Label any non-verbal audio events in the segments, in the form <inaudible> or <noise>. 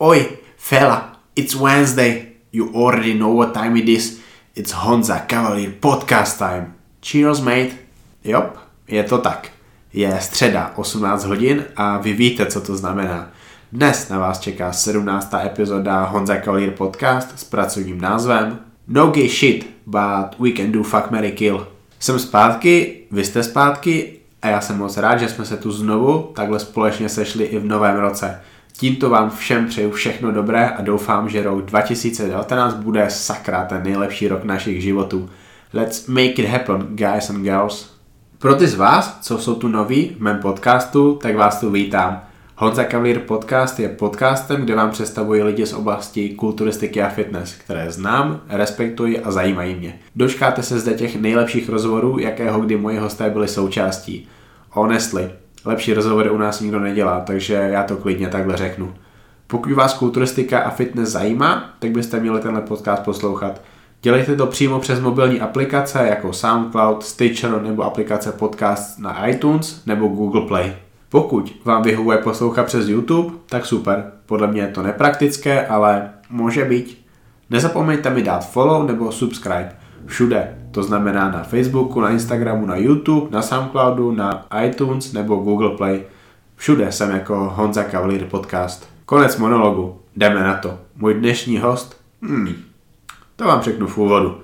Oi, fella, it's Wednesday. You already know what time it is. It's Honza Cavalier podcast time. Cheers, mate. Jop, je to tak. Je středa, 18 hodin a vy víte, co to znamená. Dnes na vás čeká 17. epizoda Honza Cavalier podcast s pracovním názvem No gay shit, but we can do fuck, Mary kill. Jsem zpátky, vy jste zpátky a já jsem moc rád, že jsme se tu znovu takhle společně sešli i v novém roce. Tímto vám všem přeju všechno dobré a doufám, že rok 2019 bude sakra ten nejlepší rok našich životů. Let's make it happen, guys and girls. Pro ty z vás, co jsou tu noví v mém podcastu, tak vás tu vítám. Honza Cavalier podcast je podcastem, kde vám představuji lidi z oblasti kulturistiky a fitness, které znám, respektuji a zajímají mě. Dočkáte se zde těch nejlepších rozhovorů, jakého kdy moji hosté byli součástí. Honestly, lepší rozhovory u nás nikdo nedělá, takže já to klidně takhle řeknu. Pokud vás kulturistika a fitness zajímá, tak byste měli tenhle podcast poslouchat. Dělejte to přímo přes mobilní aplikace jako SoundCloud, Stitcher nebo aplikace podcast na iTunes nebo Google Play. Pokud vám vyhovuje poslouchat přes YouTube, tak super. Podle mě je to nepraktické, ale může být. Nezapomeňte mi dát follow nebo subscribe. Všude. To znamená na Facebooku, na Instagramu, na YouTube, na Soundcloudu, na iTunes nebo Google Play. Všude jsem jako Honza Cavalier Podcast. Konec monologu. Jdeme na to. Můj dnešní host? Hmm, to vám řeknu v úvodu.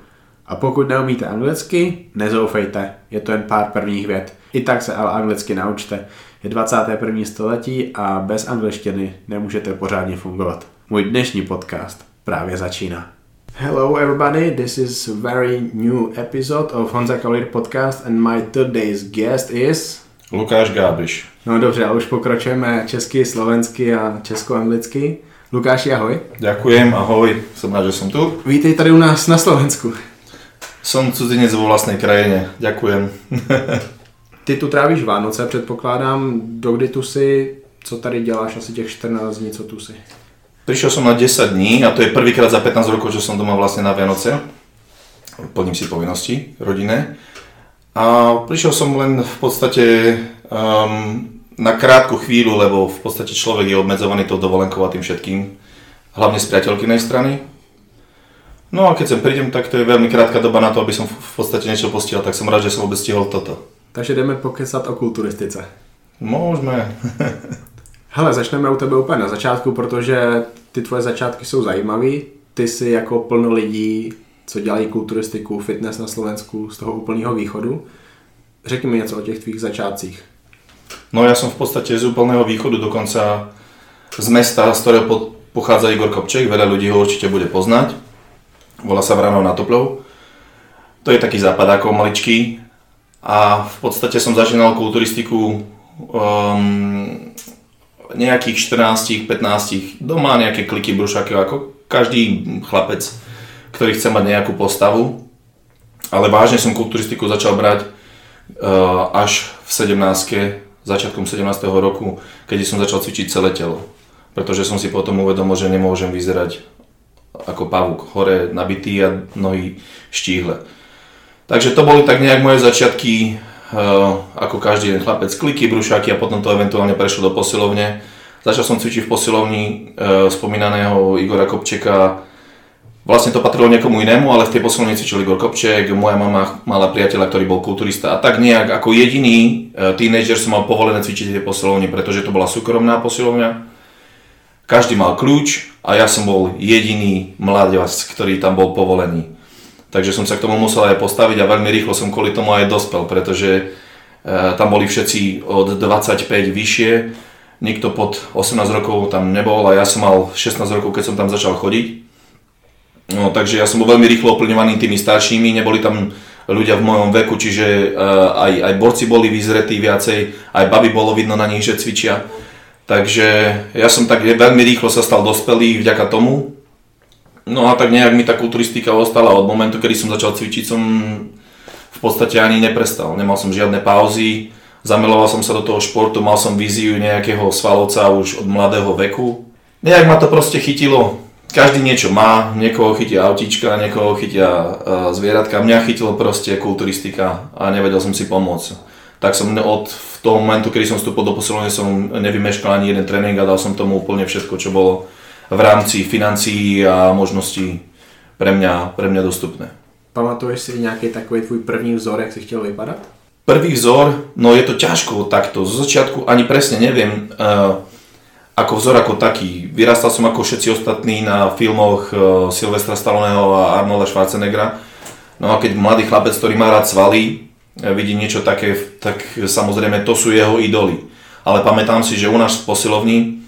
A pokud neumíte anglicky, nezoufejte, je to jen pár prvních vět. I tak se ale anglicky naučte. Je 21. století a bez angličtiny nemůžete pořádně fungovat. Můj dnešní podcast právě začíná. Hello everybody, this is a very new episode of Honza Kalir podcast and my today's guest is... Lukáš Gábiš. No dobře, ale už pokračujeme česky, slovensky a česko-anglicky. Lukáši, ahoj. Ďakujem, ahoj, som rád, že som tu. Vítej tady u nás na Slovensku. Som cudzinec vo vlastnej krajine, ďakujem. <laughs> Ty tu trávíš Vánoce, předpokládám. Dokdy tu si? Co tady děláš asi těch 14 dní, co tu si? Prišiel som na 10 dní a to je prvýkrát za 15 rokov, že som doma vlastne na Vianoce. Plním si povinnosti rodinné. A prišiel som len v podstate um, na krátku chvíľu, lebo v podstate človek je obmedzovaný tou dovolenkou a tým všetkým. Hlavne z priateľkynej strany. No a keď sem prídem, tak to je veľmi krátka doba na to, aby som v podstate niečo postihol, tak som rád, že som vôbec stihol toto. Takže jdeme pokesat o kulturistice. Môžeme. <laughs> Hele, začneme u tebe úplně na začátku, protože ty tvoje začátky jsou zajímavé. Ty jsi jako plno lidí, co dělají kulturistiku, fitness na Slovensku z toho úplného východu. Řekni mi něco o těch tvých začátcích. No ja som v podstate z úplného východu, dokonca z mesta, z ktorého po- pochádza Igor Kopček, veľa ľudí ho určite bude poznať. Volá sa Vranov na Toplov. To je taký západákov maličký. A v podstate som začínal kulturistiku um, nejakých 14, 15, doma nejaké kliky brušaky, ako každý chlapec, ktorý chce mať nejakú postavu. Ale vážne som kulturistiku začal brať uh, až v 17 začiatkom 17. roku, keď som začal cvičiť celé telo. Pretože som si potom uvedomil, že nemôžem vyzerať ako pavúk, hore nabitý a nohy štíhle. Takže to boli tak nejak moje začiatky, ako každý jeden chlapec, kliky, brušáky a potom to eventuálne prešlo do posilovne. Začal som cvičiť v posilovni uh, spomínaného Igora Kopčeka, Vlastne to patrilo niekomu inému, ale v tej posilovni cvičil Igor Kopček, moja mama mala priateľa, ktorý bol kulturista a tak nejak ako jediný uh, tínedžer som mal povolené cvičiť v tej posilovni, pretože to bola súkromná posilovňa. Každý mal kľúč a ja som bol jediný mladivec, ktorý tam bol povolený. Takže som sa k tomu musel aj postaviť a veľmi rýchlo som kvôli tomu aj dospel, pretože e, tam boli všetci od 25 vyššie, nikto pod 18 rokov tam nebol a ja som mal 16 rokov, keď som tam začal chodiť. No, takže ja som bol veľmi rýchlo oplňovaný tými staršími, neboli tam ľudia v mojom veku, čiže uh, aj, aj borci boli vyzretí viacej, aj baby bolo vidno na nich, že cvičia. Takže ja som tak veľmi rýchlo sa stal dospelý vďaka tomu. No a tak nejak mi tá kulturistika ostala od momentu, kedy som začal cvičiť, som v podstate ani neprestal. Nemal som žiadne pauzy, zamiloval som sa do toho športu, mal som víziu nejakého svalovca už od mladého veku. Nejak ma to proste chytilo. Každý niečo má, niekoho chytia autíčka, niekoho chytia uh, zvieratka. Mňa chytilo proste kulturistika a nevedel som si pomôcť tak som od v toho momentu, kedy som vstúpil do posilovne, som nevymeškal ani jeden tréning a dal som tomu úplne všetko, čo bolo v rámci financií a možností pre mňa, pre mňa dostupné. Pamatuješ si nějaký takový tvůj první vzor, jak si chtěl vypadat? Prvý vzor, no je to ťažko takto. Z začiatku ani presne neviem, uh, ako vzor ako taký. Vyrastal som ako všetci ostatní na filmoch uh, Silvestra Stalloneho a Arnolda Schwarzeneggera. No a keď mladý chlapec, ktorý má rád svaly, uh, vidí niečo také, tak samozrejme to sú jeho idoly. Ale pamätám si, že u nás v posilovni,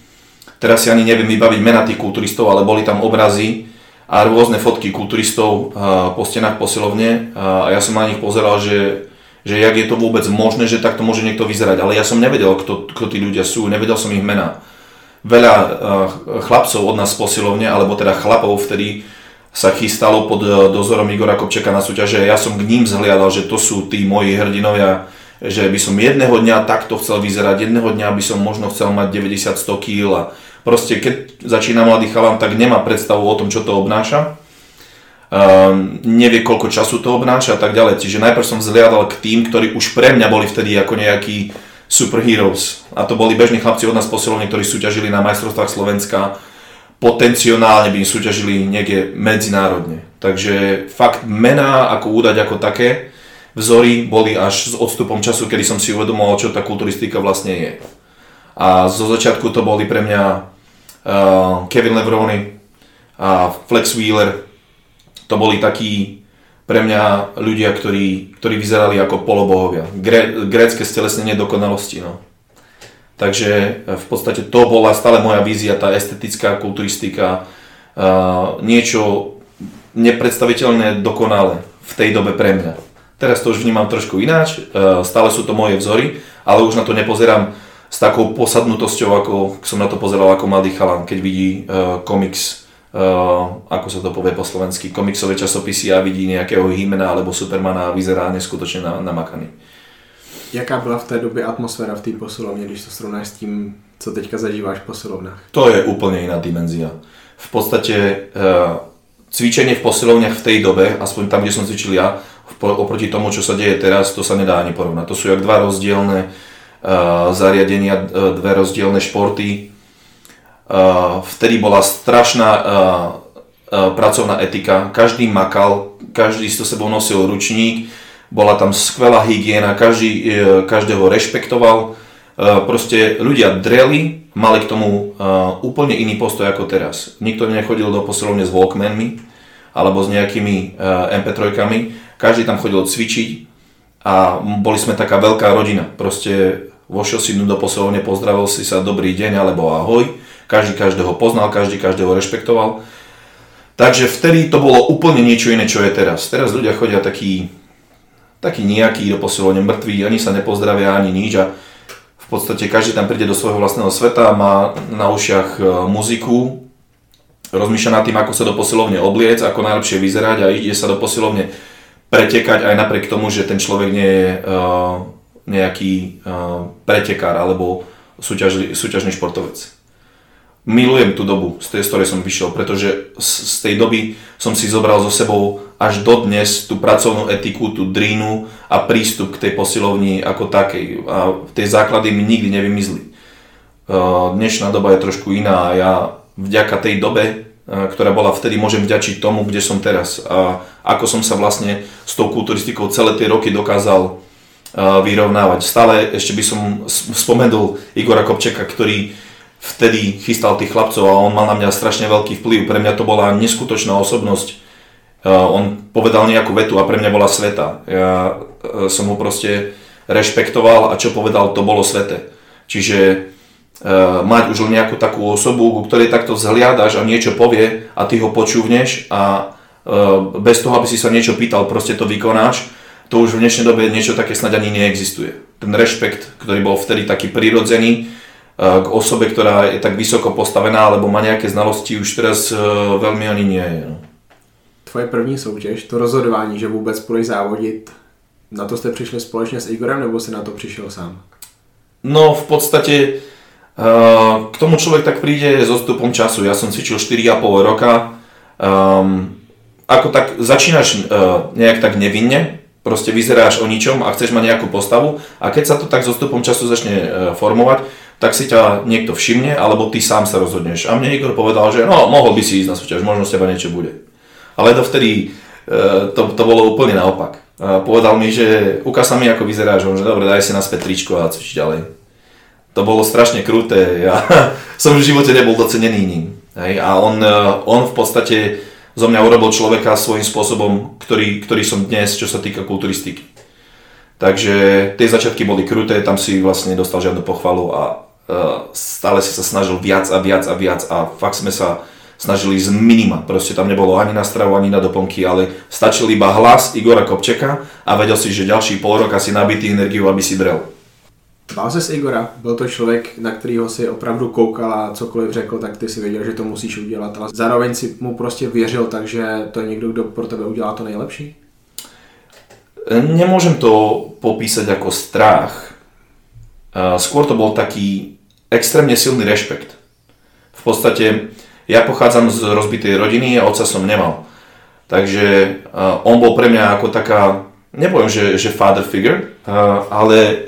teraz si ani neviem vybaviť mena tých kulturistov, ale boli tam obrazy a rôzne fotky kulturistov uh, po stenách posilovne uh, a ja som na nich pozeral, že že jak je to vôbec možné, že takto môže niekto vyzerať. Ale ja som nevedel, kto, kto tí ľudia sú, nevedel som ich mená. Veľa uh, chlapcov od nás posilovne, alebo teda chlapov vtedy sa chystalo pod dozorom Igora Kopčeka na súťaže. Ja som k ním zhliadal, že to sú tí moji hrdinovia, že by som jedného dňa takto chcel vyzerať, jedného dňa by som možno chcel mať 90-100 kg proste keď začína mladý chalan, tak nemá predstavu o tom, čo to obnáša um, nevie koľko času to obnáša a tak ďalej. Čiže najprv som zliadal k tým, ktorí už pre mňa boli vtedy ako nejakí superheroes. A to boli bežní chlapci od nás posilovne, ktorí súťažili na majstrovstvách Slovenska. Potenciálne by súťažili niekde medzinárodne. Takže fakt mená ako údať ako také, vzory boli až s odstupom času, kedy som si uvedomoval, čo tá kulturistika vlastne je. A zo začiatku to boli pre mňa uh, Kevin Levroni a Flex Wheeler, to boli takí pre mňa ľudia, ktorí, ktorí vyzerali ako polobohovia. Gré, grécke stelesnenie dokonalosti. No. Takže e, v podstate to bola stále moja vízia, tá estetická kulturistika, uh, niečo nepredstaviteľné dokonale v tej dobe pre mňa. Teraz to už vnímam trošku ináč, uh, stále sú to moje vzory, ale už na to nepozerám s takou posadnutosťou, ako som na to pozeral ako mladý chalan, keď vidí uh, komiks Uh, ako sa to povie po slovensky, komiksové časopisy a vidí nejakého Himena alebo Supermana a vyzerá neskutočne namakaný. Jaká byla v té době atmosféra v té posilovně, když to srovnáš s tím, co teďka zažíváš v posilovnách? To je úplne iná dimenzia. V podstate cvičenie v posilovniach v tej dobe, aspoň tam, kde som cvičil ja, oproti tomu, čo sa deje teraz, to sa nedá ani porovnať. To sú jak dva rozdielne uh, zariadenia, dve rozdielne športy, Eh, vtedy bola strašná pracovná etika, každý makal, každý si to sebou nosil ručník, bola tam skvelá hygiena, každý, každého rešpektoval, proste ľudia dreli, mali k tomu úplne iný postoj ako teraz. Nikto nechodil do posilovne s Walkmanmi alebo s nejakými MP3, každý tam chodil cvičiť a boli sme taká veľká rodina. Proste vošiel si do posilovne, pozdravil si sa dobrý deň alebo ahoj každý každého poznal, každý každého rešpektoval. Takže vtedy to bolo úplne niečo iné, čo je teraz. Teraz ľudia chodia takí, takí nejakí do posilovne mŕtvi, ani sa nepozdravia, ani nič a v podstate každý tam príde do svojho vlastného sveta, má na ušiach e, muziku, rozmýšľa nad tým, ako sa do posilovne obliec, ako najlepšie vyzerať a ide sa do posilovne pretekať aj napriek tomu, že ten človek nie je uh, nejaký uh, pretekár alebo súťaž, súťažný športovec milujem tú dobu, z tej, z ktorej som vyšiel, pretože z, z tej doby som si zobral so sebou až dodnes tú pracovnú etiku, tú drínu a prístup k tej posilovni ako takej. A tie základy mi nikdy nevymizli. Dnešná doba je trošku iná a ja vďaka tej dobe, ktorá bola vtedy, môžem vďačiť tomu, kde som teraz. A ako som sa vlastne s tou kulturistikou celé tie roky dokázal vyrovnávať. Stále ešte by som spomenul Igora Kopčeka, ktorý vtedy chystal tých chlapcov a on mal na mňa strašne veľký vplyv. Pre mňa to bola neskutočná osobnosť. On povedal nejakú vetu a pre mňa bola sveta. Ja e, som ho proste rešpektoval a čo povedal, to bolo svete. Čiže e, mať už nejakú takú osobu, ku ktorej takto vzhliadaš a niečo povie a ty ho počúvneš a e, bez toho, aby si sa niečo pýtal, proste to vykonáš, to už v dnešnej dobe niečo také snad ani neexistuje. Ten rešpekt, ktorý bol vtedy taký prirodzený, k osobe, ktorá je tak vysoko postavená, alebo má nejaké znalosti, už teraz e, veľmi ani nie je. No. Tvoje první soutěž, to rozhodování, že vůbec půjdeš závodit, na to jste přišli společně s Igorem, nebo si na to přišel sám? No v podstate e, k tomu človek tak príde s odstupom času. Ja som cvičil 4,5 roka. Um, ako tak začínaš uh, nejak tak nevinne, proste vyzeráš o ničom a chceš mať nejakú postavu a keď sa to tak s odstupom času začne uh, formovať, tak si ťa niekto všimne, alebo ty sám sa rozhodneš. A mne Igor povedal, že no, mohol by si ísť na súťaž, možno z teba niečo bude. Ale dovtedy e, to, to bolo úplne naopak. A povedal mi, že ukáž sa mi, ako vyzeráš, že dobre, daj si naspäť tričko a cvič ďalej. To bolo strašne kruté, ja <laughs> som v živote nebol docenený ním. Hej? A on, e, on v podstate zo mňa urobil človeka svojím spôsobom, ktorý, ktorý som dnes, čo sa týka kulturistiky. Takže tie začiatky boli kruté, tam si vlastne nedostal žiadnu pochvalu a uh, stále si sa snažil viac a viac a viac a fakt sme sa snažili z minima. Proste tam nebolo ani na stravu, ani na doplnky, ale stačil iba hlas Igora Kopčeka a vedel si, že ďalší pol rok asi nabitý energiu, aby si drel. Bál se Igora, byl to člověk, na kterého si opravdu koukal a cokoliv řekl, tak ty si věděl, že to musíš udělat, ale zároveň si mu prostě věřil, takže to je někdo, kdo pro tebe udělá to nejlepší? Nemôžem to popísať ako strach. Skôr to bol taký extrémne silný rešpekt. V podstate ja pochádzam z rozbitej rodiny a otca som nemal. Takže on bol pre mňa ako taká, nepoviem, že, že father figure, ale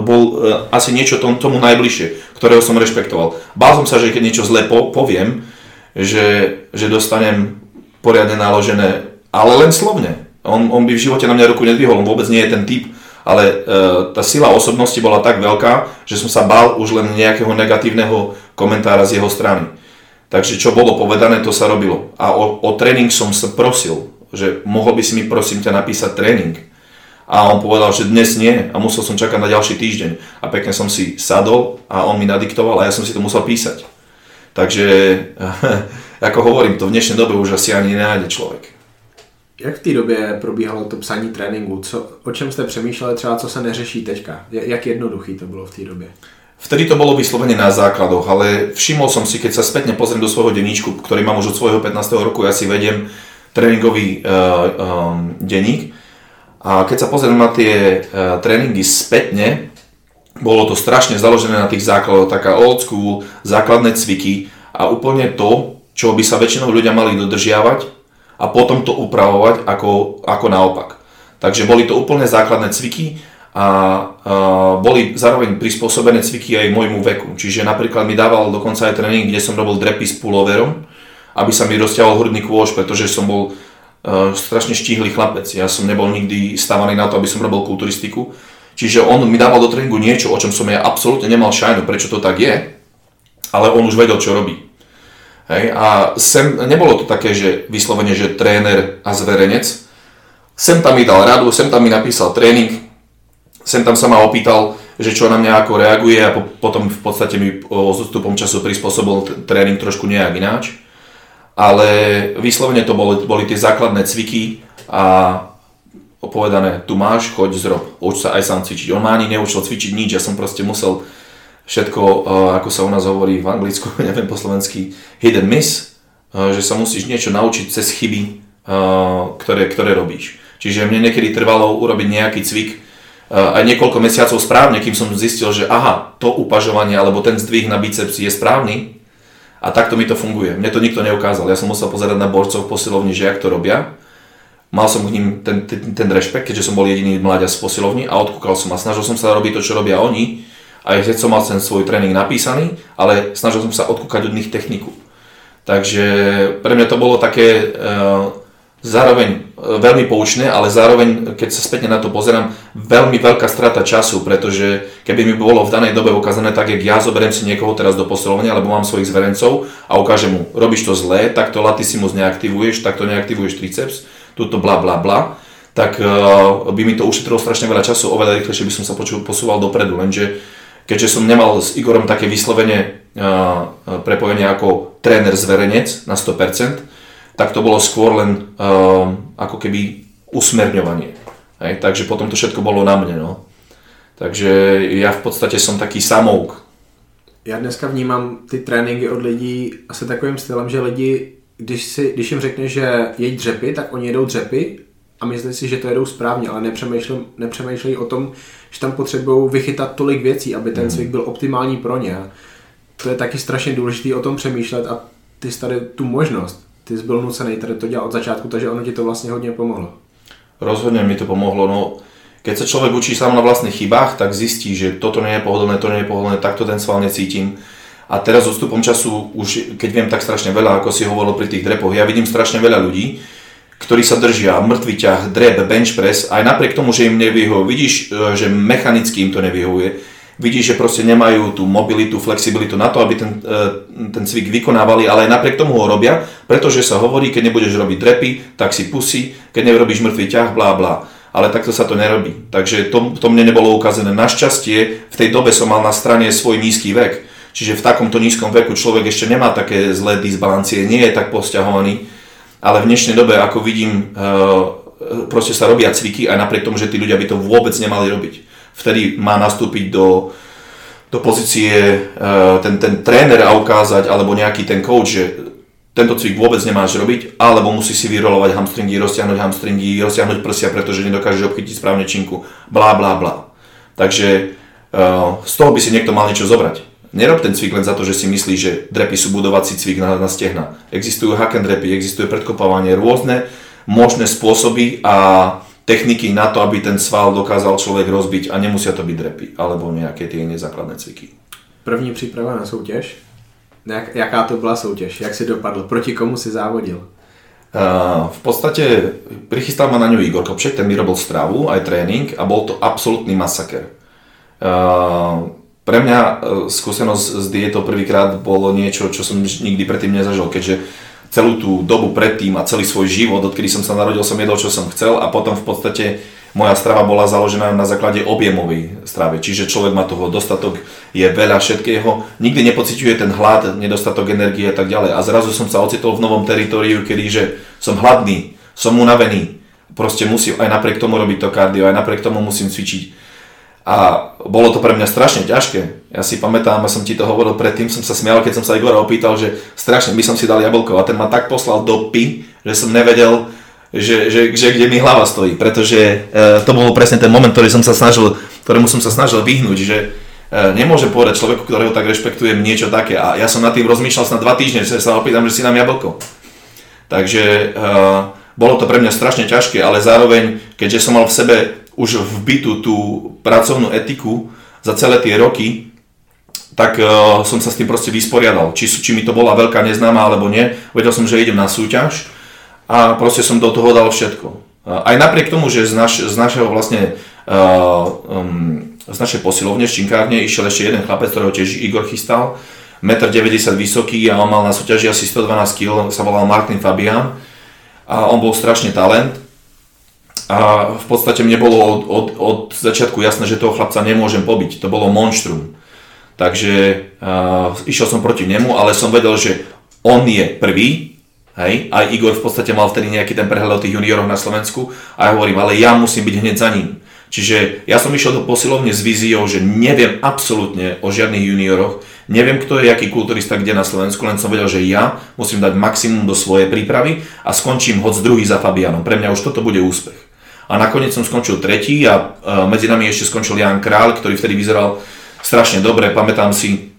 bol asi niečo tom, tomu najbližšie, ktorého som rešpektoval. Bál som sa, že keď niečo zle po, poviem, že, že dostanem poriadne naložené, ale len slovne. On, on by v živote na mňa ruku nedvihol, on vôbec nie je ten typ, ale e, tá sila osobnosti bola tak veľká, že som sa bál už len nejakého negatívneho komentára z jeho strany. Takže čo bolo povedané, to sa robilo. A o, o tréning som sa prosil, že mohol by si mi prosím ťa napísať tréning. A on povedal, že dnes nie a musel som čakať na ďalší týždeň. A pekne som si sadol a on mi nadiktoval a ja som si to musel písať. Takže, <laughs> ako hovorím, to v dnešnej dobe už asi ani nenájde človek. Jak v té době probíhalo to psaní tréninku? Co, o čem jste přemýšleli třeba, co se neřeší teďka? Jak jednoduchý to bylo v té době? Vtedy to bolo vyslovene na základoch, ale všimol som si, keď sa spätne pozriem do svojho denníčku, ktorý mám už od svojho 15. roku, ja si vediem tréningový uh, um, denník. A keď sa pozriem na tie uh, tréningy spätne, bolo to strašne založené na tých základoch, taká old school, základné cviky a úplne to, čo by sa väčšinou ľudia mali dodržiavať, a potom to upravovať ako, ako naopak. Takže boli to úplne základné cviky a, a boli zároveň prispôsobené cviky aj môjmu veku. Čiže napríklad mi dával dokonca aj tréning, kde som robil drepy s pulloverom, aby sa mi rozťahol hrudný kôž, pretože som bol strašne štíhly chlapec. Ja som nebol nikdy stavaný na to, aby som robil kulturistiku. Čiže on mi dával do tréningu niečo, o čom som ja absolútne nemal šajnu, prečo to tak je, ale on už vedel, čo robí. Hej, a sem, nebolo to také, že vyslovene, že tréner a zverenec. Sem tam mi dal radu, sem tam mi napísal tréning, sem tam sa ma opýtal, že čo na mňa ako reaguje a po, potom v podstate mi o zostupom času prispôsobil tréning trošku nejak ináč. Ale vyslovene to boli, boli tie základné cviky a opovedané, tu máš, choď zrob, uč sa aj sám cvičiť. On ma ani neučil cvičiť nič, ja som proste musel všetko, eh, ako sa u nás hovorí v anglicku, <laughs> neviem po slovensky, hit and miss, eh, že sa musíš niečo naučiť cez chyby, eh, ktoré, ktoré robíš. Čiže mne niekedy trvalo urobiť nejaký cvik aj niekoľko mesiacov správne, kým som zistil, že aha, to upažovanie alebo ten zdvih na biceps je správny a takto mi to funguje. Mne to nikto neukázal, ja som musel pozerať na borcov v posilovni, že jak to robia. Mal som k ním ten, ten, ten rešpekt, keďže som bol jediný mláďa z posilovni a odkúkal som a snažil som sa robiť to, čo robia oni, aj keď som mal ten svoj tréning napísaný, ale snažil som sa odkúkať od nich techniku. Takže pre mňa to bolo také uh, zároveň uh, veľmi poučné, ale zároveň, keď sa spätne na to pozerám, veľmi veľká strata času, pretože keby mi bolo v danej dobe ukázané tak, jak ja zoberiem si niekoho teraz do posilovne, alebo mám svojich zverencov a ukážem mu, robíš to zlé, takto latissimus neaktivuješ, takto neaktivuješ triceps, túto bla bla bla, tak uh, by mi to ušetrilo strašne veľa času, oveľa rýchlejšie by som sa posúval dopredu, lenže keďže som nemal s Igorom také vyslovene prepojenie ako tréner zverenec na 100%, tak to bolo skôr len ako keby usmerňovanie. Hej, takže potom to všetko bolo na mne. No. Takže ja v podstate som taký samouk. Já dneska vnímám ty tréninky od lidí asi takovým stylem, že lidi, když, si, když jim řekne, že jeď dřepy, tak oni jedou dřepy a myslí si, že to jedou správně, ale nepřemýšlí o tom, že tam potřebují vychytat tolik věcí, aby ten cvik byl optimální pro ně. To je taky strašně důležité o tom přemýšlet a ty jsi tady tu možnost. Ty jsi byl nucený tady to dělat od začátku, takže ono ti to vlastně hodně pomohlo. Rozhodne mi to pomohlo. No, Keď sa človek učí sám na vlastných chybách, tak zistí, že toto nie je pohodlné, to nie je pohodlné, takto ten sval necítim. A teraz odstupom času, už keď viem tak strašne veľa, ako si hovoril pri tých drepoch, ja vidím strašne veľa ľudí, ktorí sa držia mŕtvy ťah, drep, bench press, aj napriek tomu, že im nevyhovuje, vidíš, e, že mechanicky im to nevyhovuje, vidíš, že proste nemajú tú mobilitu, flexibilitu na to, aby ten, e, ten cvik vykonávali, ale aj napriek tomu ho robia, pretože sa hovorí, keď nebudeš robiť drepy, tak si pusy, keď nerobíš mŕtvý ťah, blá blá ale takto sa to nerobí. Takže to, to mne nebolo ukázané. Našťastie v tej dobe som mal na strane svoj nízky vek. Čiže v takomto nízkom veku človek ešte nemá také zlé disbalancie, nie je tak posťahovaný. Ale v dnešnej dobe, ako vidím, eh, proste sa robia cviky aj napriek tomu, že tí ľudia by to vôbec nemali robiť. Vtedy má nastúpiť do, do pozície eh, ten, ten tréner a ukázať, alebo nejaký ten coach, že tento cvik vôbec nemáš robiť, alebo musí si vyrolovať hamstringy, roztiahnuť hamstringy, roztiahnuť prsia, pretože nedokážeš obchytiť správne činku, blá blá blá. Takže uh, z toho by si niekto mal niečo zobrať. Nerob ten cvik len za to, že si myslí, že drepy sú budovací cvik na, na stehna. Existujú hack and drepy, existuje predkopávanie, rôzne možné spôsoby a techniky na to, aby ten sval dokázal človek rozbiť a nemusia to byť drepy alebo nejaké tie nezákladné cviky. První příprava na soutěž? Jak, jaká to byla soutěž? Jak si dopadl? Proti komu si závodil? Uh, v podstate prichystal ma na ňu Igor Kopček, ten mi robil stravu, aj tréning a bol to absolútny masaker. Uh, pre mňa uh, skúsenosť s dietou prvýkrát bolo niečo, čo som nikdy predtým nezažil, keďže celú tú dobu predtým a celý svoj život, odkedy som sa narodil, som jedol, čo som chcel a potom v podstate moja strava bola založená na základe objemovej stravy, čiže človek má toho dostatok, je veľa všetkého, nikdy nepociťuje ten hlad, nedostatok energie a tak ďalej. A zrazu som sa ocitol v novom teritóriu, kedy že som hladný, som unavený, proste musím aj napriek tomu robiť to kardio, aj napriek tomu musím cvičiť. A bolo to pre mňa strašne ťažké. Ja si pamätám, a som ti to hovoril predtým, som sa smial, keď som sa Igora opýtal, že strašne by som si dal jablko a ten ma tak poslal do py, že som nevedel, že, že, že kde mi hlava stojí, pretože e, to bol presne ten moment, ktorý som sa snažil, ktorému som sa snažil vyhnúť, že e, nemôžem povedať človeku, ktorého tak rešpektujem, niečo také. A ja som nad tým rozmýšľal na dva týždne, že sa opýtam, že si nám jablko. Takže e, bolo to pre mňa strašne ťažké, ale zároveň, keďže som mal v sebe už vbytú tú pracovnú etiku za celé tie roky, tak uh, som sa s tým proste vysporiadal. Či, či mi to bola veľká neznáma alebo nie, vedel som, že idem na súťaž a proste som do toho dal všetko. Aj napriek tomu, že z, naš, z našeho vlastne uh, um, z našej posilovne v Činkárne išiel ešte jeden chlapec, ktorého tiež Igor chystal, 1,90 m vysoký a on mal na súťaži asi 112 kg, sa volal Martin Fabian a on bol strašne talent a v podstate mne bolo od, od, od začiatku jasné, že toho chlapca nemôžem pobiť, to bolo monštrum. Takže uh, išiel som proti nemu, ale som vedel, že on je prvý, Hej, aj Igor v podstate mal vtedy nejaký ten prehľad o tých junioroch na Slovensku a ja hovorím, ale ja musím byť hneď za ním. Čiže ja som išiel do posilovne s víziou, že neviem absolútne o žiadnych junioroch, neviem kto je aký kulturista kde na Slovensku, len som vedel, že ja musím dať maximum do svojej prípravy a skončím hoď druhý za Fabianom. Pre mňa už toto bude úspech. A nakoniec som skončil tretí a medzi nami ešte skončil Jan Král, ktorý vtedy vyzeral strašne dobre. Pamätám si,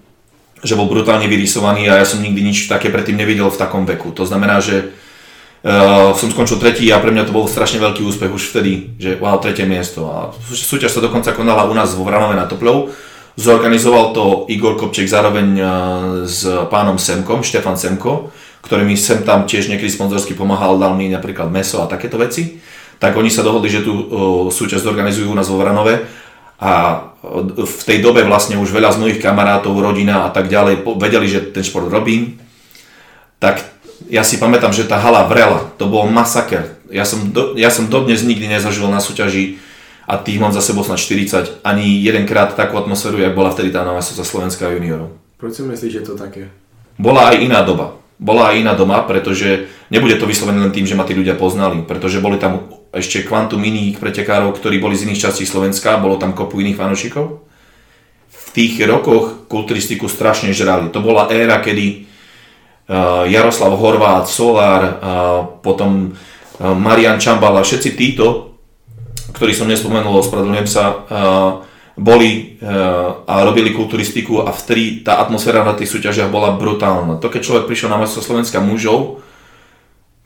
že bol brutálne vyrysovaný a ja som nikdy nič také predtým nevidel v takom veku. To znamená, že uh, som skončil tretí a pre mňa to bol strašne veľký úspech už vtedy, že wow, tretie miesto. A súťaž sa dokonca konala u nás vo Vranove na Toplov. Zorganizoval to Igor Kopček zároveň uh, s pánom Semkom, Štefan Semko, ktorý mi sem tam tiež niekedy sponzorsky pomáhal, dal mi napríklad meso a takéto veci. Tak oni sa dohodli, že tú súťaž zorganizujú u nás vo Vranove a v tej dobe vlastne už veľa z mojich kamarátov, rodina a tak ďalej vedeli, že ten šport robím, tak ja si pamätám, že tá hala vrela, to bol masaker. Ja som, do, ja som dodnes nikdy nezažil na súťaži a tých mám za sebou snad 40, ani jedenkrát takú atmosféru, jak bola vtedy tá nová za Slovenská juniorov. Proč si myslíš, že to také? Bola aj iná doba. Bola aj iná doma, pretože nebude to vyslovené len tým, že ma tí ľudia poznali, pretože boli tam ešte kvantum iných pretekárov, ktorí boli z iných častí Slovenska, bolo tam kopu iných fanúšikov. V tých rokoch kulturistiku strašne žrali. To bola éra, kedy uh, Jaroslav Horvát, Solár, uh, potom uh, Marian Čambala, všetci títo, ktorí som nespomenul, ospravedlňujem sa, boli a robili kulturistiku a vtedy tá atmosféra na tých súťažiach bola brutálna. To keď človek prišiel na majstrovstvo Slovenska mužov,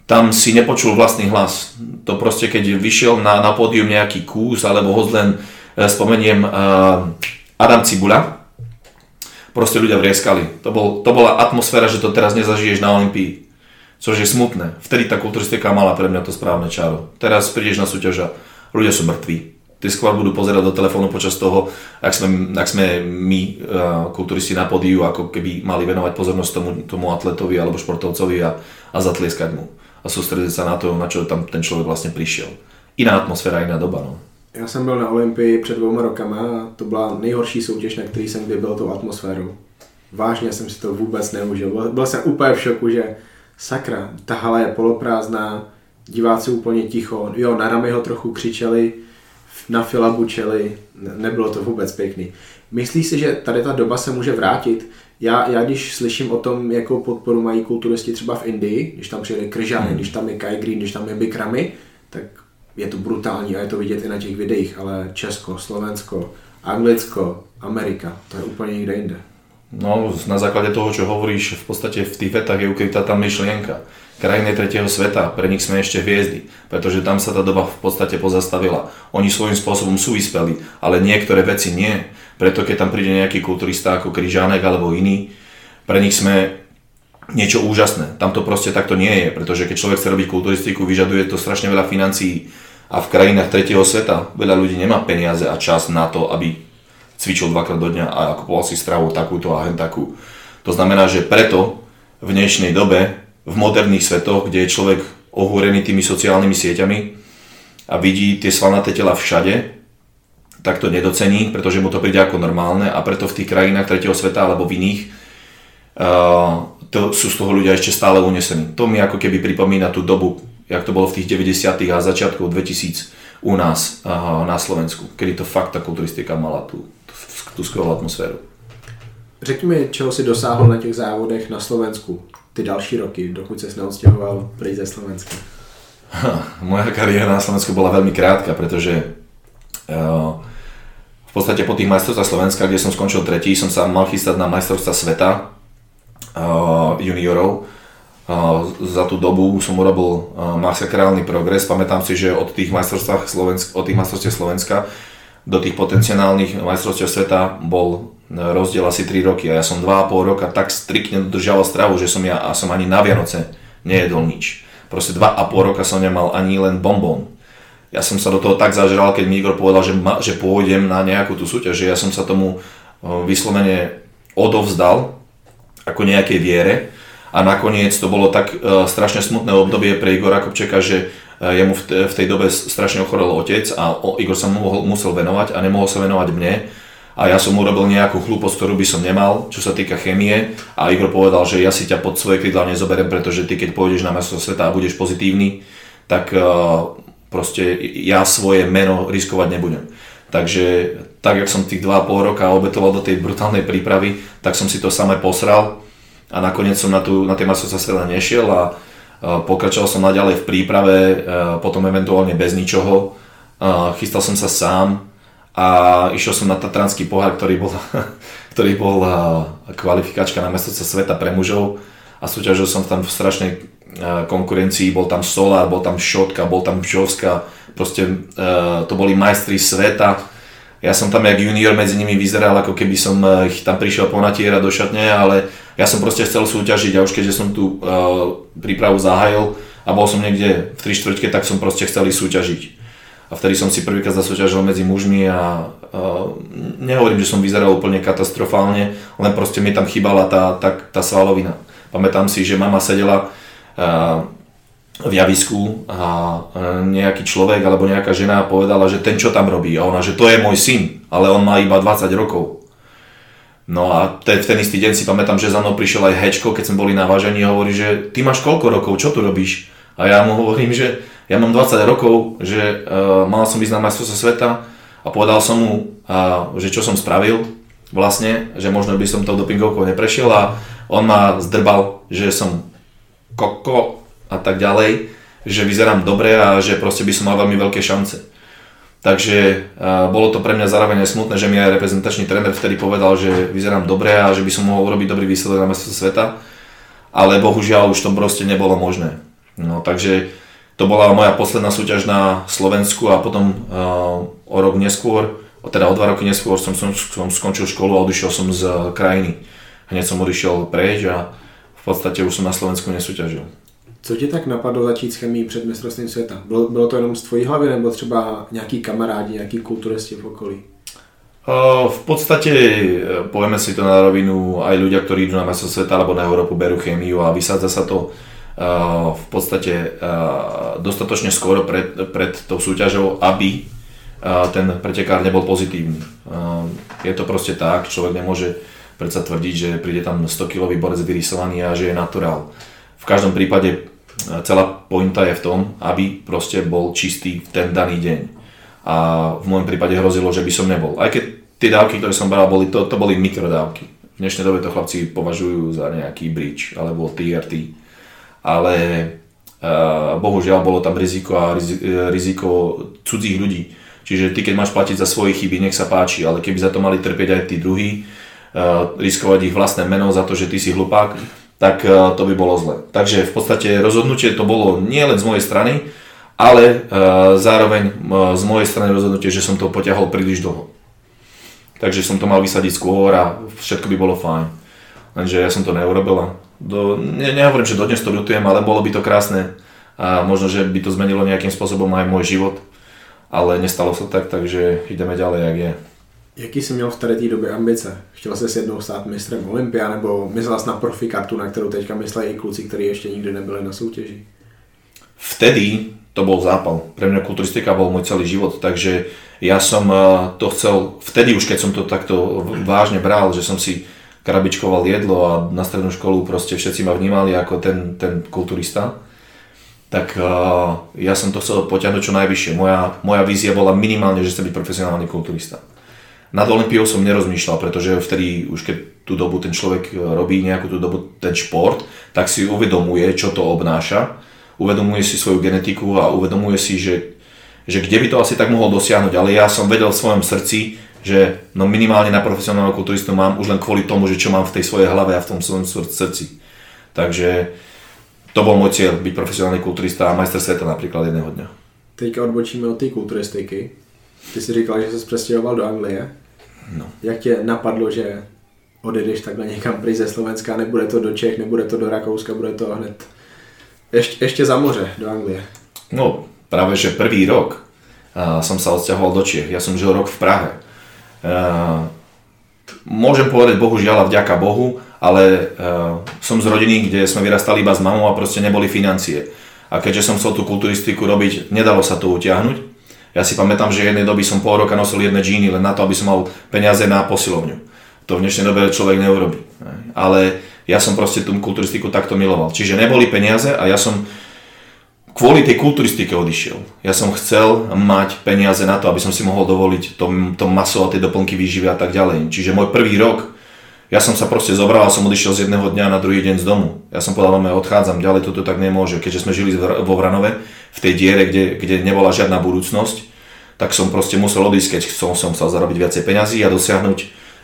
tam si nepočul vlastný hlas. To proste, keď vyšiel na, na pódium nejaký kús, alebo ho len e, spomeniem uh, Adam Cibula, proste ľudia vrieskali. To, bol, to bola atmosféra, že to teraz nezažiješ na Olympii. Což je smutné. Vtedy tá kulturistika mala pre mňa to správne čaro. Teraz prídeš na súťaž a ľudia sú mŕtvi. Ty skôr budú pozerať do telefónu počas toho, ak sme, ak sme my, uh, kulturisti na podiu, ako keby mali venovať pozornosť tomu, tomu atletovi alebo športovcovi a, a zatlieskať mu. A sústrediť sa na to, na čo tam ten človek vlastne prišiel. Iná atmosféra, iná doba. No. Já jsem byl na Olympii před dvouma rokama a to byla nejhorší soutěž, na který jsem kdy byl tou atmosférou. Vážně jsem si to vůbec neužil. Byl, byl jsem úplně v šoku, že sakra, ta hala je poloprázdná, diváci úplně ticho, jo, na Ramy ho trochu křičeli, na Fila bučeli, nebylo to vůbec pěkný. Myslíš si, že tady ta doba se může vrátit? Já, já když slyším o tom, jakou podporu mají kulturisti třeba v Indii, když tam přijede Kryžány, hmm. když tam je Kai Green, když tam je Bikramy, tak je to brutální a je to vidět i na těch videích, ale Česko, Slovensko, Anglicko, Amerika, to je úplně někde jinde. No, na základe toho, čo hovoríš, v podstate v tých vetách je ukrytá tá myšlienka. Krajiny tretieho sveta, pre nich sme ešte hviezdy, pretože tam sa tá doba v podstate pozastavila. Oni svojím spôsobom sú vyspeli, ale niektoré veci nie. Preto keď tam príde nejaký kulturista ako Kryžánek alebo iný, pre nich sme niečo úžasné. Tam to proste takto nie je, pretože keď človek chce robiť kulturistiku, vyžaduje to strašne veľa financií a v krajinách tretieho sveta veľa ľudí nemá peniaze a čas na to, aby cvičil dvakrát do dňa a kupoval si stravu takúto a hen takú. To znamená, že preto v dnešnej dobe, v moderných svetoch, kde je človek ohúrený tými sociálnymi sieťami a vidí tie svalnaté tela všade, tak to nedocení, pretože mu to príde ako normálne a preto v tých krajinách tretieho sveta alebo v iných uh, to sú z toho ľudia ešte stále unesení. To mi ako keby pripomína tú dobu, jak to bolo v tých 90. a začiatkov 2000 u nás uh, na Slovensku, kedy to fakt tá kulturistika mala tú, tú skvělou atmosféru. Řekni mi, čeho si dosáhl na těch závodech na Slovensku ty další roky, dokud ses neodstěhoval pryč ze Slovenska? <laughs> Moja kariéra na Slovensku bola veľmi krátka, pretože uh, v podstate po tých majstrovstvách Slovenska, kde som skončil tretí, som sa mal chystať na majstrovstvá sveta uh, juniorov. Uh, za tú dobu som urobil uh, masakrálny progres. Pamätám si, že od tých majstrovstv Slovenska, od tých majstrovstiev Slovenska do tých potenciálnych majstrovstiev sveta bol rozdiel asi 3 roky a ja som 2,5 roka tak striktne dodržiaval stravu, že som ja a som ani na Vianoce nejedol nič. Proste 2,5 roka som nemal ani len bonbon. Ja som sa do toho tak zažral, keď mi Igor povedal, že, ma, že pôjdem na nejakú tú súťaž, že ja som sa tomu e, vyslovene odovzdal ako nejakej viere. A nakoniec to bolo tak uh, strašne smutné obdobie pre Igora Kopčeka, že jemu v, tej dobe strašne ochorel otec a Igor sa mu musel venovať a nemohol sa venovať mne. A ja som urobil nejakú chlúposť, ktorú by som nemal, čo sa týka chemie. A Igor povedal, že ja si ťa pod svoje krídla nezoberiem, pretože ty keď pôjdeš na mesto sveta a budeš pozitívny, tak uh, proste ja svoje meno riskovať nebudem. Takže tak, jak som tých 2,5 roka obetoval do tej brutálnej prípravy, tak som si to samé posral a nakoniec som na, tú, na tie masovca sveta nešiel a Pokračoval som naďalej v príprave, potom eventuálne bez ničoho. Chystal som sa sám a išiel som na Tatranský pohár, ktorý bol, <laughs> ktorý bol kvalifikačka na mestovca sveta pre mužov a súťažil som tam v strašnej konkurencii, bol tam Solar, bol tam Šotka, bol tam Bžovska, proste to boli majstri sveta. Ja som tam jak junior medzi nimi vyzeral, ako keby som ich tam prišiel ponatierať do šatne, ale ja som proste chcel súťažiť a už keďže som tú prípravu zahájil a bol som niekde v 3 štvrťke, tak som proste chcel súťažiť. A vtedy som si prvýkrát zasúťažil medzi mužmi a uh, nehovorím, že som vyzeral úplne katastrofálne, len proste mi tam chýbala tá, tá, tá svalovina. Pamätám si, že mama sedela v javisku a nejaký človek alebo nejaká žena povedala, že ten čo tam robí a ona, že to je môj syn, ale on má iba 20 rokov. No a v ten istý deň si pamätám, že za mnou prišiel aj Hečko, keď sme boli na vážení a hovorí, že ty máš koľko rokov, čo tu robíš? A ja mu hovorím, že ja mám 20 rokov, že uh, mal som ísť na majstrovstvo sveta a povedal som mu, uh, že čo som spravil vlastne, že možno by som tou dopingovkou neprešiel a on ma zdrbal, že som koko a tak ďalej, že vyzerám dobre a že proste by som mal veľmi veľké šance. Takže uh, bolo to pre mňa zároveň aj smutné, že mi aj reprezentačný tréner vtedy povedal, že vyzerám dobre a že by som mohol urobiť dobrý výsledok na mestrovstve sveta, ale bohužiaľ už to proste nebolo možné. No, takže to bola moja posledná súťaž na Slovensku a potom uh, o rok neskôr, teda o dva roky neskôr som, som, som skončil školu a odišiel som z krajiny. Hneď som odišiel preč a podstate už som na Slovensku nesúťažil. Co tě tak napadlo začít s chemií před mistrovstvím světa? Bylo, bylo to jenom z tvojí hlavy nebo třeba nějaký kamarádi, nějaký kulturisti v okolí? V podstate, povieme si to na rovinu, aj ľudia, ktorí idú na mesto sveta alebo na Európu, berú chémiu a vysádza sa to v podstate dostatočne skoro pred, pred tou súťažou, aby ten pretekár nebol pozitívny. Je to proste tak, človek nemôže predsa tvrdiť, že príde tam 100-kilový borec vyrysovaný a že je naturál. V každom prípade celá pointa je v tom, aby proste bol čistý v ten daný deň a v môjom prípade hrozilo, že by som nebol. Aj keď tie dávky, ktoré som bral, boli, to, to boli mikrodávky. V dnešnej dobe to chlapci považujú za nejaký bridge alebo TRT. Ale uh, bohužiaľ bolo tam riziko a riziko cudzích ľudí. Čiže ty keď máš platiť za svoje chyby, nech sa páči, ale keby za to mali trpieť aj tí druhí, uh, riskovať ich vlastné meno za to, že ty si hlupák, tak uh, to by bolo zle. Takže v podstate rozhodnutie to bolo nie len z mojej strany, ale uh, zároveň z mojej strany rozhodnutie, že som to poťahol príliš dlho. Takže som to mal vysadiť skôr a všetko by bolo fajn. Lenže ja som to neurobil do, ne, nehovorím, že dodnes to ľutujem, ale bolo by to krásne a možno, že by to zmenilo nejakým spôsobom aj môj život, ale nestalo sa tak, takže ideme ďalej, jak je. Jaký jsi měl v tady té době ambice? Chtěl jsi jednou stát mistrem Olympia, nebo myslel jsi na profi kartu, na kterou teďka mysleli i kluci, kteří ještě nikdy nebyli na soutěži? Vtedy to bol zápal. Pre mňa kulturistika bol môj celý život, takže ja som eh, to chcel, vtedy už keď som to takto vážne bral, že som si krabičkoval jedlo a na strednú školu proste všetci ma vnímali ako ten, ten kulturista, tak uh, ja som to chcel potiahnuť čo najvyššie. Moja, moja vízia bola minimálne, že chcem byť profesionálny kulturista. Nad Olympiou som nerozmýšľal, pretože vtedy už keď tú dobu ten človek robí nejakú tú dobu ten šport, tak si uvedomuje, čo to obnáša uvedomuje si svoju genetiku a uvedomuje si, že, že kde by to asi tak mohol dosiahnuť, ale ja som vedel v svojom srdci, že no minimálne na profesionálneho kulturistu mám už len kvôli tomu, že čo mám v tej svojej hlave a v tom svojom srdci. Takže to bol môj cieľ, byť profesionálny kulturista a majster sveta napríklad jedného dňa. Teďka odbočíme od té kulturistiky. Ty si říkal, že se přestěhoval do Anglie. No. Jak tě napadlo, že odejdeš takhle někam pryč ze Slovenska, nebude to do Čech, nebude to do Rakouska, bude to hned ešte, ešte za moře do Anglie. No, práve že prvý rok uh, som sa odsťahoval do Čiech. Ja som žil rok v Prahe. Uh, môžem povedať bohužiaľ a vďaka Bohu, ale uh, som z rodiny, kde sme vyrastali iba s mamou a proste neboli financie. A keďže som chcel tú kulturistiku robiť, nedalo sa to utiahnuť. Ja si pamätám, že jednej doby som pol roka nosil jedné džíny len na to, aby som mal peniaze na posilovňu. To v dnešnej dobe človek neurobi. Ale ja som proste tú kulturistiku takto miloval. Čiže neboli peniaze a ja som kvôli tej kulturistike odišiel. Ja som chcel mať peniaze na to, aby som si mohol dovoliť to, to maso a tie doplnky výživy a tak ďalej. Čiže môj prvý rok, ja som sa proste zobral a som odišiel z jedného dňa na druhý deň z domu. Ja som povedal, že odchádzam ďalej, toto tak nemôže. Keďže sme žili vo Vranove, v tej diere, kde, kde nebola žiadna budúcnosť, tak som proste musel odísť, keď som, som chcel zarobiť viacej peňazí a dosiahnuť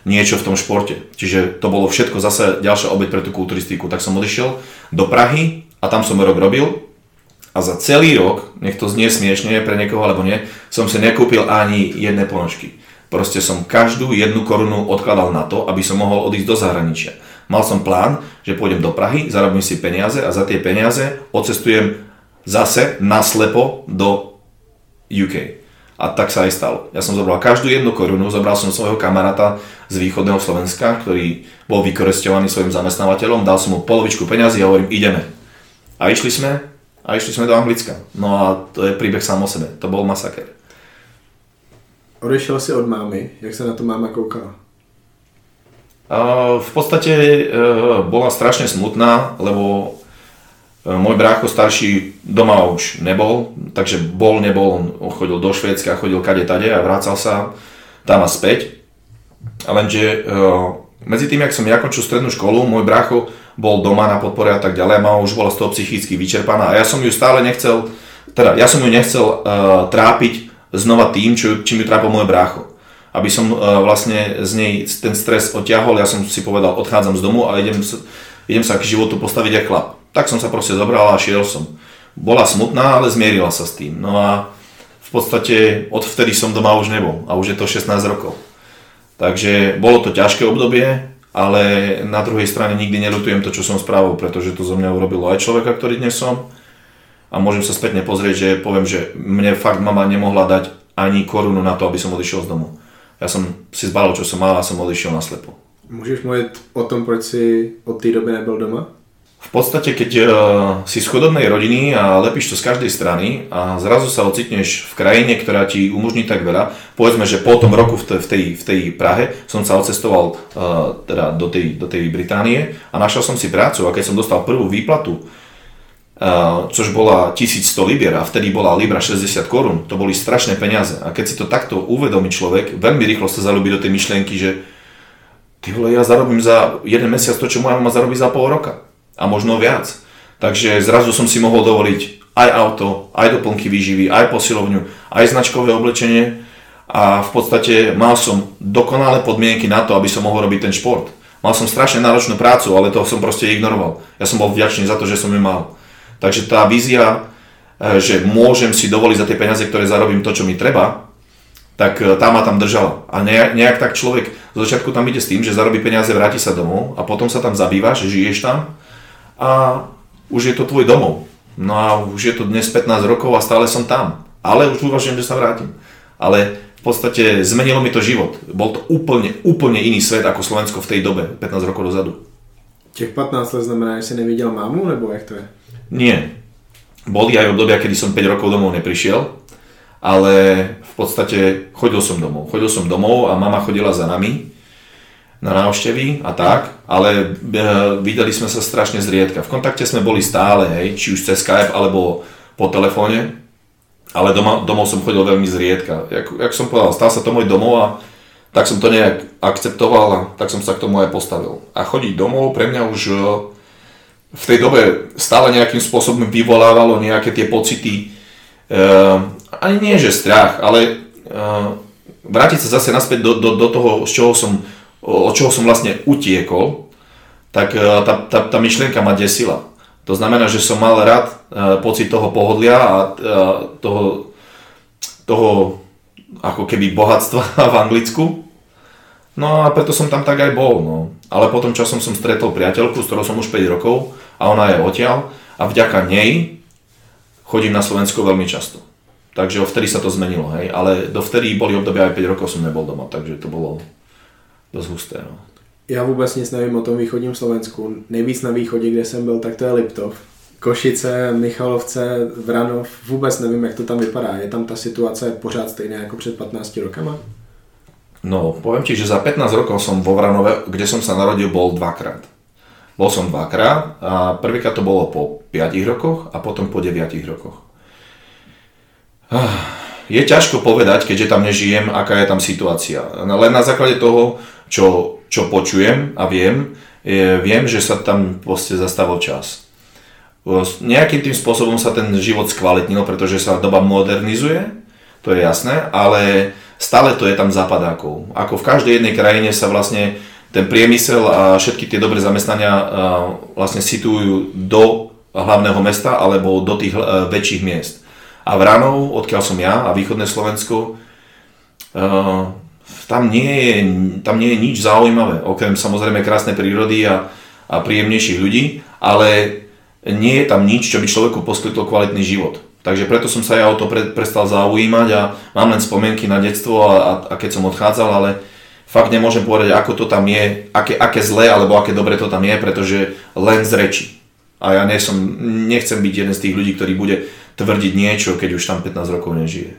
niečo v tom športe. Čiže to bolo všetko zase ďalšia obeď pre tú kulturistiku. Tak som odišiel do Prahy a tam som rok robil a za celý rok, nech to znie smiešne pre niekoho alebo nie, som si nekúpil ani jedné ponožky. Proste som každú jednu korunu odkladal na to, aby som mohol odísť do zahraničia. Mal som plán, že pôjdem do Prahy, zarobím si peniaze a za tie peniaze odcestujem zase naslepo do UK. A tak sa aj stalo. Ja som zobral každú jednu korunu, zobral som svojho kamaráta z východného Slovenska, ktorý bol vykoristovaný svojim zamestnávateľom, dal som mu polovičku peňazí a hovorím, ideme. A išli sme, a išli sme do Anglicka. No a to je príbeh sám o sebe. To bol masaker. Odešel si od mámy, jak sa na to máma koukala? Uh, v podstate uh, bola strašne smutná, lebo môj brácho starší doma už nebol, takže bol, nebol, on chodil do Švédska, chodil kade tade a vrácal sa tam a späť. Lenže uh, medzi tým, jak som ja končil strednú školu, môj brácho bol doma na podpore a tak ďalej, mama už bola z toho psychicky vyčerpaná a ja som ju stále nechcel, teda ja som ju nechcel uh, trápiť znova tým, čo, čím ju trápil môj brácho. Aby som uh, vlastne z nej ten stres odťahol, ja som si povedal, odchádzam z domu a idem, idem sa k životu postaviť ako chlap tak som sa proste zobral a šiel som. bola smutná, ale zmierila sa s tým. No a v podstate odvtedy som doma už nebol a už je to 16 rokov. Takže bolo to ťažké obdobie, ale na druhej strane nikdy nelutujem to, čo som spravil, pretože to zo mňa urobilo aj človeka, ktorý dnes som. A môžem sa spätne pozrieť, že poviem, že mne fakt mama nemohla dať ani korunu na to, aby som odišiel z domu. Ja som si zbalil, čo som mal a som odišiel naslepo. Můžeš mluvit o tom, proč si od té doby nebyl doma? V podstate, keď uh, si z chudobnej rodiny a lepíš to z každej strany a zrazu sa ocitneš v krajine, ktorá ti umožní tak veľa, povedzme, že po tom roku v tej, v tej, v tej Prahe som sa odcestoval uh, teda do, tej, do tej Británie a našiel som si prácu a keď som dostal prvú výplatu, uh, což bola 1100 libier a vtedy bola libra 60 korún, to boli strašné peniaze. A keď si to takto uvedomí človek, veľmi rýchlo sa zalúbi do tej myšlienky, že ty vole, ja zarobím za jeden mesiac to, čo moja mama zarobí za pol roka a možno viac. Takže zrazu som si mohol dovoliť aj auto, aj doplnky výživy, aj posilovňu, aj značkové oblečenie a v podstate mal som dokonalé podmienky na to, aby som mohol robiť ten šport. Mal som strašne náročnú prácu, ale to som proste ignoroval. Ja som bol vďačný za to, že som ju mal. Takže tá vízia, e, že môžem si dovoliť za tie peniaze, ktoré zarobím to, čo mi treba, tak e, tá ma tam držala. A nejak, tak človek z začiatku tam ide s tým, že zarobí peniaze, vráti sa domov a potom sa tam zabývaš, žiješ tam a už je to tvoj domov. No a už je to dnes 15 rokov a stále som tam. Ale už uvažujem, že sa vrátim. Ale v podstate zmenilo mi to život. Bol to úplne, úplne iný svet ako Slovensko v tej dobe, 15 rokov dozadu. Těch 15 let znamená, že si nevidel mámu, nebo jak to je? Nie. Boli aj obdobia, kedy som 5 rokov domov neprišiel, ale v podstate chodil som domov. Chodil som domov a mama chodila za nami na návštevy a tak, ale e, videli sme sa strašne zriedka. V kontakte sme boli stále, hej, či už cez Skype alebo po telefóne, ale doma, domov som chodil veľmi zriedka. Jak, jak som povedal, stal sa to môj domov a tak som to nejak akceptoval a tak som sa k tomu aj postavil. A chodiť domov pre mňa už e, v tej dobe stále nejakým spôsobom vyvolávalo nejaké tie pocity, e, ani nie že strach, ale e, vrátiť sa zase naspäť do, do, do toho, z čoho som od čoho som vlastne utiekol, tak tá, tá, tá myšlienka ma desila. To znamená, že som mal rád e, pocit toho pohodlia a e, toho, toho ako keby bohatstva <laughs> v Anglicku. No a preto som tam tak aj bol. No. Ale potom časom som stretol priateľku, s ktorou som už 5 rokov a ona je odtiaľ a vďaka nej chodím na Slovensko veľmi často. Takže vtedy sa to zmenilo, hej. Ale dovtedy boli obdobia aj 5 rokov som nebol doma, takže to bolo dost husté. No. Já vůbec nic nevím o tom východním Slovensku. Nejvíc na východě, kde jsem byl, tak to je Liptov. Košice, Michalovce, Vranov, vůbec nevím, jak to tam vypadá. Je tam ta situace pořád stejná jako před 15 rokama? No, poviem ti, že za 15 rokov som vo Vranove, kde som sa narodil, bol dvakrát. Bol som dvakrát a prvýkrát to bolo po 5 rokoch a potom po 9 rokoch. Ah, je ťažko povedať, keďže tam nežijem, aká je tam situácia. Len na základe toho, čo, čo počujem a viem, je, viem, že sa tam proste zastavil čas. Nejakým tým spôsobom sa ten život skvalitnil, pretože sa doba modernizuje, to je jasné, ale stále to je tam zapadákov. Ako v každej jednej krajine sa vlastne ten priemysel a všetky tie dobré zamestnania vlastne situujú do hlavného mesta alebo do tých väčších miest. A Vranov, odkiaľ som ja a východné Slovensko, tam nie je, tam nie je nič zaujímavé, okrem samozrejme krásnej prírody a, a príjemnejších ľudí, ale nie je tam nič, čo by človeku poskytlo kvalitný život. Takže preto som sa ja o to pre, prestal zaujímať a mám len spomienky na detstvo a, a, a keď som odchádzal, ale fakt nemôžem povedať, ako to tam je, aké, aké zlé alebo aké dobre to tam je, pretože len z reči. A ja som, nechcem byť jeden z tých ľudí, ktorý bude tvrdiť niečo, keď už tam 15 rokov nežije.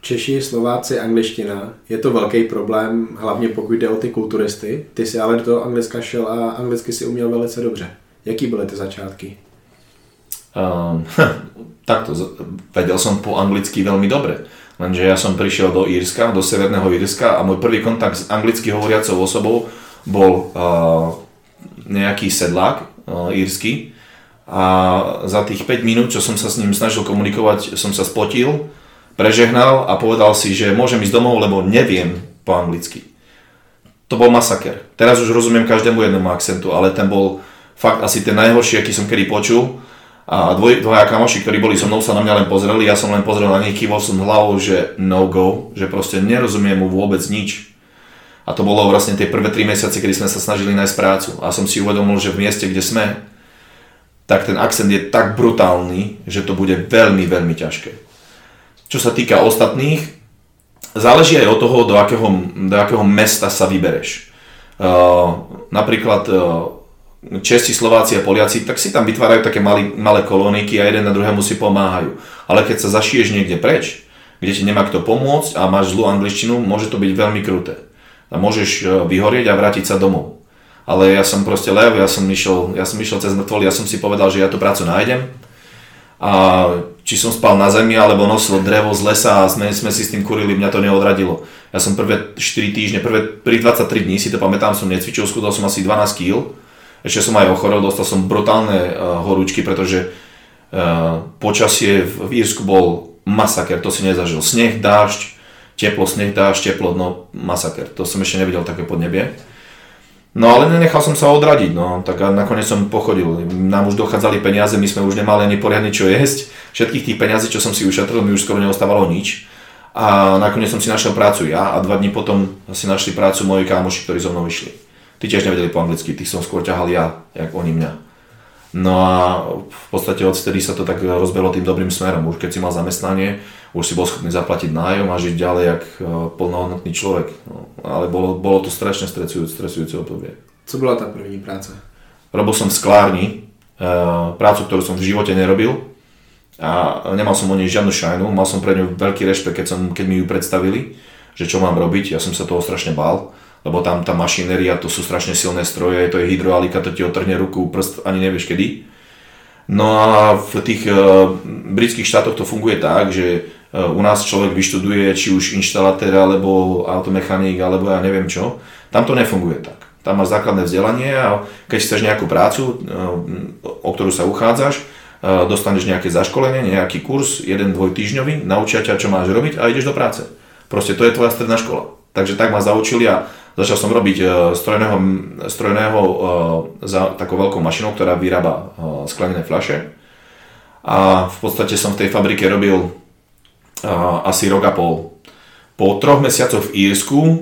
Češi, Slováci, angličtina. Je to velký problém, hlavně pokud jde o ty kulturisty. Ty si ale do Anglicka šel a anglicky si uměl velice dobře. Jaký byly ty začátky? <laughs> Um, takto, vedel som po anglicky veľmi dobre. Lenže ja som prišiel do Írska, do Severného Írska a môj prvý kontakt s anglicky hovoriacou osobou bol uh, nejaký sedlák uh, írsky a za tých 5 minút, čo som sa s ním snažil komunikovať, som sa spotil prežehnal a povedal si, že môžem ísť domov, lebo neviem po anglicky. To bol masaker. Teraz už rozumiem každému jednému akcentu, ale ten bol fakt asi ten najhorší, aký som kedy počul. A dvoj, dvaja kamoši, ktorí boli so mnou, sa na mňa len pozreli, ja som len pozrel na nich, kývol som hlavou, že no go, že proste nerozumiem mu vôbec nič. A to bolo vlastne tie prvé 3 mesiace, kedy sme sa snažili nájsť prácu. A som si uvedomil, že v mieste, kde sme, tak ten akcent je tak brutálny, že to bude veľmi, veľmi ťažké. Čo sa týka ostatných, záleží aj od toho, do akého, do akého mesta sa vybereš. Uh, napríklad uh, Česi, Slováci a Poliaci, tak si tam vytvárajú také malé, malé kolóniky a jeden na druhému si pomáhajú. Ale keď sa zašiješ niekde preč, kde ti nemá kto pomôcť a máš zlú angličtinu, môže to byť veľmi kruté. A môžeš e, vyhorieť a vrátiť sa domov. Ale ja som proste lev, ja som išiel, ja som išiel cez mŕtvoly, ja som si povedal, že ja tú prácu nájdem. A či som spal na zemi, alebo nosil drevo z lesa a sme, sme si s tým kurili, mňa to neodradilo. Ja som prvé 4 týždne, prvé, pri 23 dní si to pamätám, som necvičil, skúdal som asi 12 kg ešte som aj ochorel, dostal som brutálne uh, horúčky, pretože uh, počasie v Írsku bol masaker, to si nezažil. Sneh, dážď, teplo, sneh, dážď, teplo, no masaker. To som ešte nevidel také podnebie. No ale nenechal som sa odradiť, no tak a nakoniec som pochodil. Nám už dochádzali peniaze, my sme už nemali ani poriadne čo jesť. Všetkých tých peniazí, čo som si ušetril, mi už skoro neostávalo nič. A nakoniec som si našiel prácu ja a dva dní potom si našli prácu moji kámoši, ktorí so mnou išli. Tí tiež nevedeli po anglicky, tých som skôr ťahal ja, jak oni mňa. No a v podstate odtedy sa to tak rozbehlo tým dobrým smerom. Už keď si mal zamestnanie, už si bol schopný zaplatiť nájom a žiť ďalej jak e, plnohodnotný človek. No, ale bolo, bolo to strašne stresujúce, stresujúce obdobie. Co bola tá první práca? Robil som v sklárni, e, prácu, ktorú som v živote nerobil a nemal som o nej žiadnu šajnu, mal som pre ňu veľký rešpekt, keď, som, keď mi ju predstavili, že čo mám robiť, ja som sa toho strašne bál lebo tam tá mašinéria, to sú strašne silné stroje, to je hydraulika, to ti otrhne ruku, prst, ani nevieš kedy. No a v tých uh, britských štátoch to funguje tak, že u nás človek vyštuduje či už inštalatér, alebo automechanik, alebo ja neviem čo. Tam to nefunguje tak. Tam máš základné vzdelanie a keď chceš nejakú prácu, uh, o ktorú sa uchádzaš, dostaneš nejaké zaškolenie, nejaký kurz, jeden, dvoj týždňový, naučia ťa, čo máš robiť a ideš do práce. Proste to je tvoja stredná škola. Takže tak ma zaučili a Začal som robiť strojného, strojného za takou veľkou mašinou, ktorá vyrába sklenené fľaše. A v podstate som v tej fabrike robil asi rok a pol. Po troch mesiacoch v Írsku uh,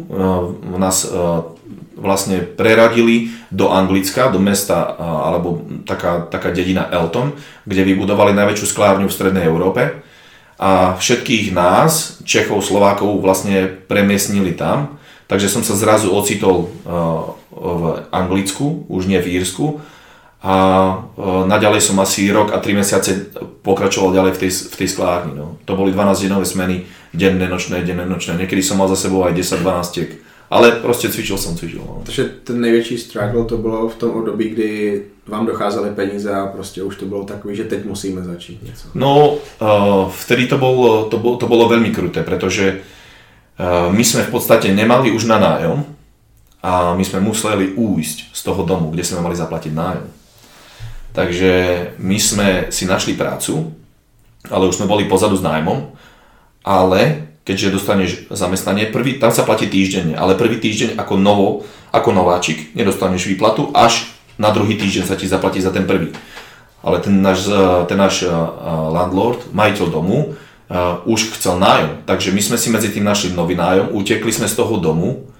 nás uh, vlastne preradili do Anglicka, do mesta, uh, alebo taká, taká dedina Elton, kde vybudovali najväčšiu sklárňu v strednej Európe. A všetkých nás, Čechov, Slovákov, vlastne premiestnili tam Takže som sa zrazu ocitol v Anglicku, už nie v Írsku. A uh, naďalej som asi rok a 3 mesiace pokračoval ďalej v tej, v tej sklárni. No. To boli 12-denové smeny, denné, nočné, denné, nočné. Niekedy som mal za sebou aj 10-12 tiek. Ale prostě cvičil jsem, cvičil. No. Takže ten největší struggle to bylo v tom období, kdy vám docházely peníze a prostě už to bylo takový, že teď musíme začít něco. No, uh, vtedy to bolo, to, bolo, to bolo veľmi kruté, pretože Eh, my sme v podstate nemali už na nájom a my sme museli újsť z toho domu, kde sme mali zaplatiť nájom. Takže my sme si našli prácu, ale už sme boli pozadu s nájmom, ale keďže dostaneš zamestnanie, prvý, tam sa platí týždenne, ale prvý týždeň ako novo, ako nováčik, nedostaneš výplatu, až na druhý týždeň sa ti zaplatí za ten prvý. Ale ten náš, eh, ten náš eh, landlord, majiteľ domu, už chcel nájom. Takže my sme si medzi tým našli nový nájom, utekli sme z toho domu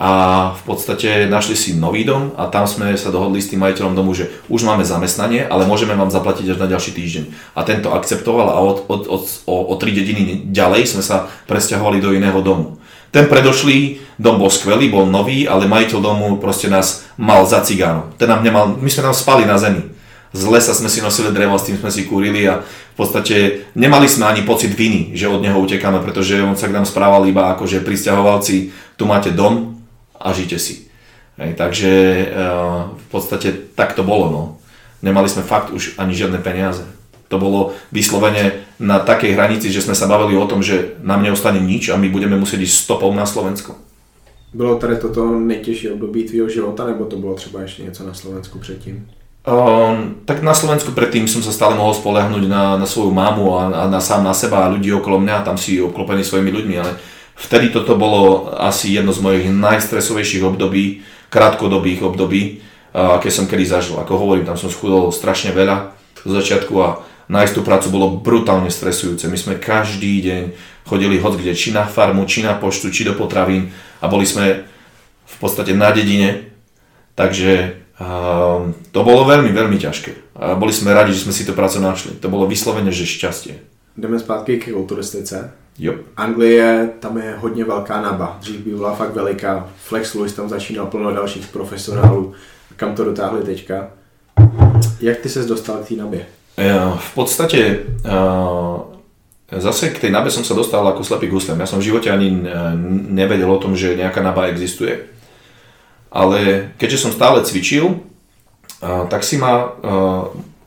a v podstate našli si nový dom a tam sme sa dohodli s tým majiteľom domu, že už máme zamestnanie, ale môžeme vám zaplatiť až na ďalší týždeň. A tento akceptoval a od, od, od, o, o tri dediny ďalej sme sa presťahovali do iného domu. Ten predošlý dom bol skvelý, bol nový, ale majiteľ domu proste nás mal za cigánu. Ten nám nemal, my sme tam spali na zemi z lesa sme si nosili drevo, s tým sme si kúrili a v podstate nemali sme ani pocit viny, že od neho utekáme, pretože on sa k nám správal iba ako, že pristahovalci, tu máte dom a žite si. Hej, takže uh, v podstate tak to bolo. No. Nemali sme fakt už ani žiadne peniaze. To bolo vyslovene na takej hranici, že sme sa bavili o tom, že nám neostane nič a my budeme musieť ísť stopou na Slovensko. Bylo tady toto nejtěžší období tvýho života, nebo to bylo třeba ještě něco na Slovensku předtím? Um, tak na Slovensku predtým som sa stále mohol spolehnúť na, na svoju mamu a, a na, sám na seba a ľudí okolo mňa, tam si obklopený svojimi ľuďmi, ale vtedy toto bolo asi jedno z mojich najstresovejších období, krátkodobých období, aké som kedy zažil. Ako hovorím, tam som schudol strašne veľa zo začiatku a nájsť tú prácu bolo brutálne stresujúce. My sme každý deň chodili hoď kde, či na farmu, či na poštu, či do potravín a boli sme v podstate na dedine, takže to bolo veľmi, veľmi ťažké. A boli sme radi, že sme si tú prácu našli. To bolo vyslovene, že šťastie. Jdeme zpátky k kulturistice. Jo. Anglie, tam je hodně velká naba. Dřív by byla fakt veliká. Flex Lewis tam začínal plno dalších profesionálů. Kam to dotáhli teďka? Jak ty ses dostal k té nabě? V podstate zase k tej nabe som sa dostal ako slepý guslem. Ja som v živote ani nevedel o tom, že nejaká naba existuje. Ale keďže som stále cvičil, tak si ma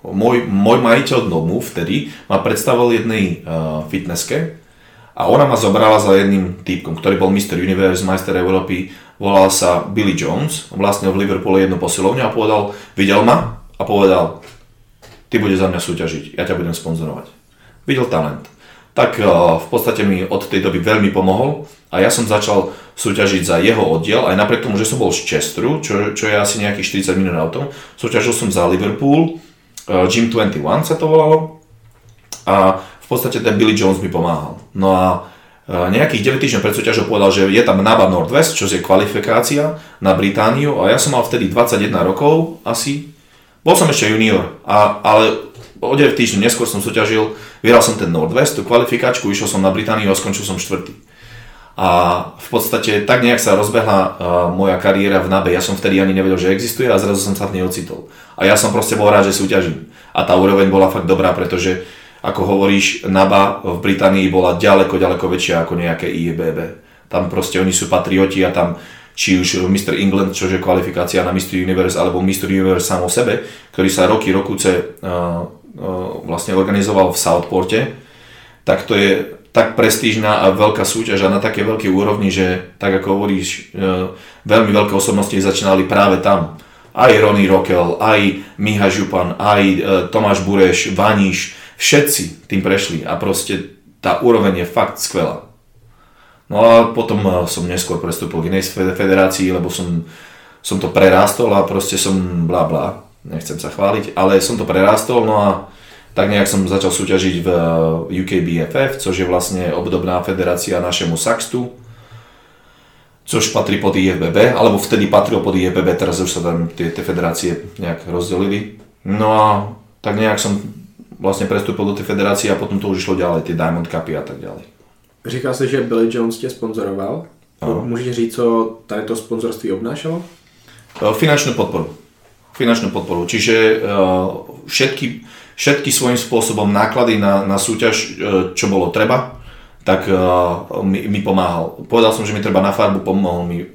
môj, môj majiteľ domu vtedy ma predstavil jednej fitnesske, a ona ma zobrala za jedným týpkom, ktorý bol Mr. Universe, majster Európy, volal sa Billy Jones, vlastne v Liverpoole jednu posilovňu a povedal, videl ma a povedal, ty bude za mňa súťažiť, ja ťa budem sponzorovať. Videl talent. Tak eh, v podstate mi od tej doby veľmi pomohol a ja som začal súťažiť za jeho oddiel, aj napriek tomu, že som bol z Chesteru, čo, čo je asi nejakých 40 minút autom, súťažil som za Liverpool, eh, Gym 21 sa to volalo a podstate ten Billy Jones mi pomáhal. No a e, nejakých 9 týždňov pred súťažou povedal, že je tam NABA Northwest, čo je kvalifikácia na Britániu a ja som mal vtedy 21 rokov asi. Bol som ešte junior, a, ale o 9 týždňov neskôr som súťažil, vyhral som ten Northwest, tú kvalifikáčku, išiel som na Britániu a skončil som štvrtý. A v podstate tak nejak sa rozbehla uh, moja kariéra v NABE. Ja som vtedy ani nevedel, že existuje a zrazu som sa v nej ocitol. A ja som proste bol rád, že súťažím. A tá úroveň bola fakt dobrá, pretože ako hovoríš, NABA v Británii bola ďaleko, ďaleko väčšia ako nejaké IBB. Tam proste oni sú patrioti a tam či už Mr. England, čo je kvalifikácia na Mr. Universe, alebo Mr. Universe sám o sebe, ktorý sa roky, rokuce uh, uh, vlastne organizoval v Southporte, tak to je tak prestížna a veľká súťaž a na také veľké úrovni, že tak ako hovoríš, uh, veľmi veľké osobnosti začínali práve tam. Aj Ronnie Rockel, aj Miha Župan, aj Tomáš Bureš, Vaniš, Všetci tým prešli a proste tá úroveň je fakt skvelá. No a potom eh, som neskôr prestúpil k inej federácii, lebo som, som to prerástol a proste som bla bla, nechcem sa chváliť, ale som to prerástol, no a tak nejak som začal súťažiť v eh, UKBFF, což je vlastne obdobná federácia našemu Saxtu, což patrí pod IFBB, alebo vtedy patril pod IFBB, teraz už sa tam tie, tie federácie nejak rozdelili. No a tak nejak som vlastne prestúpil do tej federácie a potom to už išlo ďalej, tie Diamond Cupy a tak ďalej. Říkal jsi, že Billy Jones tě sponzoroval. Ano. Můžeš říct, co tady to sponzorství obnášalo? E, finančnú podporu. Finančnú podporu. Čiže uh, všetky, všetky svojím spôsobom náklady na, na súťaž, uh, čo bolo treba, tak mi, mi pomáhal. Povedal som, že mi treba na farbu, pomohol mi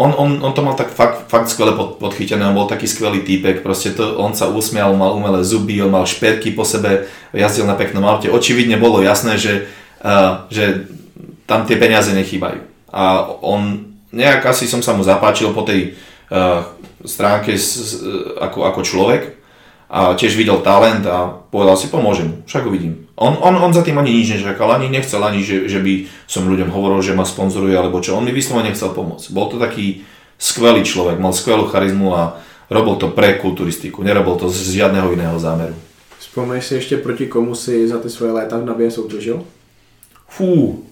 on, on, on to mal tak fakt, fakt skvele pod, podchytené, on bol taký skvelý týpek, proste to, on sa usmial, mal umelé zuby, on mal šperky po sebe, jazdil na peknom aute, očividne bolo jasné, že, uh, že tam tie peniaze nechýbajú. A on, nejak asi som sa mu zapáčil po tej uh, stránke s, ako, ako človek, a tiež videl talent a povedal si, pomôžem, však uvidím. On, on, on za tým ani nič nečakal, ani nechcel, ani že, že by som ľuďom hovoril, že ma sponzoruje alebo čo. On mi vyslovene nechcel pomôcť. Bol to taký skvelý človek, mal skvelú charizmu a robil to pre kulturistiku, nerobil to z žiadneho iného zámeru. Vzpomeneš si ešte proti komu si za ty svoje léta v nabie soutěžil? Fú,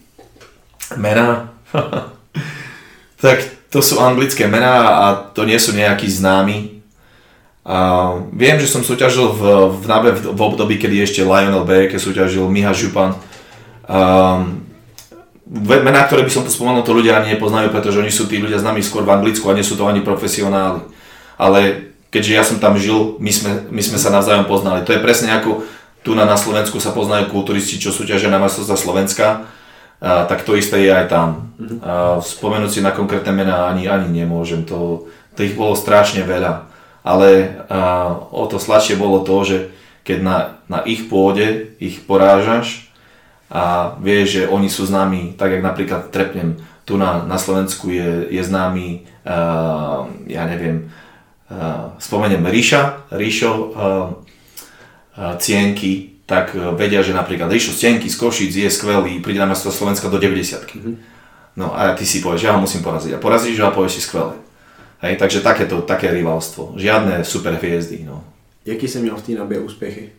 mená. <laughs> tak to sú anglické mená a to nie sú nejakí známi, a viem, že som súťažil v, v NABE v, v období, kedy ešte Lionel B, keď súťažil Miha Župan. Um, mená, ktoré by som tu spomenul, to ľudia ani nepoznajú, pretože oni sú tí ľudia známi skôr v Anglicku a nie sú to ani profesionáli. Ale keďže ja som tam žil, my sme, my sme sa navzájom poznali. To je presne ako tu na, na Slovensku sa poznajú kulturisti, čo súťažia na majstrovstvá Slovenska, a, tak to isté je aj tam. Mm-hmm. A, spomenúť si na konkrétne mená ani, ani nemôžem, to, to ich bolo strašne veľa ale o to sladšie bolo to, že keď na, na ich pôde ich porážaš a vieš, že oni sú známi, tak jak napríklad trepnem, tu na, na Slovensku je, je známy, uh, ja neviem, uh, spomeniem Ríša, Ríšo uh, uh, Cienky, tak vedia, že napríklad Ríšo Cienky z Košic je skvelý, príde na mesto Slovenska do 90 mm-hmm. No a ty si povieš, ja ho musím poraziť. A porazíš ho a povieš si skvelé. Hej, takže takéto, také rivalstvo. Žiadne super hviezdy. No. Jaký si měl v té nabě úspěchy?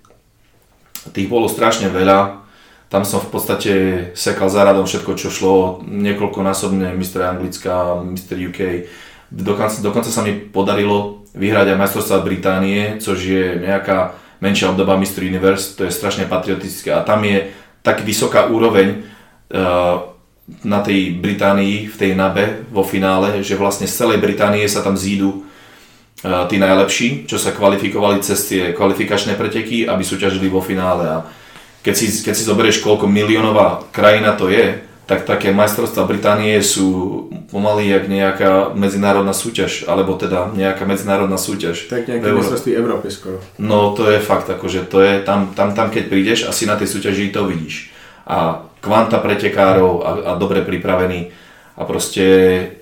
Tých bolo strašne veľa. Tam som v podstate sekal za radom všetko, čo šlo. Niekoľkonásobne Mr. Anglická, Mr. UK. Dokonca, dokonca sa mi podarilo vyhrať aj majstrovstvá Británie, což je nejaká menšia obdoba Mr. Universe. To je strašne patriotické. A tam je tak vysoká úroveň uh, na tej Británii, v tej NABE vo finále, že vlastne z celej Británie sa tam zídu tí najlepší, čo sa kvalifikovali cez tie kvalifikačné preteky, aby súťažili vo finále. A keď si, keď si zoberieš, koľko miliónová krajina to je, tak také majstrovstvá Británie sú pomaly jak nejaká medzinárodná súťaž, alebo teda nejaká medzinárodná súťaž. Tak nejaké majstrovství Európy skoro. No to je fakt, akože to je, tam, tam, tam keď prídeš, asi na tej súťaži to vidíš. A kvanta pretekárov a, a dobre pripravení a proste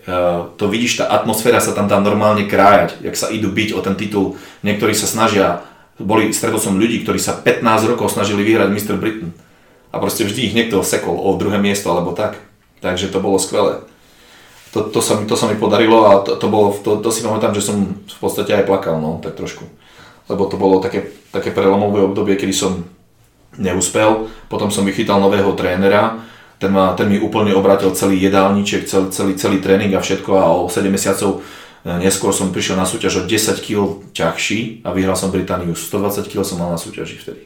uh, to vidíš, tá atmosféra sa tam dá normálne krájať, jak sa idú byť o ten titul. Niektorí sa snažia, boli, stretol som ľudí, ktorí sa 15 rokov snažili vyhrať Mr. Britain a proste vždy ich niekto sekol o druhé miesto alebo tak. Takže to bolo skvelé. To, to, sa, mi, to sa mi podarilo a to, to, bolo, to, to si pamätám, že som v podstate aj plakal, no, tak trošku. Lebo to bolo také, také prelomové obdobie, kedy som neúspel, potom som vychytal nového trénera, ten, ma, ten mi úplne obratil celý jedálniček, celý, celý, celý tréning a všetko a o 7 mesiacov e, neskôr som prišiel na súťaž o 10 kg ťažší a vyhral som Britániu. 120 kg som mal na súťaži vtedy.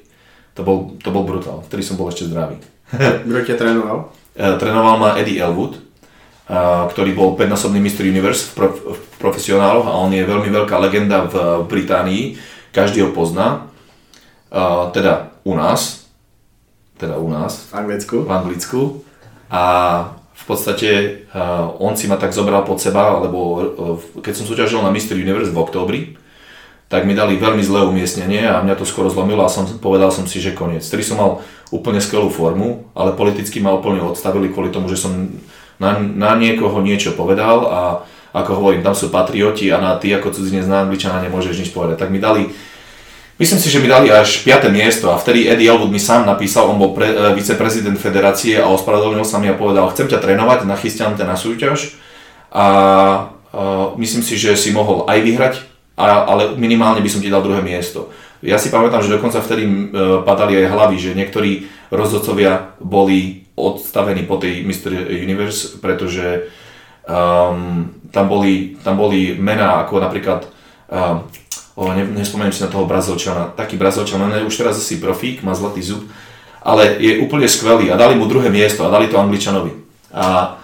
To bol, to bol brutál, vtedy som bol ešte zdravý. <laughs> Kto ťa trénoval? E, trénoval ma Eddie Elwood, e, ktorý bol 5-násobný Mr. Universe v, prof, v profesionáloch a on je veľmi veľká legenda v Británii, každý ho pozná, teda u nás, teda u nás. V Anglicku. V Anglicku. A v podstate uh, on si ma tak zobral pod seba, lebo uh, keď som súťažil na Mr. Universe v októbri, tak mi dali veľmi zlé umiestnenie a mňa to skoro zlomilo a som, povedal som si, že koniec. Vtedy som mal úplne skvelú formu, ale politicky ma úplne odstavili kvôli tomu, že som na, na niekoho niečo povedal a ako hovorím, tam sú patrioti a na ty ako cudzinec na Angličana nemôžeš nič povedať. Tak mi dali Myslím si, že mi dali až 5. miesto a vtedy Eddie Elwood mi sám napísal, on bol pre, e, viceprezident federácie a ospravedlnil sa mi a povedal, chcem ťa trénovať, nachystám ťa na súťaž a uh, myslím si, že si mohol aj vyhrať, a, ale minimálne by som ti dal druhé miesto. Ja si pamätám, že dokonca vtedy uh, padali aj hlavy, že niektorí rozhodcovia boli odstavení po tej Mr. Universe, pretože um, tam, boli, tam boli mená ako napríklad um, o, ne, nespomeniem si na toho Brazilčana, taký Brazilčan, on je už teraz asi profík, má zlatý zub, ale je úplne skvelý a dali mu druhé miesto a dali to Angličanovi. A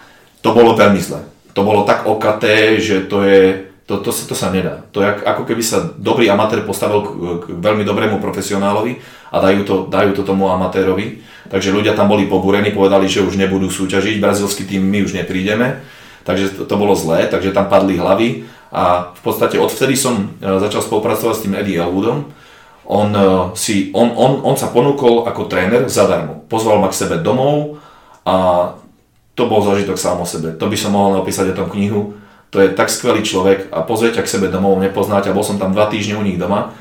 to bolo veľmi zlé. To bolo tak okaté, že to je, to, to, sa, to sa nedá. To je ako keby sa dobrý amatér postavil k, k veľmi dobrému profesionálovi a dajú to, dajú to tomu amatérovi. Takže ľudia tam boli pobúrení, povedali, že už nebudú súťažiť, brazilský tým my už neprídeme. Takže to, to bolo zlé, takže tam padli hlavy a v podstate odvtedy som e, začal spolupracovať s tým Eddie Elwoodom. On, e, si, on, on, on sa ponúkol ako tréner zadarmo. Pozval ma k sebe domov a to bol zažitok sám o sebe. To by som mohol napísať o tom knihu. To je tak skvelý človek a pozrieť k sebe domov, nepoznáte. Bol som tam dva týždne u nich doma.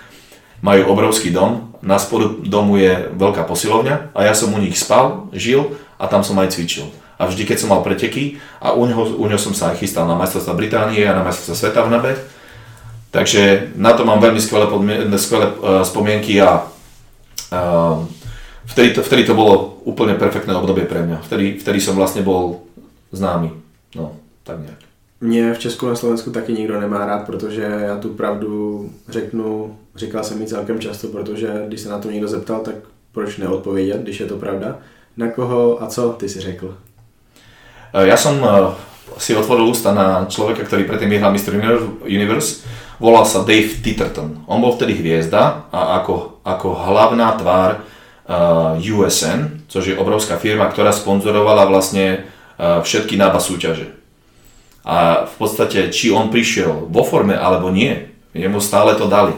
Majú obrovský dom, na spodu domu je veľká posilovňa a ja som u nich spal, žil a tam som aj cvičil a vždy, keď som mal preteky a u ňoho, u ňoho som sa aj chystal na majstrovstvá Británie a na majstrovstvá sveta v NABE. Takže na to mám veľmi skvelé, podmien- skvelé uh, spomienky a uh, vtedy, to, vtedy to bolo úplne perfektné obdobie pre mňa. Vtedy, vtedy som vlastne bol známy. No, tak nejak. Mě v Česku na Slovensku taky nikdo nemá rád, protože já tu pravdu řeknu, říkal jsem mi celkem často, protože když se na to někdo zeptal, tak proč neodpovědět, když je to pravda. Na koho a co ty si řekl? Eh, ja som eh, si otvoril ústa na človeka, ktorý predtým vyhral Mr. Universe, volal sa Dave Titterton. On bol vtedy hviezda a ako, ako hlavná tvár eh, USN, což je obrovská firma, ktorá sponzorovala vlastne všetky nába súťaže. A v podstate, či on prišiel vo forme alebo nie, jemu stále to dali.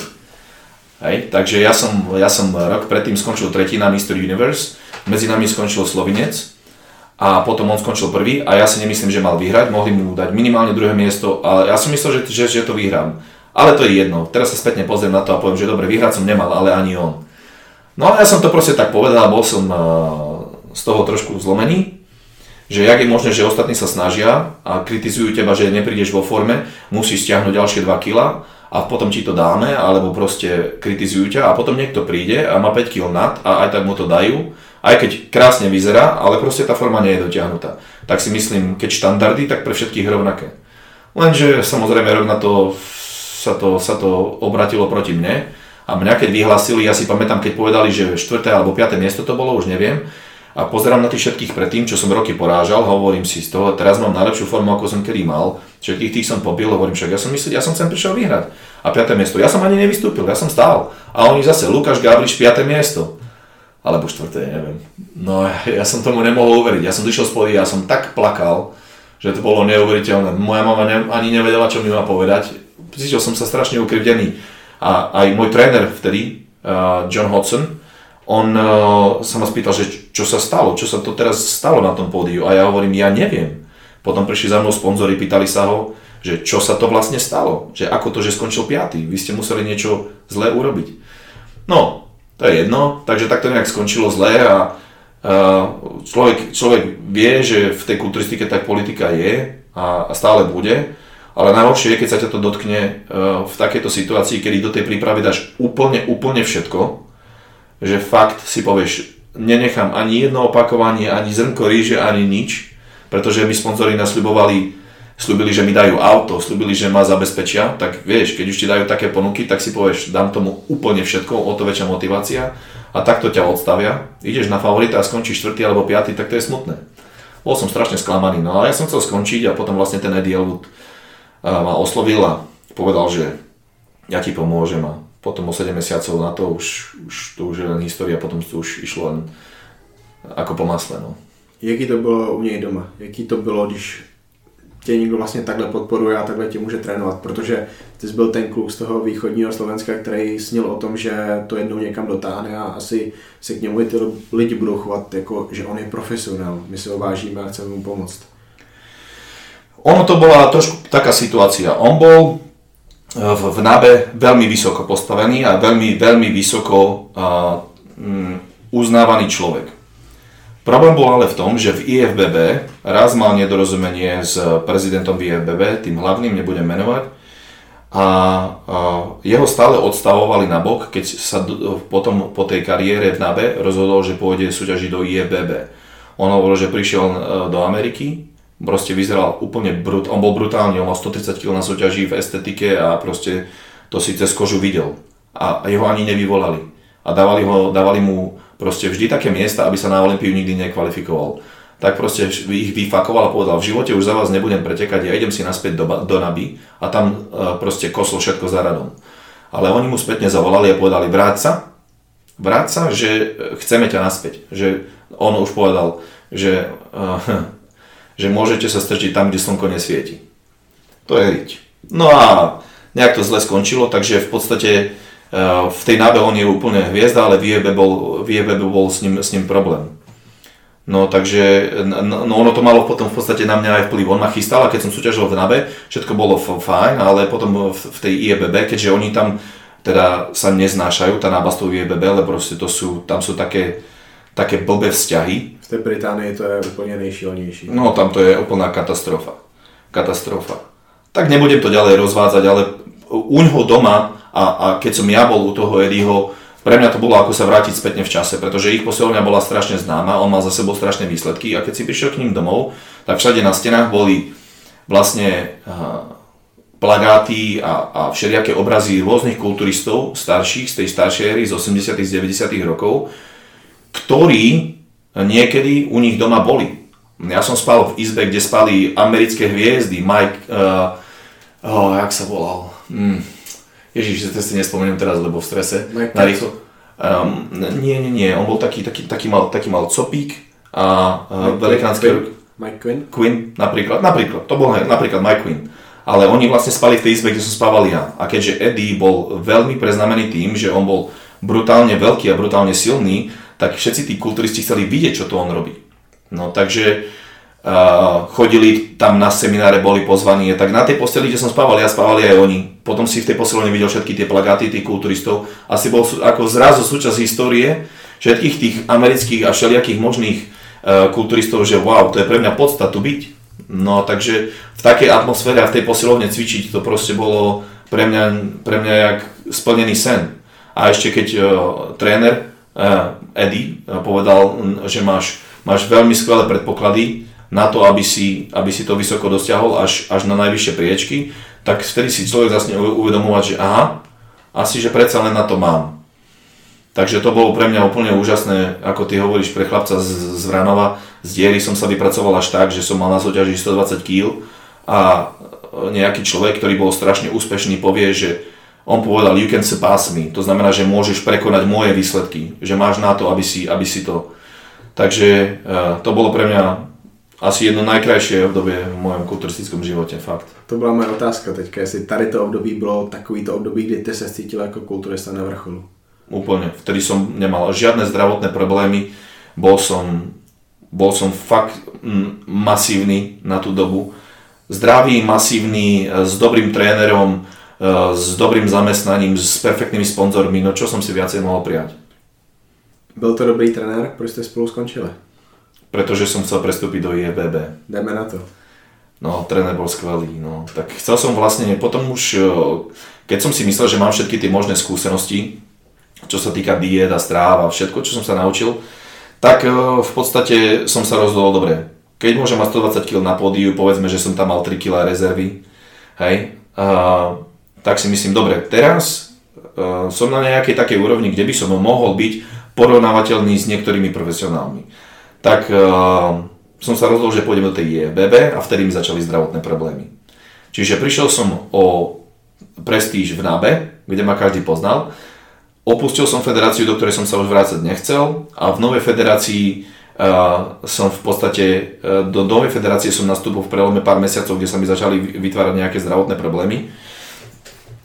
Hej, takže ja som, ja som rok predtým skončil tretí na Mr. Universe, medzi nami skončil Slovinec, a potom on skončil prvý a ja si nemyslím, že mal vyhrať, mohli mu dať minimálne druhé miesto, ale ja som myslel, že, že, že to vyhrám. Ale to je jedno, teraz sa spätne pozriem na to a poviem, že dobre, vyhrať som nemal, ale ani on. No a ja som to proste tak povedal bol som uh, z toho trošku zlomený. že jak je možné, že ostatní sa snažia a kritizujú teba, že neprídeš vo forme, musíš stiahnuť ďalšie 2 kg a potom ti to dáme, alebo proste kritizujú ťa a potom niekto príde a má 5 kg nad a aj tak mu to dajú, aj keď krásne vyzerá, ale proste tá forma nie je dotiahnutá. Tak si myslím, keď štandardy, tak pre všetkých rovnaké. Lenže samozrejme rovnato sa to, sa to obratilo proti mne a mňa keď vyhlásili, ja si pamätám, keď povedali, že 4. alebo 5. miesto to bolo, už neviem, a pozerám na tých všetkých predtým, čo som roky porážal, hovorím si z toho, teraz mám najlepšiu formu, ako som kedy mal, všetkých tých som pobil, hovorím však, ja som myslel, ja som sem prišiel vyhrať. A 5. miesto, ja som ani nevystúpil, ja som stál. A oni zase, Lukáš Gabriš, 5. miesto. Alebo 4. neviem. No ja som tomu nemohol uveriť, ja som vyšiel z pody, ja som tak plakal, že to bolo neuveriteľné. Moja mama ne, ani nevedela, čo mi má povedať. Cítil som sa strašne ukrivdený. A aj môj tréner vtedy, uh, John Hodson, on uh, sa ma spýtal, že čo sa stalo, čo sa to teraz stalo na tom pódiu a ja hovorím, ja neviem. Potom prišli za mnou sponzory, pýtali sa ho, že čo sa to vlastne stalo, že ako to, že skončil piatý, vy ste museli niečo zlé urobiť. No, to je jedno, takže takto nejak skončilo zlé a človek, človek vie, že v tej kulturistike tak politika je a, stále bude, ale najhoršie je, keď sa ťa to dotkne uh, v takejto situácii, kedy do tej prípravy dáš úplne, úplne všetko, že fakt si povieš, nenechám ani jedno opakovanie, ani zrnko ríže, ani nič, pretože mi sponzori nasľubovali, slúbili, že mi dajú auto, slúbili, že ma zabezpečia, tak vieš, keď už ti dajú také ponuky, tak si povieš, dám tomu úplne všetko, o to väčšia motivácia a takto ťa odstavia. Ideš na favorita a skončíš 4. alebo 5. tak to je smutné. Bol som strašne sklamaný, no ale ja som chcel skončiť a potom vlastne ten Eddie Elwood ma oslovil a povedal, že ja ti pomôžem a potom o 7 mesiacov na to už, už to už je len história, potom to už išlo len ako po masle. No. Jaký to bylo u něj doma? Jaký to bylo, když tě někdo vlastně takhle podporuje a takhle tě může trénovat, protože ty jsi byl ten kluk z toho východního Slovenska, který snil o tom, že to jednou někam dotáhne a asi se k němu ty lidi budou chovat jako, že on je profesionál, my si ho vážíme a chceme mu pomoct. Ono to bola trošku taká situácia. On bol v, v NABE veľmi vysoko postavený a veľmi, veľmi vysoko a, mm, uznávaný človek. Problém bol ale v tom, že v IFBB raz mal nedorozumenie s prezidentom IFBB, tým hlavným nebudem menovať, a, jeho stále odstavovali na bok, keď sa potom po tej kariére v NABE rozhodol, že pôjde súťažiť do IFBB. On hovoril, že prišiel e, do Ameriky, proste vyzeral úplne brut, on bol brutálny, on mal 130 kg na súťaži v estetike a proste to si cez kožu videl. A jeho ani nevyvolali. A dávali, ho, dávali mu proste vždy také miesta, aby sa na Olympiu nikdy nekvalifikoval. Tak proste ich vyfakoval a povedal, v živote už za vás nebudem pretekať, ja idem si naspäť do, do Naby a tam uh, proste kosol všetko za radom. Ale oni mu spätne zavolali a povedali, vráť sa, vráť sa, že chceme ťa naspäť. Že on už povedal, že uh, <laughs> že môžete sa strčiť tam, kde slnko nesvieti. To je riť. No a nejak to zle skončilo, takže v podstate e, v tej nábe on je úplne hviezda, ale v IEB bol, v IEB bol s, ním, s ním problém. No takže, no, no ono to malo potom v podstate na mňa aj vplyv. On ma chystal a keď som súťažil v NABE, všetko bolo fajn, ale potom v, v tej IEBB, keďže oni tam teda sa neznášajú, tá nába s tou IEBB, ale proste to sú, tam sú také, také blbé vzťahy, v té Británii to je úplně nejšílenější. No tam to je úplná katastrofa. Katastrofa. Tak nebudem to ďalej rozvádzať, ale u ňoho doma a, a keď som ja bol u toho Eddieho, pre mňa to bolo ako sa vrátiť spätne v čase, pretože ich posielňa bola strašne známa, on mal za sebou strašné výsledky a keď si prišiel k ním domov, tak všade na stenách boli vlastne plagáty a, a všelijaké obrazy rôznych kulturistov, starších, z tej staršej éry, z 80 90 rokov, ktorí niekedy u nich doma boli. Ja som spal v izbe, kde spali americké hviezdy, Mike, uh, oh, jak sa volal? Mm. Ježiš, si nespomeniem teraz, lebo v strese. Mike na rýchlo. Um, nie, nie, nie, on bol taký, taký, taký, mal, taký mal copík a uh, velikánske... Mike Quinn? Quinn, napríklad, napríklad, to bol napríklad Mike Quinn. Ale oni vlastne spali v tej izbe, kde som spával ja. A keďže Eddie bol veľmi preznamený tým, že on bol brutálne veľký a brutálne silný, tak všetci tí kulturisti chceli vidieť, čo to on robí. No takže chodili tam na semináre, boli pozvaní, tak na tej posteli, kde som spával, ja spávali aj oni. Potom si v tej posteli videl všetky tie plagáty tých kulturistov. Asi bol ako zrazu súčasť histórie všetkých tých amerických a všelijakých možných kulturistov, že wow, to je pre mňa podsta tu byť. No takže v takej atmosfére a v tej posilovne cvičiť, to proste bolo pre mňa, pre mňa jak splnený sen. A ešte keď uh, tréner uh, Eddie uh, povedal, že máš, máš veľmi skvelé predpoklady na to, aby si, aby si to vysoko dosiahol až, až na najvyššie priečky, tak vtedy si človek zase uvedomovať, že aha, asi že predsa len na to mám. Takže to bolo pre mňa úplne úžasné, ako ty hovoríš, pre chlapca z, z Vranova. Z diery som sa vypracoval až tak, že som mal na súťaži 120 kg a nejaký človek, ktorý bol strašne úspešný, povie, že on povedal, you can surpass me. To znamená, že môžeš prekonať moje výsledky, že máš na to, aby si, aby si to. Takže uh, to bolo pre mňa asi jedno najkrajšie obdobie v mojom kulturistickom živote, fakt. To byla moje otázka teďka, jestli tady to období bylo takovýto období, kdy ty se cítil jako kulturista na vrcholu. Úplne. Vtedy som nemal žiadne zdravotné problémy. Bol som, bol som fakt masívny na tú dobu. Zdravý, masívny, s dobrým trénerom, e, s dobrým zamestnaním, s perfektnými sponzormi. No čo som si viacej mohol prijať? Byl to dobrý trenér? Proč ste spolu skončili? Pretože som chcel prestúpiť do IEBB. Jdeme na to. No, tréner bol skvelý. No. Tak chcel som vlastne, potom už, e, keď som si myslel, že mám všetky tie možné skúsenosti, čo sa týka diet a stráv a všetko, čo som sa naučil, tak e, v podstate som sa rozhodol dobre. Keď môžem mať 120 kg na pódiu, povedzme, že som tam mal 3 kg rezervy, hej, uh, tak si myslím, dobre, teraz uh, som na nejakej takej úrovni, kde by som mohol byť porovnávateľný s niektorými profesionálmi. Tak uh, som sa rozhodol, že pôjdem do tej IEBB a vtedy mi začali zdravotné problémy. Čiže prišiel som o prestíž v NABE, kde ma každý poznal Opustil som federáciu, do ktorej som sa už vrácať nechcel a v novej federácii uh, som v podstate, uh, do novej federácie som nastúpil v prelome pár mesiacov, kde sa mi začali vytvárať nejaké zdravotné problémy.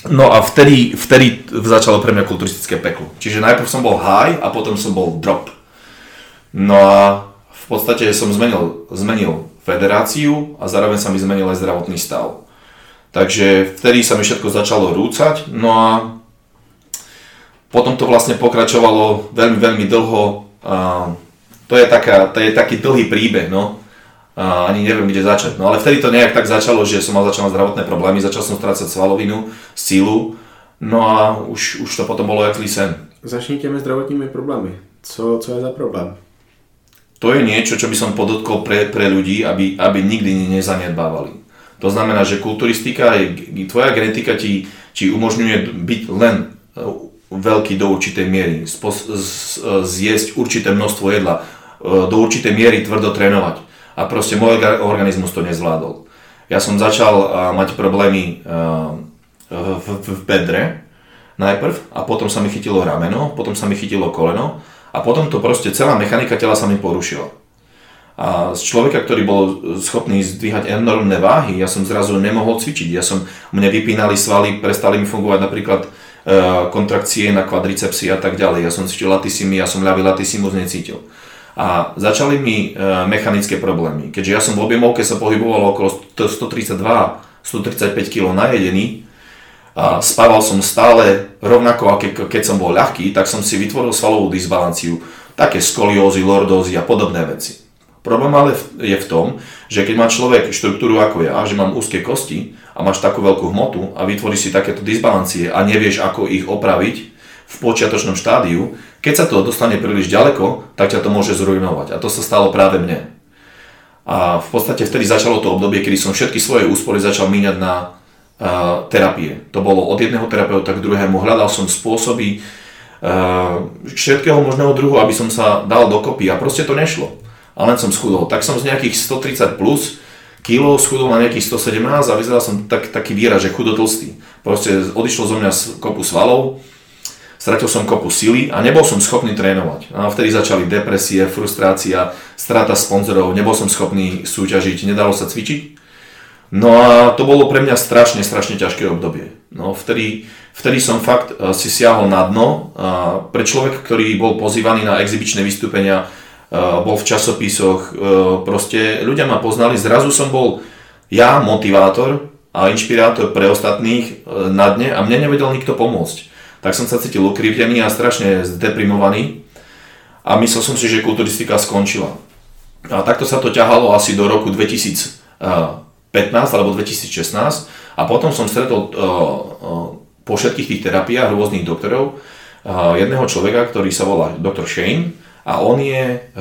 No a vtedy, vtedy začalo pre mňa kulturistické peklo. Čiže najprv som bol high a potom som bol drop. No a v podstate som zmenil, zmenil federáciu a zároveň sa mi zmenil aj zdravotný stav. Takže vtedy sa mi všetko začalo rúcať, no a potom to vlastne pokračovalo veľmi, veľmi dlho. To, je taká, to je taký dlhý príbeh, no. Ani neviem, kde začať. No ale vtedy to nejak tak začalo, že som mal začal zdravotné problémy, začal som strácať svalovinu, sílu, no a už, už to potom bolo jak sen. Začni těmi zdravotními problémy. Co, co je za problém? To je niečo, čo by som podotkol pre, pre ľudí, aby, aby nikdy nezanedbávali. To znamená, že kulturistika, je, tvoja genetika ti, ti umožňuje byť len veľký do určitej miery, zjesť určité množstvo jedla, e, do určitej miery tvrdo trénovať. A proste môj organizmus to nezvládol. Ja som začal e, mať problémy e, v bedre najprv a potom sa mi chytilo rameno, potom sa mi chytilo koleno a potom to proste celá mechanika tela sa mi porušila. A z človeka, ktorý bol schopný zdvíhať enormné váhy, ja som zrazu nemohol cvičiť. Ja som, mne vypínali svaly, prestali mi fungovať napríklad Eh, kontrakcie na kvadricepsy a tak ďalej. Ja som cítil latisimy, ja som ľavý latissimus necítil. A začali mi eh, mechanické problémy. Keďže ja som v objemovke sa pohyboval okolo 132 135 kg najedený, a spával som stále rovnako, ako keď som bol ľahký, tak som si vytvoril svalovú disbalanciu, také skoliózy, lordózy a podobné veci. Problém ale je v tom, že keď má človek štruktúru ako ja, že mám úzke kosti a máš takú veľkú hmotu a vytvoríš si takéto disbalancie a nevieš ako ich opraviť v počiatočnom štádiu, keď sa to dostane príliš ďaleko, tak ťa to môže zrujnovať. A to sa stalo práve mne. A v podstate vtedy začalo to obdobie, kedy som všetky svoje úspory začal míňať na terapie. To bolo od jedného terapeuta k druhému. Hľadal som spôsoby všetkého možného druhu, aby som sa dal dokopy a proste to nešlo a len som schudol. Tak som z nejakých 130 plus kilo schudol na nejakých 117 a vyzeral som tak, taký výraz, že chudotlstý. Proste odišlo zo mňa kopu svalov, stratil som kopu sily a nebol som schopný trénovať. A vtedy začali depresie, frustrácia, strata sponzorov, nebol som schopný súťažiť, nedalo sa cvičiť. No a to bolo pre mňa strašne, strašne ťažké obdobie. No vtedy, vtedy som fakt eh, si siahol na dno. Pre človeka, ktorý bol pozývaný na exibičné vystúpenia, Eh, bol v časopisoch, eh, proste ľudia ma poznali, zrazu som bol ja motivátor a inšpirátor pre ostatných na dne a mne nevedel nikto pomôcť. Tak som sa cítil ukrivdený a strašne zdeprimovaný a myslel som si, že kulturistika skončila. A takto sa to ťahalo asi do roku 2015 alebo 2016 a potom som stretol po všetkých tých terapiách rôznych doktorov jedného človeka, ktorý sa volá doktor Shane a on, je,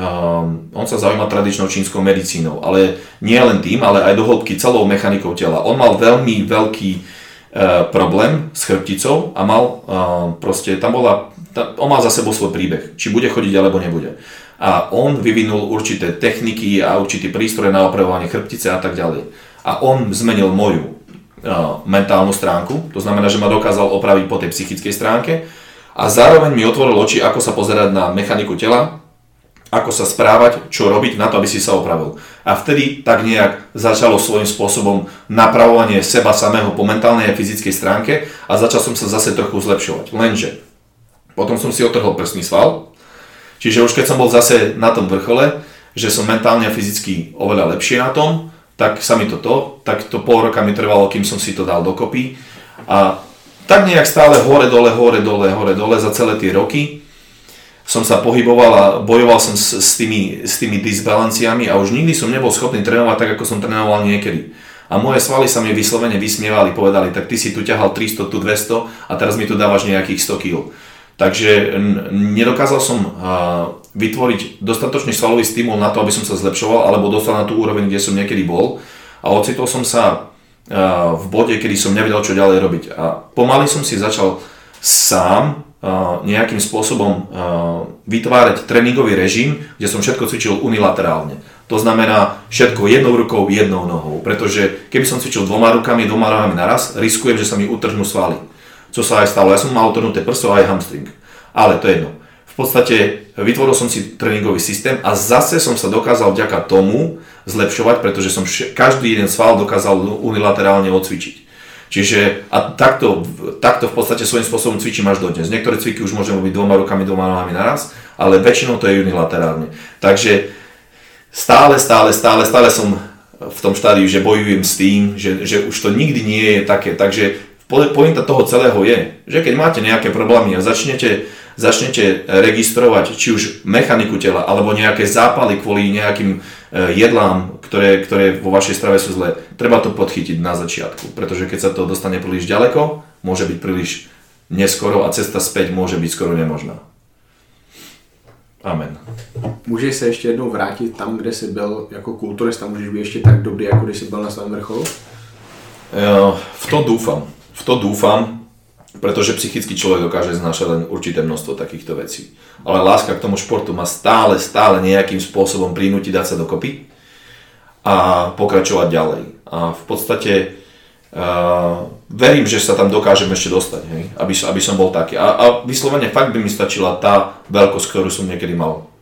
on sa zaujíma tradičnou čínskou medicínou, ale nie len tým, ale aj do hĺbky celou mechanikou tela. On mal veľmi veľký problém s chrbticou a mal proste, tam bola, on mal za sebou svoj príbeh, či bude chodiť alebo nebude. A on vyvinul určité techniky a určité prístroje na opravovanie chrbtice a tak ďalej. A on zmenil moju mentálnu stránku, to znamená, že ma dokázal opraviť po tej psychickej stránke a zároveň mi otvoril oči, ako sa pozerať na mechaniku tela, ako sa správať, čo robiť na to, aby si sa opravil. A vtedy tak nejak začalo svojím spôsobom napravovanie seba samého po mentálnej a fyzickej stránke a začal som sa zase trochu zlepšovať. Lenže potom som si otrhol prsný sval, čiže už keď som bol zase na tom vrchole, že som mentálne a fyzicky oveľa lepšie na tom, tak sa mi to tak to pol roka mi trvalo, kým som si to dal dokopy. A tak nejak stále hore, dole, hore, dole, hore, dole za celé tie roky som sa pohyboval a bojoval som s, s, tými, s tými disbalanciami a už nikdy som nebol schopný trénovať tak, ako som trénoval niekedy. A moje svaly sa mi vyslovene vysmievali, povedali, tak ty si tu ťahal 300, tu 200 a teraz mi tu dávaš nejakých 100 kg. Takže nedokázal som vytvoriť dostatočný svalový stimul na to, aby som sa zlepšoval, alebo dostal na tú úroveň, kde som niekedy bol. A ocitol som sa v bode, kedy som nevedel, čo ďalej robiť. A pomaly som si začal sám nejakým spôsobom vytvárať tréningový režim, kde som všetko cvičil unilaterálne. To znamená všetko jednou rukou, jednou nohou. Pretože keby som cvičil dvoma rukami, dvoma nohami naraz, riskujem, že sa mi utrhnú svaly. Co sa aj stalo. Ja som mal utrhnuté prso aj hamstring. Ale to je jedno. V podstate vytvoril som si tréningový systém a zase som sa dokázal vďaka tomu zlepšovať, pretože som každý jeden sval dokázal unilaterálne odcvičiť. Čiže a takto, takto v podstate svojím spôsobom cvičím až do dnes. Niektoré cviky už môžem robiť dvoma rukami, dvoma nohami naraz, ale väčšinou to je unilaterálne. Takže stále, stále, stále, stále som v tom štádiu, že bojujem s tým, že, že už to nikdy nie je také. Takže pointa toho celého je, že keď máte nejaké problémy a začnete, začnete registrovať či už mechaniku tela alebo nejaké zápaly kvôli nejakým e, jedlám, ktoré, ktoré vo vašej strave sú zlé, treba to podchytiť na začiatku, pretože keď sa to dostane príliš ďaleko, môže byť príliš neskoro a cesta späť môže byť skoro nemožná. Amen. Můžeš se ještě jednou vrátit tam, kde jsi byl jako kulturista, můžeš být ještě tak dobrý, jako když jsi byl na svém vrcholu? V to dúfam v to dúfam, pretože psychický človek dokáže znášať len určité množstvo takýchto vecí. Ale láska k tomu športu ma stále, stále nejakým spôsobom prinúti dať sa dokopy a pokračovať ďalej. A v podstate uh, verím, že sa tam dokážem ešte dostať, hej? Aby, aby som bol taký. A, a vyslovene fakt by mi stačila tá veľkosť, ktorú som niekedy mal.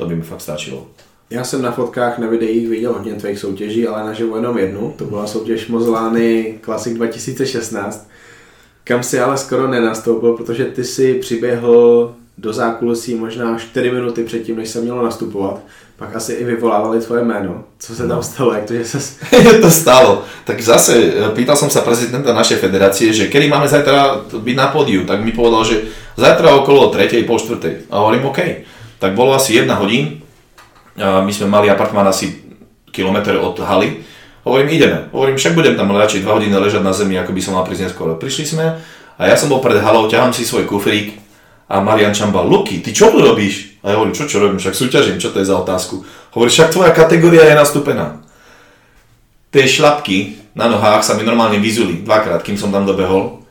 To by mi fakt stačilo. Já jsem na fotkách, na videích viděl hodně tvých soutěží, ale naživu jenom jednu. To byla soutěž Mozolány Classic 2016, kam si ale skoro nenastoupil, protože ty si přiběhl do zákulisí možná 4 minuty předtím, než se mělo nastupovat. Pak asi i vyvolávali tvoje jméno. Co se tam no. stalo? Jak to, že sa... <laughs> to stalo. Tak zase e, pýtal som sa prezidenta našej federácie, že kedy máme zajtra byť na pódiu, tak mi povedal, že zajtra okolo 3. pol 4. A hovorím OK. Tak bolo asi jedna hodín, my sme mali apartmán asi kilometr od haly. Hovorím, ideme. Hovorím, však budem tam radšej 2 hodiny ležať na zemi, ako by som mal prísť neskôr. Prišli sme a ja som bol pred halou, ťahám si svoj kufrík a Marian Čamba, Luky, ty čo tu robíš? A ja hovorím, čo čo robím, však súťažím, čo to je za otázku? Hovorí, však tvoja kategória je nastúpená. Tie šlapky na nohách sa mi normálne vyzuli dvakrát, kým som tam dobehol.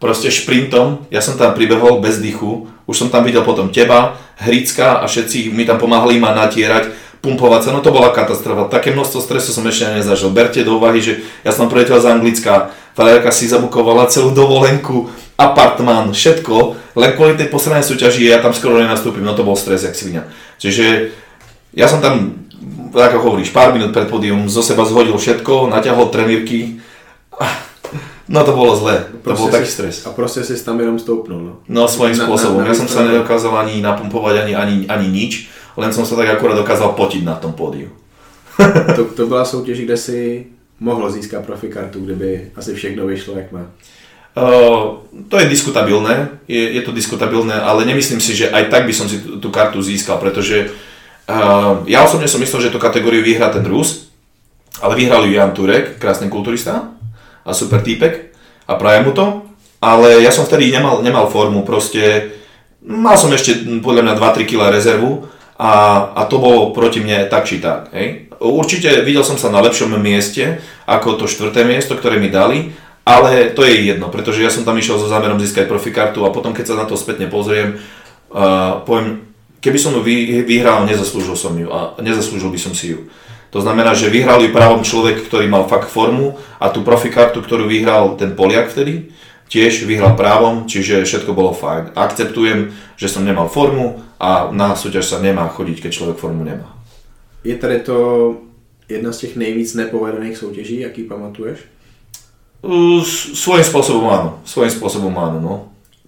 Proste šprintom, ja som tam pribehol bez dychu, už som tam videl potom teba, Hricka a všetci mi tam pomáhali ma natierať, pumpovať sa, no to bola katastrofa. Také množstvo stresu som ešte nezažil. Berte do úvahy, že ja som priletel z Anglicka, frajerka si zabukovala celú dovolenku, apartmán, všetko, len kvôli tej poslednej súťaži ja tam skoro nenastúpim, no to bol stres jak svinia. Čiže ja som tam, ako hovoríš, pár minút pred pódium zo seba zhodil všetko, naťahol trenírky, No to bolo zlé, to bol taký stres. A proste si tam jenom stoupnul, no. No svojím na, spôsobom, na, na, ja som sa nedokázal ani napumpovať, ani, ani, ani nič, len som sa tak akurát dokázal potiť na tom pódiu. <laughs> to, to byla soutěž, kde si mohl získat profikartu, kdyby asi všechno vyšlo, jak má. Uh, to je diskutabilné, je, je to diskutabilné, ale nemyslím si, že aj tak by som si tú, tú kartu získal, pretože Uh, ja osobne som myslel, že tú kategóriu vyhrá ten Rus, ale vyhral ju Jan Turek, krásny kulturista a super týpek a prajem mu to. Ale ja som vtedy nemal, nemal formu, proste mal som ešte podľa mňa 2-3 kg rezervu a, a to bolo proti mne tak či tak. Hej. Určite videl som sa na lepšom mieste ako to štvrté miesto, ktoré mi dali, ale to je jedno, pretože ja som tam išiel so zámerom získať profikartu a potom keď sa na to spätne pozriem, uh, poviem, keby som ju vyhral, nezaslúžil som ju a nezaslúžil by som si ju. To znamená, že vyhral ju právom človek, ktorý mal fakt formu a tú profikartu, ktorú vyhral ten Poliak vtedy, tiež vyhral právom, čiže všetko bolo fajn. Akceptujem, že som nemal formu a na súťaž sa nemá chodiť, keď človek formu nemá. Je tady to jedna z těch nejvíc nepovedených soutěží, jaký pamatuješ? Svojím spôsobom áno, svojím spôsobom áno, no.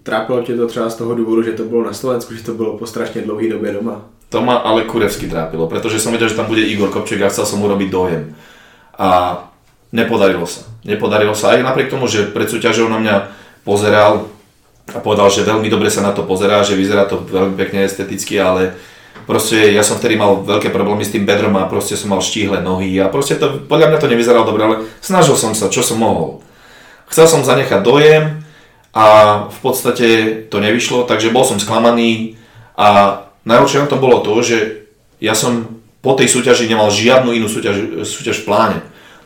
Trápilo tě to třeba z toho důvodu, že to bylo na Slovensku, že to bylo po strašně dlouhé době doma? To ma ale kurevsky trápilo, pretože som vedel, že tam bude Igor Kopček a chcel som urobiť dojem. A nepodarilo sa. Nepodarilo sa aj napriek tomu, že pred súťažou na mňa pozeral a povedal, že veľmi dobre sa na to pozerá, že vyzerá to veľmi pekne esteticky, ale proste ja som vtedy mal veľké problémy s tým bedrom a proste som mal štíhle nohy a proste to, podľa mňa to nevyzeralo dobre, ale snažil som sa, čo som mohol. Chcel som zanechať dojem a v podstate to nevyšlo, takže bol som sklamaný a najhoršie na tom bolo to, že ja som po tej súťaži nemal žiadnu inú súťaž, súťaž v pláne.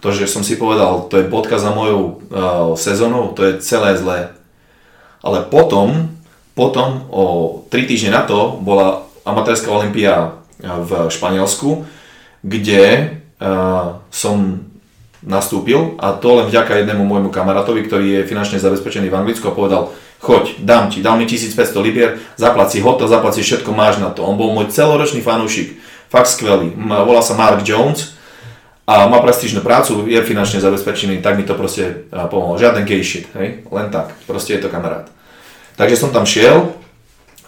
To, že som si povedal, to je bodka za mojou uh, sezónou, to je celé zlé. Ale potom, potom o 3 týždne na to bola amatérska olimpia v Španielsku, kde uh, som nastúpil a to len vďaka jednému môjmu kamarátovi, ktorý je finančne zabezpečený v Anglicku a povedal, choď, dám ti, dal mi 1500 libier, zaplaci hotel, zaplaci všetko, máš na to. On bol môj celoročný fanúšik, fakt skvelý. Volá sa Mark Jones a má prestížnú prácu, je finančne zabezpečený, tak mi to proste pomohlo. Žiaden gay shit, hej? len tak, proste je to kamarát. Takže som tam šiel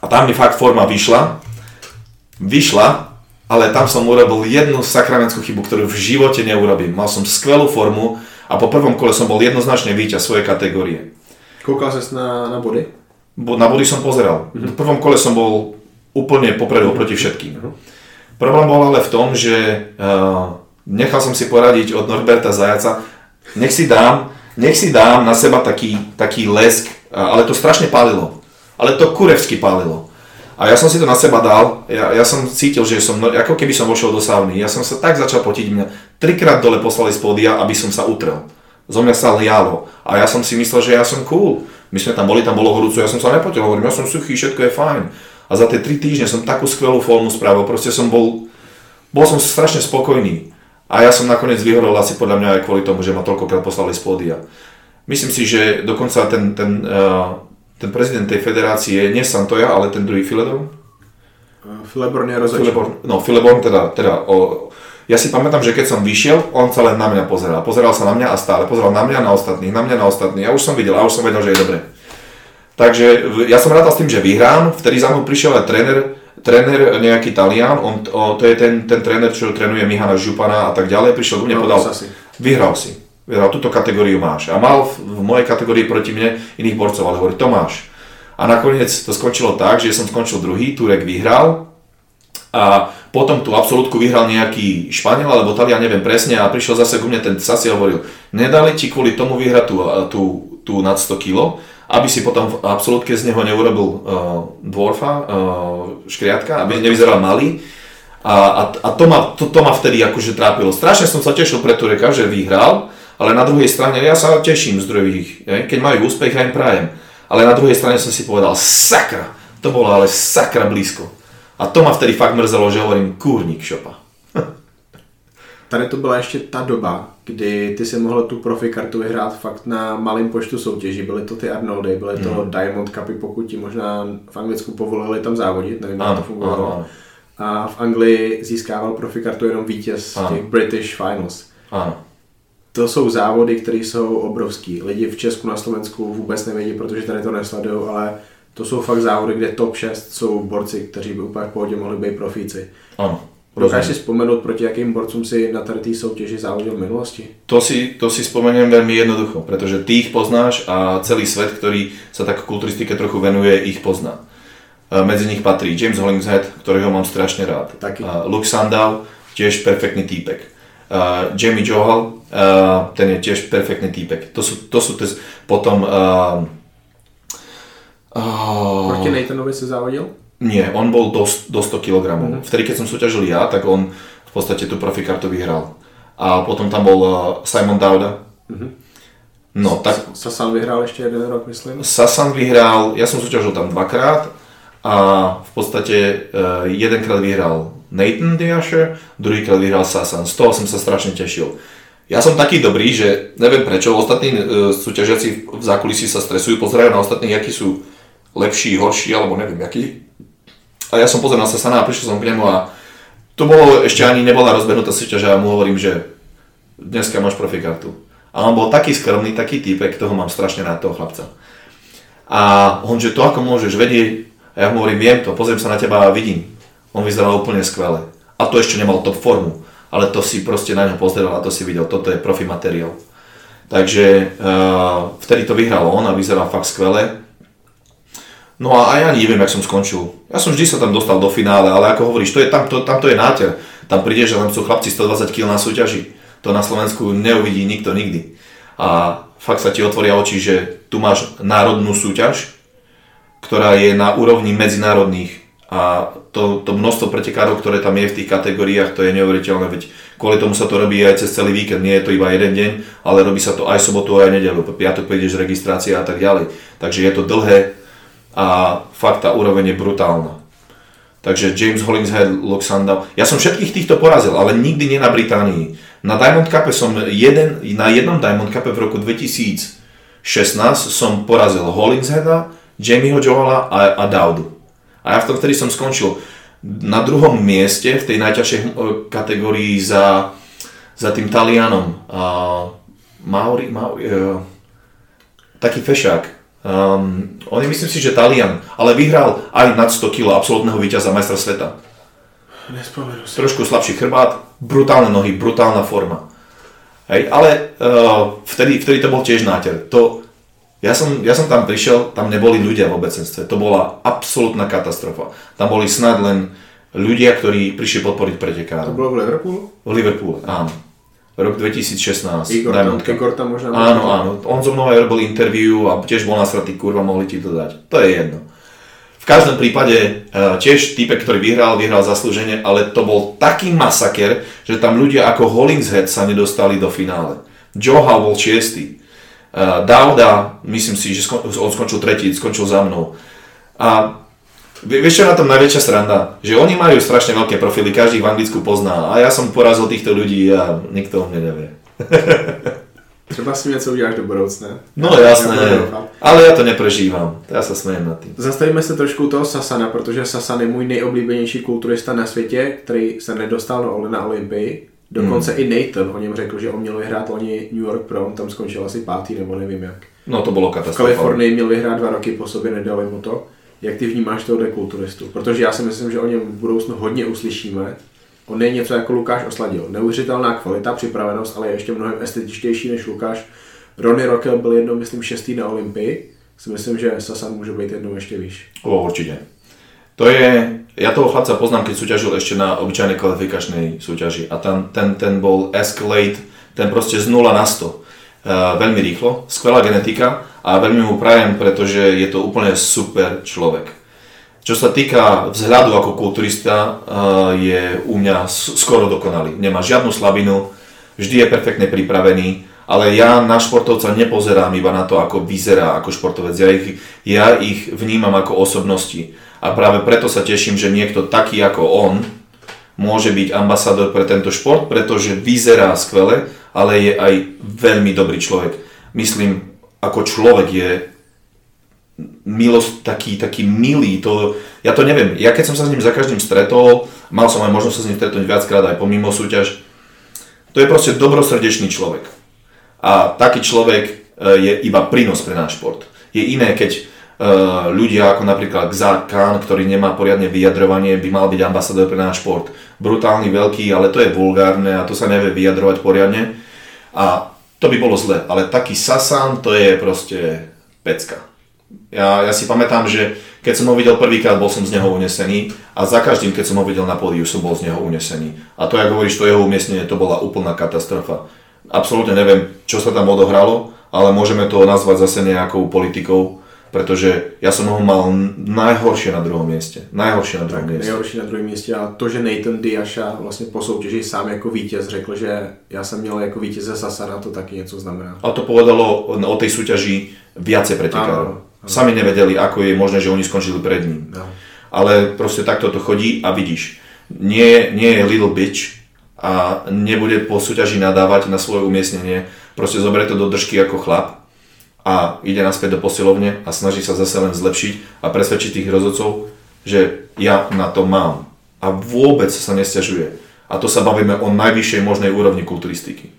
a tam mi fakt forma vyšla. Vyšla, ale tam som urobil jednu sakramentskú chybu, ktorú v živote neurobím. Mal som skvelú formu a po prvom kole som bol jednoznačne víťaz svojej kategórie. Koukal ses na, na body? Na body som pozeral. Uh-huh. V prvom kole som bol úplne popredu proti všetkým. Uh-huh. Problém bol ale v tom, že uh, nechal som si poradiť od Norberta Zajaca, nech si dám, nech si dám na seba taký, taký lesk, ale to strašne pálilo. Ale to kurevsky pálilo. A ja som si to na seba dal, ja, ja som cítil, že som, ako keby som vošiel do sauny. Ja som sa tak začal potiť, mňa trikrát dole poslali z pódia, aby som sa utrel zo mňa sa lialo. A ja som si myslel, že ja som cool. My sme tam boli, tam bolo horúco, ja som sa nepotil, hovorím, ja som suchý, všetko je fajn. A za tie 3 týždne som takú skvelú formu spravil, proste som bol, bol som strašne spokojný. A ja som nakoniec vyhorol asi podľa mňa aj kvôli tomu, že ma toľkokrát poslali z pódia. Myslím si, že dokonca ten, ten, uh, ten prezident tej federácie, nie Santoja, ale ten druhý Filedor. Fileborn je rozhodčí. no, Fileborn teda, teda o, ja si pamätám, že keď som vyšiel, on sa len na mňa pozeral. Pozeral sa na mňa a stále. Pozeral na mňa, na ostatných, na mňa, na ostatných. Ja už som videl, a už som vedel, že je dobre. Takže ja som rád s tým, že vyhrám. Vtedy za mnou prišiel aj tréner, tréner nejaký Talian, on, o, to je ten, ten tréner, čo trénuje Mihana Župana a tak ďalej. Prišiel ku mne, no, povedal, vyhral si. Vyhral, túto kategóriu máš. A mal v, v mojej kategórii proti mne iných borcov, ale hovorí, to máš. A nakoniec to skončilo tak, že som skončil druhý, Turek vyhral a potom tú absolútku vyhral nejaký Španiel alebo Talian, neviem presne, a prišiel zase ku mne ten Sasi a hovoril, nedali ti kvôli tomu vyhrať tú, tú, tú nad 100 kg, aby si potom v absolútke z neho neurobil uh, dvorfa, uh, škriatka, aby nevyzeral malý. A, a, a to, ma, to, to ma vtedy akože trápilo. Strašne som sa tešil pre Tureka, že vyhral, ale na druhej strane ja sa teším z druhých, keď majú úspech, ja im prajem. Ale na druhej strane som si povedal, sakra, to bolo ale sakra blízko. A to ma vtedy fakt mrzelo, že hovorím, kůrník šopa. Tady to byla ještě ta doba, kdy ty si mohl tu profi kartu vyhrát fakt na malém počtu soutěží. Byly to ty Arnoldy, byly to mm. Diamond Cupy, pokud ti možná v Anglicku povolili tam závodit, nevím, jak to fungovalo. Ano, ano. A v Anglii získával profi kartu jenom vítěz ano. těch British Finals. Ano. To jsou závody, které jsou obrovský. Lidi v Česku, na Slovensku vůbec nevědí, protože tady to nesledují, ale to jsou fakt závody, kde top 6 jsou borci, kteří by úplně v pohodě mohli být profíci. Ano. Dokážeš si spomenúť, proti akým borcom si na tady soutěži závodil v minulosti? To si, to si spomeniem veľmi jednoducho, pretože ty ich poznáš a celý svet, ktorý sa tak kulturistike trochu venuje, ich pozná. medzi nich patrí James Hollingshead, ktorého mám strašne rád. Taky. Uh, Luke Sandow, tiež perfektný týpek. Uh, Jamie Johal, uh, ten je tiež perfektný týpek. To sú, to sú tes, potom... Uh, uh, Proti Nathanovi si závodil? Nie, on bol do, do 100 kg. Mm-hmm. Vtedy, keď som súťažil ja, tak on v podstate tú profikartu vyhral. A potom tam bol uh, Simon Dauda. Mhm. No, tak Sasan vyhrál ještě jeden rok, myslím. Sasan vyhral, ja som súťažil tam dvakrát a v podstate uh, jedenkrát vyhral Nathan Diasher, druhýkrát vyhral Sasan. Z toho som sa strašne tešil. Ja som taký dobrý, že neviem prečo, ostatní uh, súťažiaci v zákulisí sa stresujú, pozerajú na ostatných, akí sú lepší, horší, alebo neviem, akí. A ja som pozeral na Sasana a prišiel som k nemu a to bolo, ešte ani nebola rozbehnutá súťaž a mu hovorím, že dneska máš profikartu. A on bol taký skromný, taký týpek, toho mám strašne rád toho chlapca. A on, že to ako môžeš vedieť, a ja mu hovorím, viem to, pozriem sa na teba a vidím. On vyzeral úplne skvele. A to ešte nemal top formu, ale to si proste na ňo pozeral a to si videl, toto je profi materiál. Takže uh, vtedy to vyhral on a vyzeral fakt skvele. No a ja neviem, jak som skončil. Ja som vždy sa tam dostal do finále, ale ako hovoríš, to je, tam, to, tam to je náter. Tam prídeš a tam sú chlapci 120 kg na súťaži. To na Slovensku neuvidí nikto nikdy. A fakt sa ti otvoria oči, že tu máš národnú súťaž, ktorá je na úrovni medzinárodných a to, to množstvo pretekárov, ktoré tam je v tých kategóriách, to je neuveriteľné, veď kvôli tomu sa to robí aj cez celý víkend, nie je to iba jeden deň, ale robí sa to aj sobotu, aj nedelu, po piatok prídeš registrácia a tak ďalej. Takže je to dlhé a fakt tá úroveň je brutálna. Takže James Hollingshead, Luke Sandow. Ja som všetkých týchto porazil, ale nikdy nie na Británii. Na Diamond Cupe som jeden, na jednom Diamond Cupe v roku 2016 som porazil Hollingsheada, Jamieho Joala a, a Daudu. A ja v tom vtedy som skončil na druhom mieste v tej najťažšej hm, kategórii za, za tým Talianom. Uh, Mauri, Mauri, uh, taký fešák. Um, on je myslím si, že Talian, ale vyhral aj nad 100 kg absolútneho víťaza majstra sveta. Nespomenu si. Trošku slabší chrbát, brutálne nohy, brutálna forma. Hej, ale uh, vtedy, vtedy to bol tiež náter. To, ja, som, ja som tam prišiel, tam neboli ľudia v obecenstve. To bola absolútna katastrofa. Tam boli snad len ľudia, ktorí prišli podporiť To pretekárov. bylo v Liverpoolu? V Liverpoole, áno. Rok 2016. Igor Diamond Cup. Igor tam možná... Áno, áno. On so mnou aj robil interview a tiež bol nasratý, kurva, mohli ti to dať. To je jedno. V každom prípade uh, tiež typek, ktorý vyhral, vyhral zaslúžene, ale to bol taký masaker, že tam ľudia ako Hollingshead sa nedostali do finále. Joha bol šiestý. Uh, Dauda, myslím si, že skon, on skončil tretí, skončil za mnou. A vieš čo je na tom najväčšia sranda? Že oni majú strašne veľké profily, každý v Anglicku pozná a ja som porazil týchto ľudí a nikto o mne nevie. <laughs> Třeba si něco uděláš do budoucna. No Já- já jasné, ale ja to neprežívam. Ja sa smejem nad tým. Zastavíme se trošku toho Sasana, protože Sasan je můj nejoblíbenější kulturista na světě, který se nedostal na, na Olympii. Dokonce Hmm. i Nathan o něm řekl, že on měl vyhrát loni New York Pro, on tam skončil asi pátý nebo nevím jak. No to bolo V katastrofálne. Kalifornii měl vyhrát dva roky po sobě, nedali mu to. Jak ty vnímáš tohohle kulturistu? Protože já si myslím, že o něm v budoucnu hodně uslyšíme. On je něco jako Lukáš Osladil. Neuvěřitelná kvalita, připravenost, ale je ještě mnohem estetičtější než Lukáš. Ronnie Rockel byl jednou, myslím, šestý na Olympii. Si myslím, že Sasan může být jednou ještě výš. O, určite. To je, ja toho chlapca poznám, keď súťažil ešte na obyčajnej kvalifikačnej súťaži a tam, ten, ten bol Escalade, ten proste z 0 na 100. Uh, veľmi rýchlo, skvelá genetika a veľmi mu prajem, pretože je to úplne super človek. Čo sa týka vzhľadu ako kulturista, uh, je u mňa skoro dokonalý. Nemá žiadnu slabinu, vždy je perfektne pripravený, ale ja na športovca nepozerám iba na to, ako vyzerá ako športovec. Ja ich, ja ich vnímam ako osobnosti. A práve preto sa teším, že niekto taký ako on môže byť ambasador pre tento šport, pretože vyzerá skvele, ale je aj veľmi dobrý človek. Myslím, ako človek je milosť, taký, taký milý, to, ja to neviem, ja keď som sa s ním za každým stretol, mal som aj možnosť sa s ním stretnúť viackrát aj pomimo súťaž, to je proste dobrosrdečný človek. A taký človek e, je iba prínos pre náš šport. Je iné, keď e, ľudia ako napríklad Xar Khan, ktorý nemá poriadne vyjadrovanie, by mal byť ambasador pre náš šport. Brutálny, veľký, ale to je vulgárne a to sa nevie vyjadrovať poriadne. A to by bolo zle, ale taký Sasan, to je proste pecka. Ja, ja si pamätám, že keď som ho videl prvýkrát, bol som z neho unesený a za každým, keď som ho videl na pódiu, som bol z neho unesený. A to, ako hovoríš, to jeho umiestnenie, to bola úplná katastrofa. Absolútne neviem, čo sa tam odohralo, ale môžeme to nazvať zase nejakou politikou, pretože ja som ho mal najhoršie na druhom mieste. Najhoršie na druhom tak, mieste. Nejhorší na druhém místě a to, že Nathan Diasha vlastně po soutěži sám jako vítěz řekl, že já jsem měl jako vítěze Sasana, to taky něco znamená. A to povedalo o tej súťaži viacej pretekárov. Sami nevedeli, ako je možné, že oni skončili pred ním. No. Ale proste takto to chodí a vidíš, nie, nie je little bitch a nebude po súťaži nadávať na svoje umiestnenie, proste zoberie to do držky ako chlap a ide naspäť do posilovne a snaží sa zase len zlepšiť a presvedčiť tých rozhodcov, že ja na to mám. A vôbec sa nestiažuje. A to sa bavíme o najvyššej možnej úrovni kulturistiky.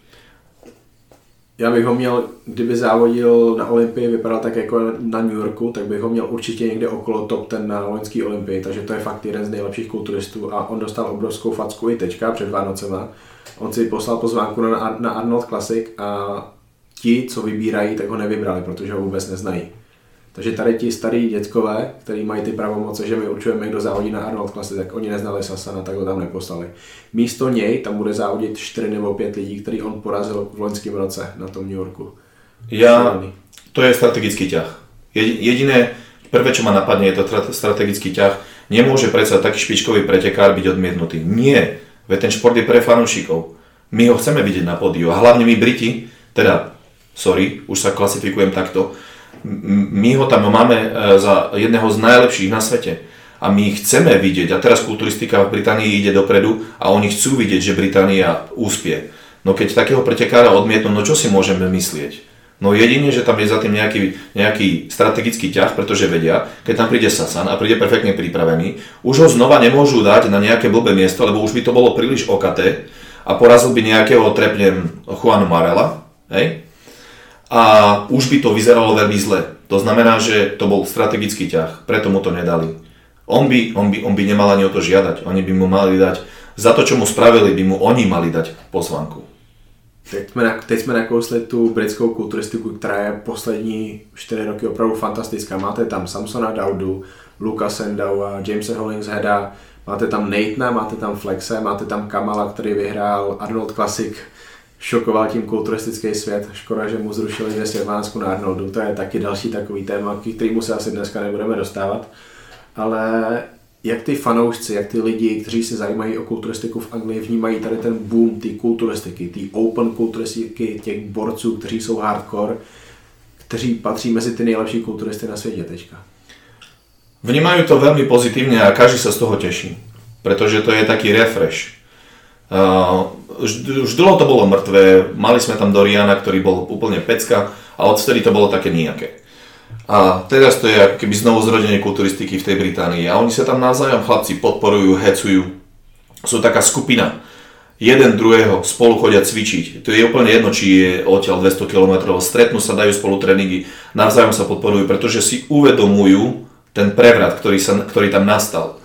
Já bych ho měl, kdyby závodil na Olympii, vypadal tak jako na New Yorku, tak bych ho měl určitě někde okolo top ten na loňský Olympii, takže to je fakt jeden z nejlepších kulturistů a on dostal obrovskou facku i teďka před Vánocema. On si poslal pozvánku na, na Arnold Classic a ti, co vybírají, tak ho nevybrali, protože ho vůbec neznají. Takže tady ti starý dětkové, kteří mají ty pravomoce, že my určujeme, kdo závodí na Arnold Classic, tak oni neznali Sasana, tak ho tam neposlali. Místo něj tam bude závodit 4 nebo 5 lidí, který on porazil v loňském roce na tom New Yorku. Ja, to je strategický ťah. Jediné, prvé, čo ma napadne, je to strategický ťah. Nemôže predsa taký špičkový pretekár byť odmietnutý. Nie, veď ten šport je pre fanúšikov. My ho chceme vidieť na pódiu a hlavne my Briti, teda sorry, už sa klasifikujem takto, my ho tam máme e, za jedného z najlepších na svete. A my chceme vidieť, a teraz kulturistika v Británii ide dopredu a oni chcú vidieť, že Británia úspie. No keď takého pretekára odmietnú, no čo si môžeme myslieť? No jedine, že tam je za tým nejaký, nejaký strategický ťah, pretože vedia, keď tam príde Sasan a príde perfektne pripravený, už ho znova nemôžu dať na nejaké blbé miesto, lebo už by to bolo príliš okaté a porazil by nejakého, trepnem, Juanu Marela, hej? A už by to vyzeralo veľmi zle. To znamená, že to bol strategický ťah, preto mu to nedali. On by, on by, on by nemal ani o to žiadať, oni by mu mali dať, za to, čo mu spravili, by mu oni mali dať pozvanku. Teď jsme, teď jsme nakousli tu britskou kulturistiku, která je poslední 4 roky opravdu fantastická. Máte tam Samsona Daudu, Luka Sendaua, Jamesa Hollingsheada, máte tam Nathana, máte tam Flexe, máte tam Kamala, který vyhrál Arnold Classic šokoval tím kulturistický svět. Škoda, že mu zrušili 212 na Arnoldu, to je taky další takový téma, k kterému se asi dneska nebudeme dostávat. Ale jak ty fanoušci, jak ty lidi, kteří se zajímají o kulturistiku v Anglii, vnímají tady ten boom té kulturistiky, té open kulturistiky, těch borců, kteří jsou hardcore, kteří patří mezi ty nejlepší kulturisty na světě teďka? Vnímajú to veľmi pozitívne a každý sa z toho teší, pretože to je taký refresh. Uh, už, dlho to bolo mŕtvé, mali sme tam Doriana, ktorý bol úplne pecka a odvtedy to bolo také nejaké. A teraz to je ako keby znovu zrodenie kulturistiky v tej Británii a oni sa tam navzájom chlapci podporujú, hecujú. Sú taká skupina, jeden druhého spolu chodia cvičiť. To je úplne jedno, či je odtiaľ 200 km, stretnú sa, dajú spolu tréningy, navzájom sa podporujú, pretože si uvedomujú ten prevrat, ktorý, sa, ktorý tam nastal.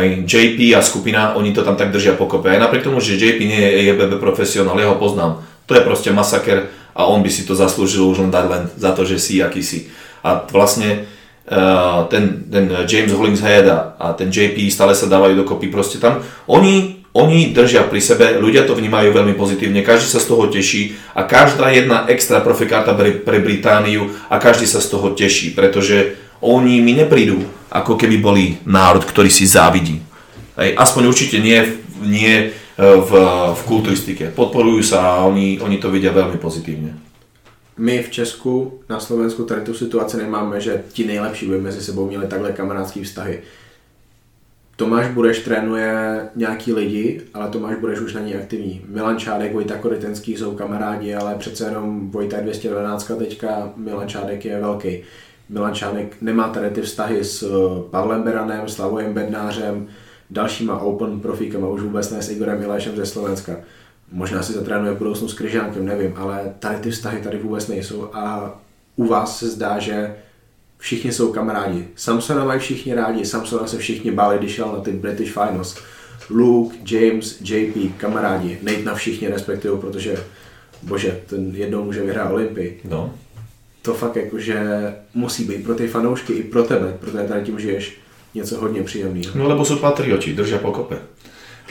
JP a skupina, oni to tam tak držia pokope. Aj napriek tomu, že JP nie je EBB profesionál, ja ho poznám. To je proste masaker a on by si to zaslúžil už len dať len za to, že si aký si. A vlastne uh, ten, ten James Hollingshead a, a ten JP stále sa dávajú dokopy. Proste tam oni, oni držia pri sebe, ľudia to vnímajú veľmi pozitívne, každý sa z toho teší a každá jedna extra profikarta pre Britániu a každý sa z toho teší, pretože oni mi neprídu ako keby boli národ, ktorý si závidí. Hej, aspoň určite nie, nie e, v, v kulturistike. Podporujú sa a oni, oni to vidia veľmi pozitívne. My v Česku, na Slovensku tady tu situaci nemáme, že ti nejlepší by mezi sebou měli takhle kamarádský vztahy. Tomáš Bureš trénuje nějaký lidi, ale Tomáš Bureš už není aktivní. Milan Čádek, Vojta Koritenský jsou kamarádi, ale přece jenom Vojta 212 teďka, Milan Čádek je velký. Milan Čánek nemá tady ty vztahy s eh, Pavlem Beranem, Slavojem Bednářem, dalšíma open profíkama, už vůbec ne s Igorem Milášem ze Slovenska. Možná si zatrénuje budoucnu s Kryžánkem, nevím, ale tady ty vztahy tady vůbec nejsou a u vás se zdá, že všichni jsou kamarádi. Samsona mají všichni rádi, Samsona se všichni báli, když šel na ty British Finals. Luke, James, JP, kamarádi. Nate na všichni respektují, protože bože, ten jednou může vyhrát Olympii. No. To fakt jakože musí být pro ty fanoušky i pro tebe, protože tady tím žiješ něco hodně příjemného. No lebo sú patrioti, držia pokope.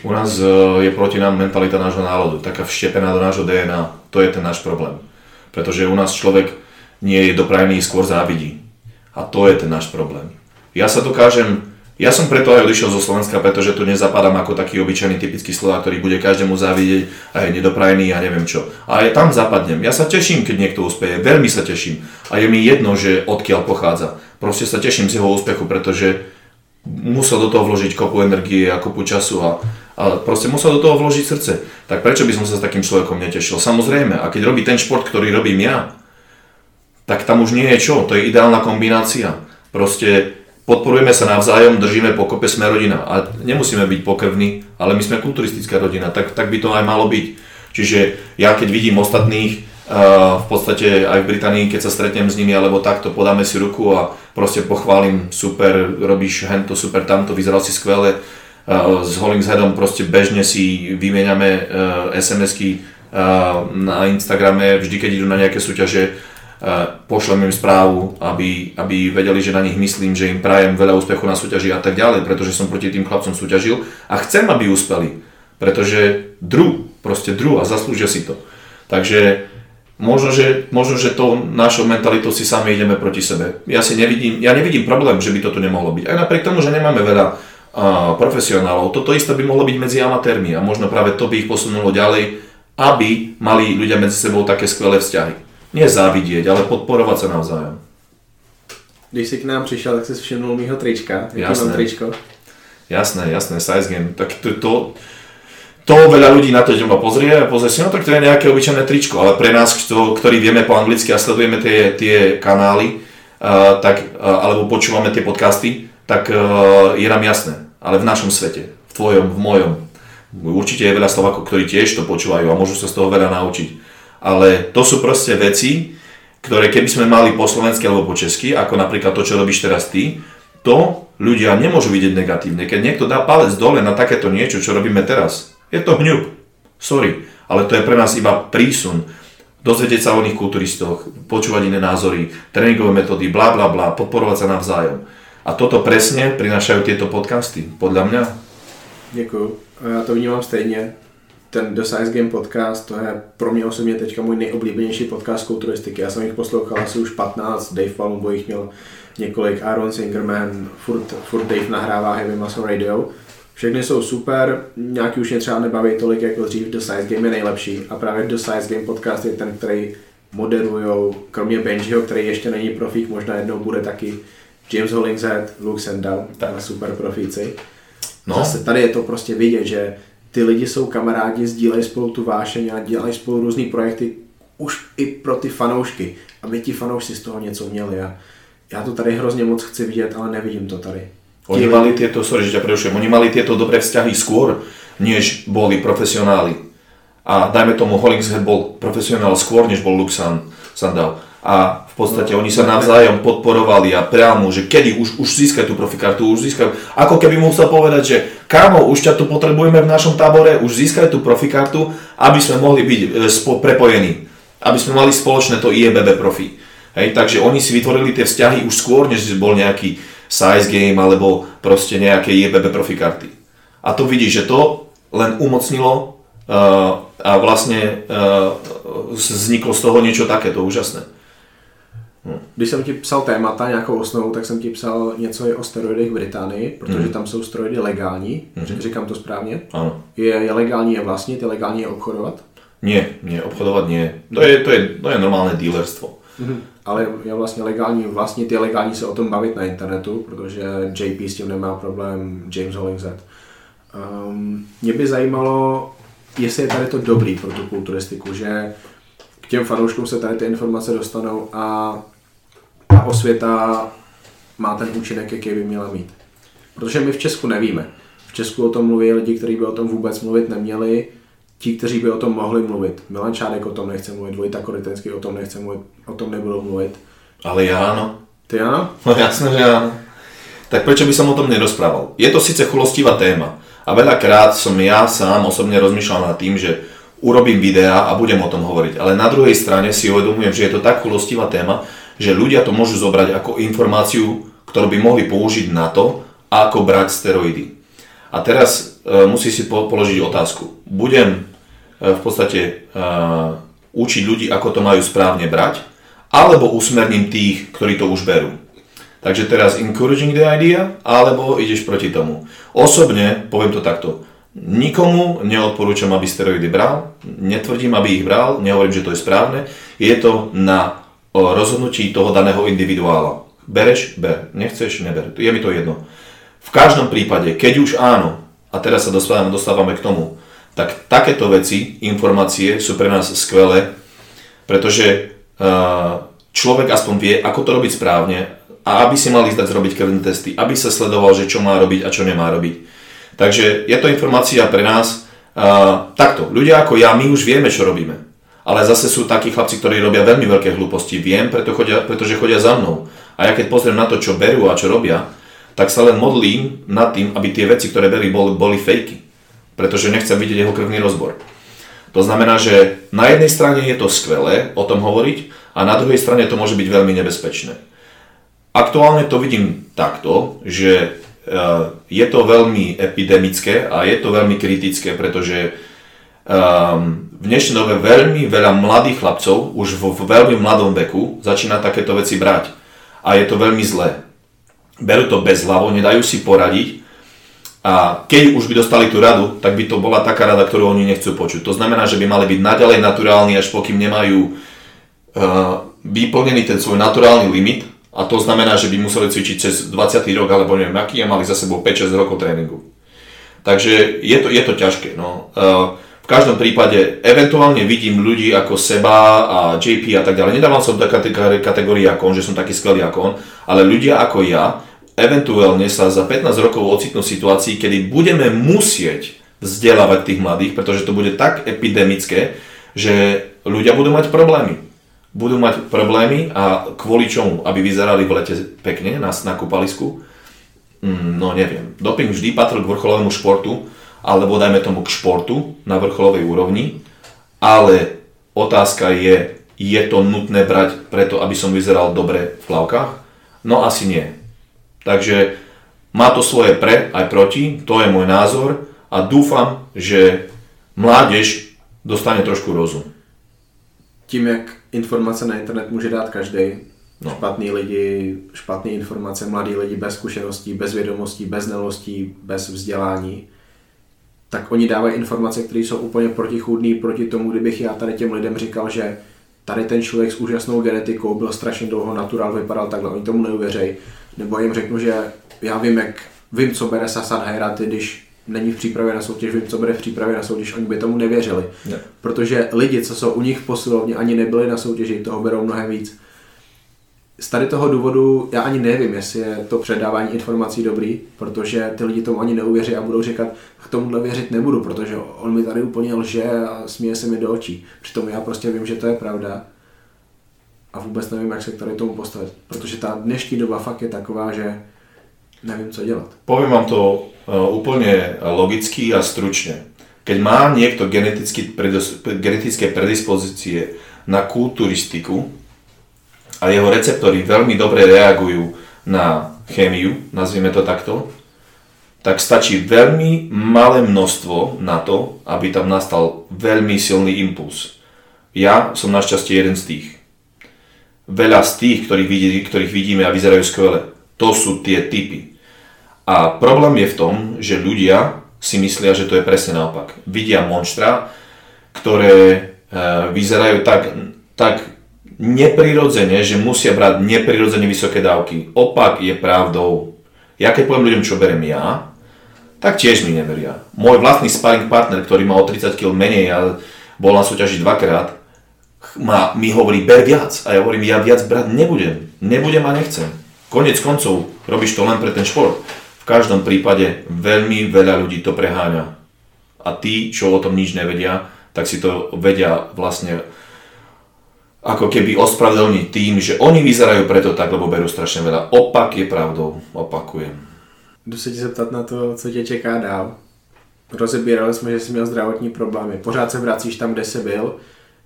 U nás e, je proti nám mentalita nášho národu, taká vštepená do nášho DNA. To je ten náš problém. Pretože u nás človek nie je doprajný, skôr závidí. A to je ten náš problém. Ja sa dokážem, ja som preto aj odišiel zo Slovenska, pretože tu nezapadám ako taký obyčajný typický Slovák, ktorý bude každému závidieť a je nedoprajný a neviem čo. A aj tam zapadnem. Ja sa teším, keď niekto úspeje, veľmi sa teším. A je mi jedno, že odkiaľ pochádza. Proste sa teším z jeho úspechu, pretože musel do toho vložiť kopu energie a kopu času a, a proste musel do toho vložiť srdce. Tak prečo by som sa s takým človekom netešil? Samozrejme, a keď robí ten šport, ktorý robím ja, tak tam už nie je čo, to je ideálna kombinácia. Proste podporujeme sa navzájom, držíme pokope, sme rodina. A nemusíme byť pokrvní, ale my sme kulturistická rodina, tak, tak by to aj malo byť. Čiže ja keď vidím ostatných, v podstate aj v Británii, keď sa stretnem s nimi alebo takto, podáme si ruku a proste pochválim, super, robíš hento, super tamto, vyzeral si skvele. S Hollingsheadom proste bežne si vymieňame SMS-ky na Instagrame, vždy keď idú na nejaké súťaže, pošlem im správu, aby, aby vedeli, že na nich myslím, že im prajem veľa úspechu na súťaži a tak ďalej, pretože som proti tým chlapcom súťažil a chcem, aby úspeli, pretože dru, proste dru a zaslúžia si to. Takže možno, že, možno, že to našou mentalitou si sami ideme proti sebe. Ja si nevidím, ja nevidím problém, že by toto nemohlo byť. Aj napriek tomu, že nemáme veľa uh, profesionálov, toto isté by mohlo byť medzi amatérmi a možno práve to by ich posunulo ďalej, aby mali ľudia medzi sebou také skvelé vzťahy. Nie závidieť, ale podporovať sa navzájom. Když si k nám přišel, tak si všimnul mýho trička. Jaký Jasné. mám tričko? Jasné, jasné, size game. Tak to, to, to veľa ľudí na to ma pozrie a pozrie si, no tak to je nejaké obyčajné tričko, ale pre nás, kto, ktorí vieme po anglicky a sledujeme tie, tie kanály, uh, tak, uh, alebo počúvame tie podcasty, tak uh, je nám jasné. Ale v našom svete, v tvojom, v mojom, určite je veľa Slovákov, ktorí tiež to počúvajú a môžu sa z toho veľa naučiť. Ale to sú proste veci, ktoré keby sme mali po slovensky alebo po česky, ako napríklad to, čo robíš teraz ty, to ľudia nemôžu vidieť negatívne. Keď niekto dá palec dole na takéto niečo, čo robíme teraz, je to hňub. Sorry. Ale to je pre nás iba prísun. Dozvedieť sa o nich kulturistoch, počúvať iné názory, tréningové metódy, bla bla bla, podporovať sa navzájom. A toto presne prinášajú tieto podcasty, podľa mňa. Děkuju. Já to vnímám stejně. Ten The Size Game podcast, to je pro mě osobně teďka můj nejoblíbenější podcast kulturistiky. Já jsem jich poslouchal asi už 15, Dave Palumbo jich měl několik, Aaron Singerman, furt, furt Dave nahrává Heavy Muscle Radio. Všechny jsou super, nějaký už mě třeba nebaví tolik jako dřív, The Size Game je nejlepší a právě The Size Game podcast je ten, který moderujou, kromě Benjiho, který ještě není profík, možná jednou bude taky James Hollingshead, Luke Sandow, tak. super profíci. No. Zase tady je to prostě vidět, že ty lidi jsou kamarádi, sdílejí spolu tu vášeň a dělají spolu různé projekty už i pro ty fanoušky, aby ti fanoušci z toho něco měli. A já to tady hrozně moc chci vidět, ale nevidím to tady. Oni mali tieto, sorry, že ťa prerušujem, oni mali tieto dobré vzťahy skôr, než boli profesionáli. A dajme tomu, Hollingshead bol profesionál skôr, než bol Luke San, Sandal. A v podstate oni sa navzájom podporovali a priamo, že kedy už, už získaj tú profikartu, už získaj, ako keby musel povedať, že kámo, už ťa tu potrebujeme v našom tábore, už získaj tú profikartu, aby sme mohli byť e, spo, prepojení, aby sme mali spoločné to IEBB profi. Hej, takže oni si vytvorili tie vzťahy už skôr, než bol nejaký size game alebo proste nejaké IEBB profikarty. A to vidíš, že to len umocnilo uh, a vlastne uh, vzniklo z toho niečo takéto úžasné. Když jsem ti psal témata, nějakou osnovu, tak jsem ti psal něco i o steroidech v Británii, protože mm. tam jsou steroidy legální, mm. říkám to správně. Áno. Je, je legální je vlastnit, je legální je obchodovat? Nie, nie, obchodovať nie. To je, to je, to je normálne dealerstvo. Mm. Ale je vlastně legální vlastnit, je legální se o tom bavit na internetu, protože JP s tím nemá problém, James Hollingshead. Um, mě by zajímalo, jestli je tady to dobrý pro tu kulturistiku, že k těm fanouškům se tady ty informace dostanou a ta osvěta má ten účinek, jaký by měla mít. Protože my v Česku nevíme. V Česku o tom mluví lidi, kteří by o tom vůbec mluvit neměli, ti, kteří by o tom mohli mluvit. Milan Čádek o tom nechce mluvit, Vojta Korytenský o tom nechce mluvit, o tom nebudou mluvit. Ale ja áno. Ty áno? <laughs> No jasné, že áno. Tak prečo by som o tom nerozprával? Je to síce chulostivá téma a veľakrát som ja sám osobne rozmýšľal nad tým, že urobím videá a budem o tom hovoriť. Ale na druhej strane si uvedomujem, že je to tak chulostivá téma, že ľudia to môžu zobrať ako informáciu, ktorú by mohli použiť na to, ako brať steroidy. A teraz e, musí si po, položiť otázku. Budem e, v podstate e, učiť ľudí, ako to majú správne brať, alebo usmerním tých, ktorí to už berú. Takže teraz encouraging the idea, alebo ideš proti tomu. Osobne, poviem to takto, nikomu neodporúčam, aby steroidy bral, netvrdím, aby ich bral, nehovorím, že to je správne, je to na rozhodnutí toho daného individuála. Bereš? Ber. Nechceš? Neber. Je mi to jedno. V každom prípade, keď už áno, a teraz sa dostávame, dostávame k tomu, tak takéto veci, informácie sú pre nás skvelé, pretože človek aspoň vie, ako to robiť správne a aby si mali zdať zrobiť krvné testy, aby sa sledoval, že čo má robiť a čo nemá robiť. Takže je to informácia pre nás. Uh, takto, ľudia ako ja, my už vieme, čo robíme. Ale zase sú takí chlapci, ktorí robia veľmi veľké hlúposti. Viem, preto chodia, pretože chodia za mnou. A ja keď pozriem na to, čo berú a čo robia, tak sa len modlím nad tým, aby tie veci, ktoré berú, boli, boli fejky. Pretože nechcem vidieť jeho krvný rozbor. To znamená, že na jednej strane je to skvelé o tom hovoriť a na druhej strane to môže byť veľmi nebezpečné. Aktuálne to vidím takto, že e, je to veľmi epidemické a je to veľmi kritické, pretože ehm, v dnešnej dobe veľmi veľa mladých chlapcov už vo veľmi mladom veku začína takéto veci brať. A je to veľmi zlé. Berú to bez hlavo, nedajú si poradiť a keď už by dostali tú radu, tak by to bola taká rada, ktorú oni nechcú počuť. To znamená, že by mali byť naďalej naturálni, až pokým nemajú uh, vyplnený ten svoj naturálny limit. A to znamená, že by museli cvičiť cez 20. rok, alebo neviem aký, a mali za sebou 5-6 rokov tréningu. Takže je to, je to ťažké. No. Uh, každom prípade eventuálne vidím ľudí ako seba a JP a tak ďalej. Nedávam som do kategórie ako on, že som taký skvelý ako on, ale ľudia ako ja, eventuálne sa za 15 rokov ocitnú v situácii, kedy budeme musieť vzdelávať tých mladých, pretože to bude tak epidemické, že ľudia budú mať problémy. Budú mať problémy a kvôli čomu? Aby vyzerali v lete pekne na, na kúpalisku? Mm, no neviem. Doping vždy patril k vrcholovému športu, alebo dajme tomu k športu na vrcholovej úrovni, ale otázka je, je to nutné brať preto, aby som vyzeral dobre v plavkách? No asi nie. Takže má to svoje pre aj proti, to je môj názor a dúfam, že mládež dostane trošku rozum. Tím, jak informace na internet může dát každý, no. špatný lidi, špatné informace, mladí lidi bez zkušeností, bez vědomostí, bez znalostí, bez vzdělání, tak oni dávají informace, které jsou úplně protichůdné proti tomu, kdybych já tady těm lidem říkal, že tady ten člověk s úžasnou genetikou byl strašně dlouho naturál, vypadal takhle, oni tomu neuvěřejí. Nebo jim řeknu, že já vím, jak vím, co bere Sasan Hajraty, když není v přípravě na soutěž, vím, co bude v přípravě na soutěž, oni by tomu nevěřili. Ne. Protože lidi, co jsou u nich v posilovně, ani nebyli na soutěži, toho berou mnohem víc. Z tady toho důvodu já ani nevím, jestli je to předávání informací dobrý, protože ty lidi tomu ani neuvěří a budou říkat, k tomuhle věřit nebudu, protože on mi tady úplně lže a směje se mi do očí. Přitom já prostě vím, že to je pravda a vůbec nevím, jak se tady tomu postavit, protože ta dnešní doba fakt je taková, že nevím, co dělat. Poviem vám to uh, úplne logicky a stručne. Keď má niekto genetické predispozície na kulturistiku a jeho receptory veľmi dobre reagujú na chémiu, nazvime to takto, tak stačí veľmi malé množstvo na to, aby tam nastal veľmi silný impuls. Ja som našťastie jeden z tých veľa z tých, ktorých, vidí, ktorých vidíme a vyzerajú skvele, to sú tie typy. A problém je v tom, že ľudia si myslia, že to je presne naopak. Vidia monštra, ktoré e, vyzerajú tak, tak neprirodzene, že musia brať neprirodzene vysoké dávky. Opak je pravdou. Ja keď poviem ľuďom, čo berem ja, tak tiež mi neveria. Môj vlastný sparring partner, ktorý má o 30 kg menej a bol na súťaži dvakrát, ma, mi hovorí, ber viac. A ja hovorím, ja viac brať nebudem. Nebudem a nechcem. Konec koncov, robíš to len pre ten šport. V každom prípade veľmi veľa ľudí to preháňa. A tí, čo o tom nič nevedia, tak si to vedia vlastne ako keby ospravedlniť tým, že oni vyzerajú preto tak, lebo berú strašne veľa. Opak je pravdou, opakujem. Jdu se ti zeptat na to, co tě čeká dál. Rozebírali jsme, že jsi měl zdravotní problémy. Pořád se vracíš tam, kde jsi byl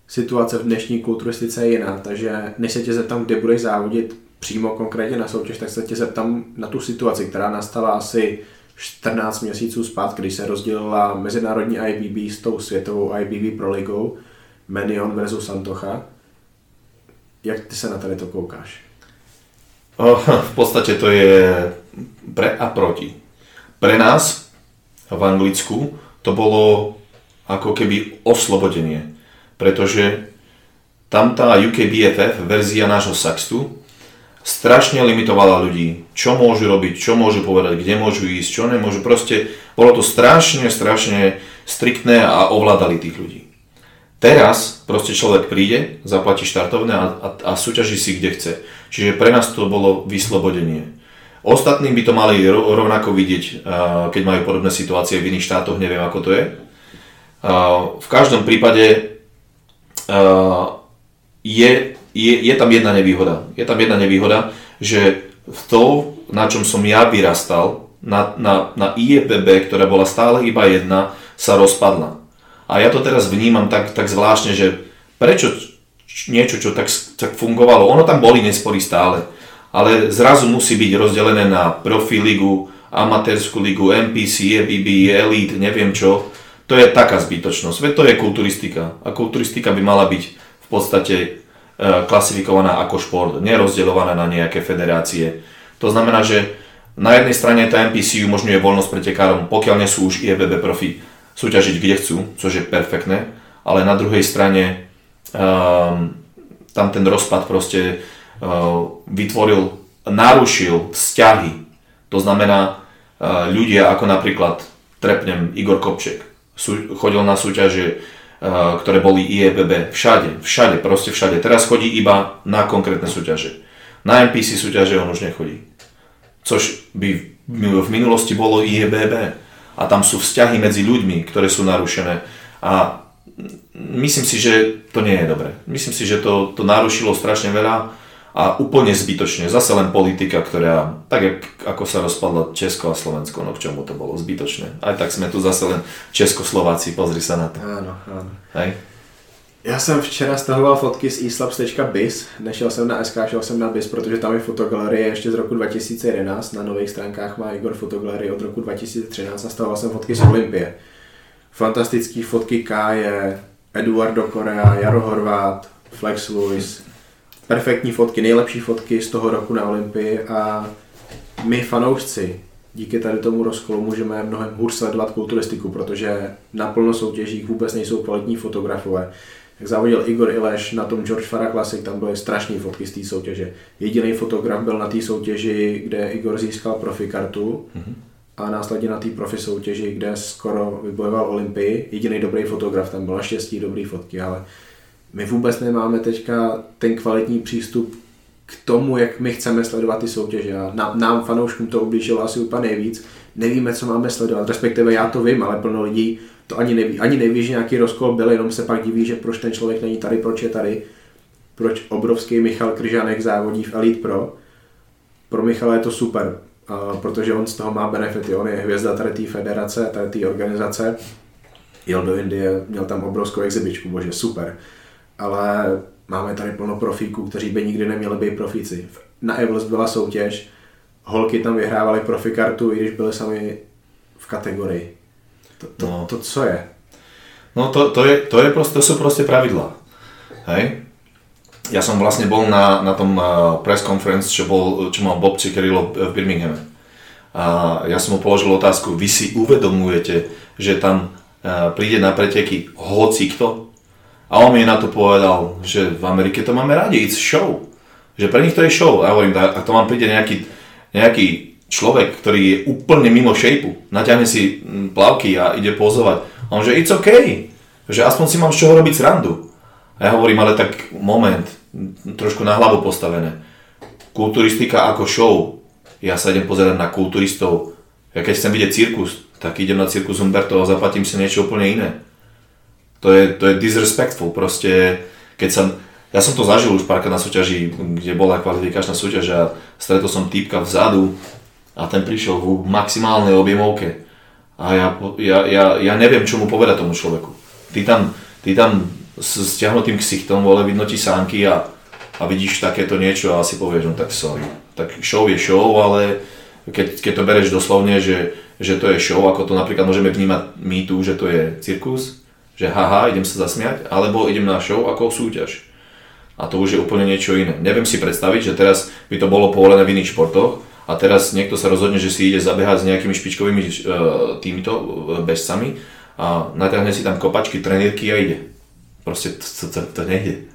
situace v dnešní kulturistice je jiná, takže než se tě zeptám, kde budeš závodit přímo konkrétně na soutěž, tak se tě zeptám na tu situaci, která nastala asi 14 měsíců zpátky, když se rozdělila mezinárodní IBB s tou světovou IBB Pro ligou, Menion versus Santocha. Jak ty se na tady to koukáš? v podstate to je pre a proti. Pre nás v Anglicku to bolo ako keby oslobodenie, pretože tam tá UKBFF, verzia nášho Saxtu, strašne limitovala ľudí, čo môžu robiť, čo môžu povedať, kde môžu ísť, čo nemôžu. Proste bolo to strašne, strašne striktné a ovládali tých ľudí. Teraz proste človek príde, zaplatí štartovné a, a, a súťaží si kde chce. Čiže pre nás to bolo vyslobodenie. Ostatní by to mali rovnako vidieť, keď majú podobné situácie v iných štátoch, neviem ako to je. V každom prípade je, je, je tam jedna nevýhoda. Je tam jedna nevýhoda, že v to, na čom som ja vyrastal, na, na, na IFBB, ktorá bola stále iba jedna, sa rozpadla. A ja to teraz vnímam tak, tak zvláštne, že prečo niečo, čo tak, tak fungovalo, ono tam boli nespory stále, ale zrazu musí byť rozdelené na profi ligu, amatérskú ligu, MPC, EBB, Elite, neviem čo. To je taká zbytočnosť. Veď to je kulturistika. A kulturistika by mala byť v podstate e, klasifikovaná ako šport, nerozdeľovaná na nejaké federácie. To znamená, že na jednej strane tá MPC umožňuje voľnosť pretekárom, pokiaľ nie sú už IFBB profi, súťažiť kde chcú, čo je perfektné, ale na druhej strane um, tam ten rozpad proste uh, vytvoril, narušil vzťahy. To znamená, uh, ľudia ako napríklad, trepnem Igor Kopček, sú, chodil na súťaže, uh, ktoré boli IEBB, všade, všade, proste všade. Teraz chodí iba na konkrétne súťaže. Na NPC súťaže on už nechodí. Což by v minulosti bolo IEBB a tam sú vzťahy medzi ľuďmi, ktoré sú narušené a myslím si, že to nie je dobré. Myslím si, že to, to narušilo strašne veľa a úplne zbytočne. Zase len politika, ktorá, tak ako sa rozpadla Česko a Slovensko, no k čomu to bolo zbytočné. Aj tak sme tu zase len Českoslováci, pozri sa na to. Áno, áno. Hej? Já jsem včera stahoval fotky z eslabs.biz, nešel jsem na SK, šel jsem na BIS, protože tam je fotogalerie ještě z roku 2011, na nových stránkách má Igor fotogalerii od roku 2013 a stahoval jsem fotky z Olympie. Fantastický fotky K je Eduardo Korea, Jaro Horvát, Flex Lewis, perfektní fotky, nejlepší fotky z toho roku na Olympii a my fanoušci díky tady tomu rozkolu můžeme mnohem hůř sledovat kulturistiku, protože na plno soutěžích vůbec nejsou kvalitní fotografové jak závodil Igor Ileš na tom George Farah Classic, tam byly strašné fotky z té soutěže. Jediný fotograf byl na té soutěži, kde Igor získal profi kartu mm-hmm. a následně na té profi soutěži, kde skoro vybojoval Olympii. Jediný dobrý fotograf tam byl, naštěstí dobrý fotky, ale my vůbec nemáme teďka ten kvalitní přístup k tomu, jak my chceme sledovat ty soutěže. A nám, nám fanouškům to ublížilo asi úplně nejvíc. Nevíme, co máme sledovat, respektive já to vím, ale plno lidí to ani neví, ani neví, že nějaký rozkol byl, jenom se pak diví, že proč ten člověk není tady, proč je tady, proč obrovský Michal Kryžánek závodí v Elite Pro. Pro Michala je to super, protože on z toho má benefity, on je hvězda tady té federace, tady té organizace. Jel do Indie, měl tam obrovskou exibičku, bože, super. Ale máme tady plno profíků, kteří by nikdy neměli být profíci. Na Evels byla soutěž, holky tam vyhrávaly profikartu, i když byly sami v kategorii. To, to, no. to co je? No to, to, je, to, je proste, to sú proste pravidlá. Hej? Ja som vlastne bol na, na tom press conference, čo, bol, čo mal Bob Ciccarello v Birminghame. A ja som mu položil otázku, vy si uvedomujete, že tam príde na preteky hoci kto? A on mi na to povedal, že v Amerike to máme radi, it's show. Že pre nich to je show. A ja hovorím, a to vám príde nejaký, nejaký človek, ktorý je úplne mimo šejpu, naťahne si mm, plavky a ide pozovať. A on že it's OK, že aspoň si mám z čoho robiť srandu. A ja hovorím, ale tak moment, trošku na hlavu postavené. Kulturistika ako show, ja sa idem pozerať na kulturistov. Ja keď chcem vidieť cirkus, tak idem na cirkus Humberto a zaplatím si niečo úplne iné. To je, to je disrespectful, proste keď sa, ja som to zažil už párkrát na súťaži, kde bola kvalifikačná súťaž a stretol som týpka vzadu, a ten prišiel v maximálnej objemovke. A ja, ja, ja, ja neviem, čo mu povedať tomu človeku. Ty tam, ty tam s stiahnutým ksichtom, vole, vidno ti sánky a, a vidíš takéto niečo a si povieš, no tak sorry. Tak show je show, ale keď, keď to bereš doslovne, že, že to je show, ako to napríklad môžeme vnímať my tu, že to je cirkus, že haha, idem sa zasmiať, alebo idem na show ako súťaž. A to už je úplne niečo iné. Neviem si predstaviť, že teraz by to bolo povolené v iných športoch a teraz niekto sa rozhodne, že si ide zabehať s nejakými špičkovými uh, týmito uh, bežcami a natiahne si tam kopačky, trenírky a ide. Proste to, to, to, nejde.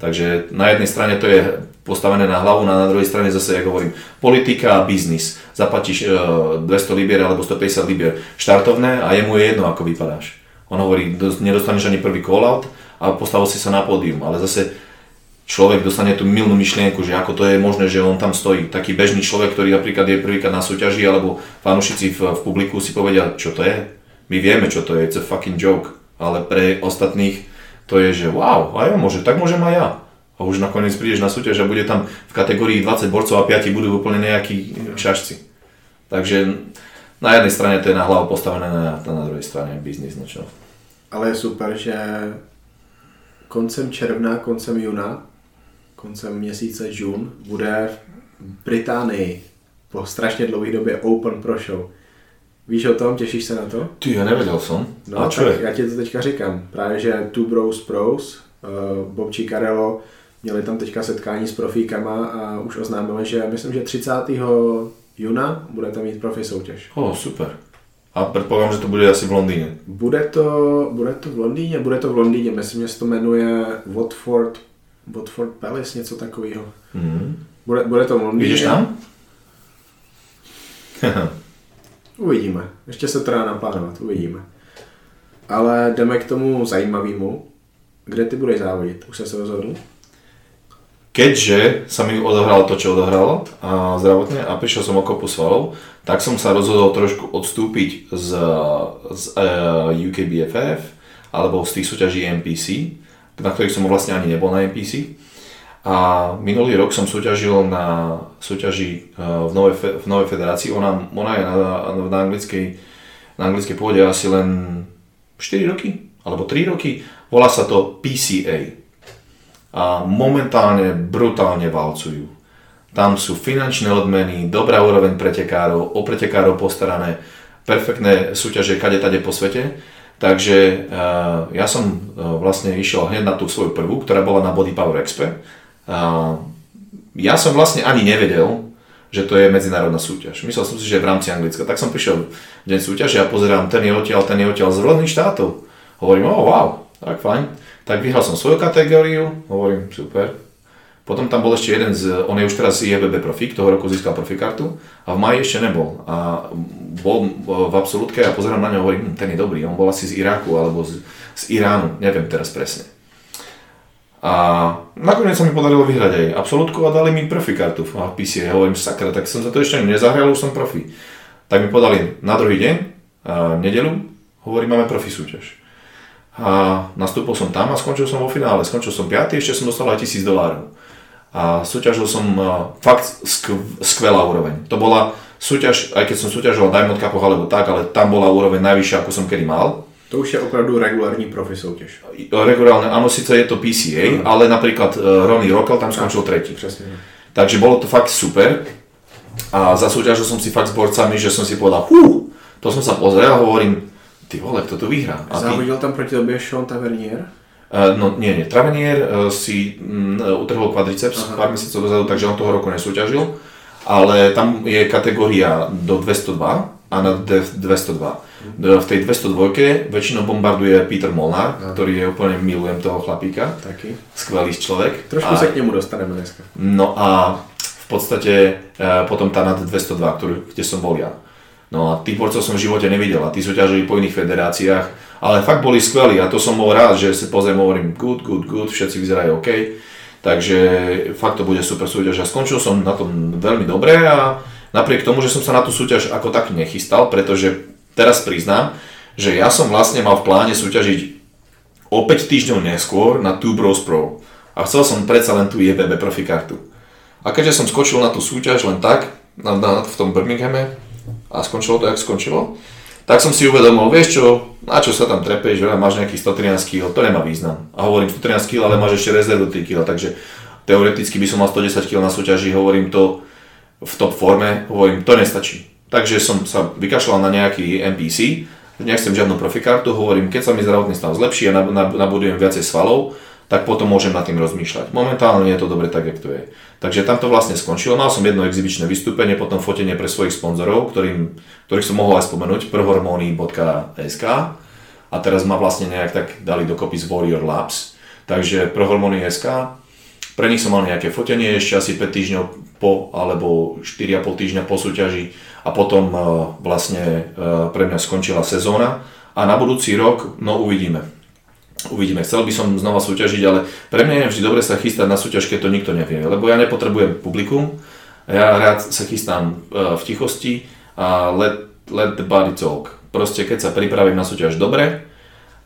Takže na jednej strane to je postavené na hlavu, na, na druhej strane zase, ako hovorím, politika a biznis. Zaplatíš uh, 200 libier alebo 150 libier štartovné a jemu je jedno, ako vypadáš. On hovorí, nedostaneš ani prvý call-out a postavil si sa na pódium, ale zase človek dostane tú milnú myšlienku, že ako to je možné, že on tam stojí. Taký bežný človek, ktorý napríklad je prvýkrát na súťaži alebo fanúšici v, v publiku si povedia, čo to je. My vieme, čo to je, it's a fucking joke. Ale pre ostatných to je, že wow, aj on môže, tak môžem aj ja. A už nakoniec prídeš na súťaž a bude tam v kategórii 20 borcov a 5 budú úplne nejakí šašci. Takže na jednej strane to je na hlavu postavené, na, na druhej strane biznis, no čo. Ale je super, že koncem června, koncem juna, koncem měsíce June bude v Británii po strašně dlouhé době Open Pro Show. Víš o tom? Těšíš se na to? Ty, ja nevedel som. No, a čo tak je? já ti to teďka říkám. Právě, že Two Bros Pros, uh, Bob Cicarello, měli tam teďka setkání s profíkama a už oznámili, že myslím, že 30. juna bude tam mít profi soutěž. O, oh, super. A predpokladám, že to bude asi v Londýne. Bude to, bude to v Londýně, bude to v Londýně, myslím, že se to jmenuje Watford, Watford Palace, něco takového. Mm. Bude, bude to v Londýně. Ideš tam? <laughs> uvidíme, ještě se to dá naplánovat, uvidíme. Ale jdeme k tomu zajímavému. Kde ty budeš závodit? Už se rozhodl? Keďže sa mi odohralo to, čo odohralo a zdravotne a prišiel som o kopu svalov, tak som sa rozhodol trošku odstúpiť z, z uh, e, UKBFF alebo z tých súťaží NPC, na ktorých som vlastne ani nebol na NPC. A minulý rok som súťažil na súťaži uh, v Novej, v Novej federácii. Ona, ona je na, na, anglickej, na anglickej pôde asi len 4 roky alebo 3 roky. Volá sa to PCA, a momentálne brutálne valcujú. Tam sú finančné odmeny, dobrá úroveň pretekárov, o pretekárov postarané, perfektné súťaže kade tade po svete. Takže uh, ja som uh, vlastne išiel hneď na tú svoju prvú, ktorá bola na Body Power Expo. Uh, ja som vlastne ani nevedel, že to je medzinárodná súťaž. Myslel som si, že je v rámci Anglicka. Tak som prišiel deň súťaže a pozerám, ten je odtiaľ, ten je odtiaľ z rôznych štátov. Hovorím, oh wow, tak fajn. Tak vyhral som svoju kategóriu, hovorím, super. Potom tam bol ešte jeden z, on je už teraz IFBB profík, toho roku získal profikartu a v maji ešte nebol. A bol v absolútke a pozerám na ňo a hovorím, hm, ten je dobrý, on bol asi z Iraku alebo z, z Iránu, neviem teraz presne. A nakoniec sa mi podarilo vyhrať aj absolútku a dali mi profikartu v PCA. Ja hovorím, sakra, tak som sa to ešte nezahral, už som profi. Tak mi podali na druhý deň, nedelu, hovorím, máme profi súťaž a nastúpil som tam a skončil som vo finále. Skončil som 5. ešte som dostal aj 1000 dolárov. A súťažil som fakt skvelá úroveň. To bola súťaž, aj keď som súťažil v Diamond Cupoch alebo tak, ale tam bola úroveň najvyššia, ako som kedy mal. To už je opravdu regulární profi súťaž. Regulárne, áno, síce je to PCA, uh-huh. ale napríklad uh, Ronnie Rockel tam skončil tretí. Presne. Takže bolo to fakt super. A zasúťažil som si fakt s borcami, že som si povedal, hú, to som sa pozrel a hovorím, ty vole, kto to vyhrá? A Závodil tam proti tobě Sean Tavernier? Uh, no nie, nie. Tavernier uh, si utrhol kvadriceps Aha. pár mesiacov dozadu, takže on toho roku nesúťažil. Ale tam je kategória do 202 a na 202. Mhm. V tej 202 väčšinou bombarduje Peter Molnár, Aha. ktorý je úplne milujem toho chlapíka. Taký. Skvelý človek. Trošku a... sa k nemu dostaneme dneska. No a v podstate potom tá nad 202, ktorý, kde som bol ja. No a tých borcov som v živote nevidel a tí súťažili po iných federáciách, ale fakt boli skvelí a to som bol rád, že si pozriem, hovorím good, good, good, všetci vyzerajú OK. Takže fakt to bude super súťaž a skončil som na tom veľmi dobre a napriek tomu, že som sa na tú súťaž ako tak nechystal, pretože teraz priznám, že ja som vlastne mal v pláne súťažiť o 5 týždňov neskôr na Two Bros Pro a chcel som predsa len tú IBB profikartu. A keďže som skočil na tú súťaž len tak, na, na, v tom Birminghame, a skončilo to, jak skončilo, tak som si uvedomil, vieš čo, na čo sa tam trepeš, že máš nejakých 113 kg, to nemá význam. A hovorím 113 kg, ale máš ešte rezervu 3 kg, takže teoreticky by som mal 110 kg na súťaži, hovorím to v top forme, hovorím, to nestačí. Takže som sa vykašľal na nejaký NPC, nechcem žiadnu profikartu, hovorím, keď sa mi zdravotný stav zlepší a nabudujem viacej svalov, tak potom môžem nad tým rozmýšľať. Momentálne je to dobre tak, jak to je. Takže tam to vlastne skončilo. Mal som jedno exibičné vystúpenie, potom fotenie pre svojich sponzorov, ktorým, ktorých som mohol aj spomenúť, prohormony.sk a teraz ma vlastne nejak tak dali dokopy z Warrior Labs. Takže prohormony.sk, pre nich som mal nejaké fotenie ešte asi 5 týždňov po, alebo 4,5 týždňa po súťaži a potom uh, vlastne uh, pre mňa skončila sezóna a na budúci rok, no uvidíme Uvidíme, chcel by som znova súťažiť, ale pre mňa je vždy dobre sa chystať na súťaž, keď to nikto nevie, lebo ja nepotrebujem publikum, ja rád sa chystám e, v tichosti a let, let the body talk. Proste keď sa pripravím na súťaž dobre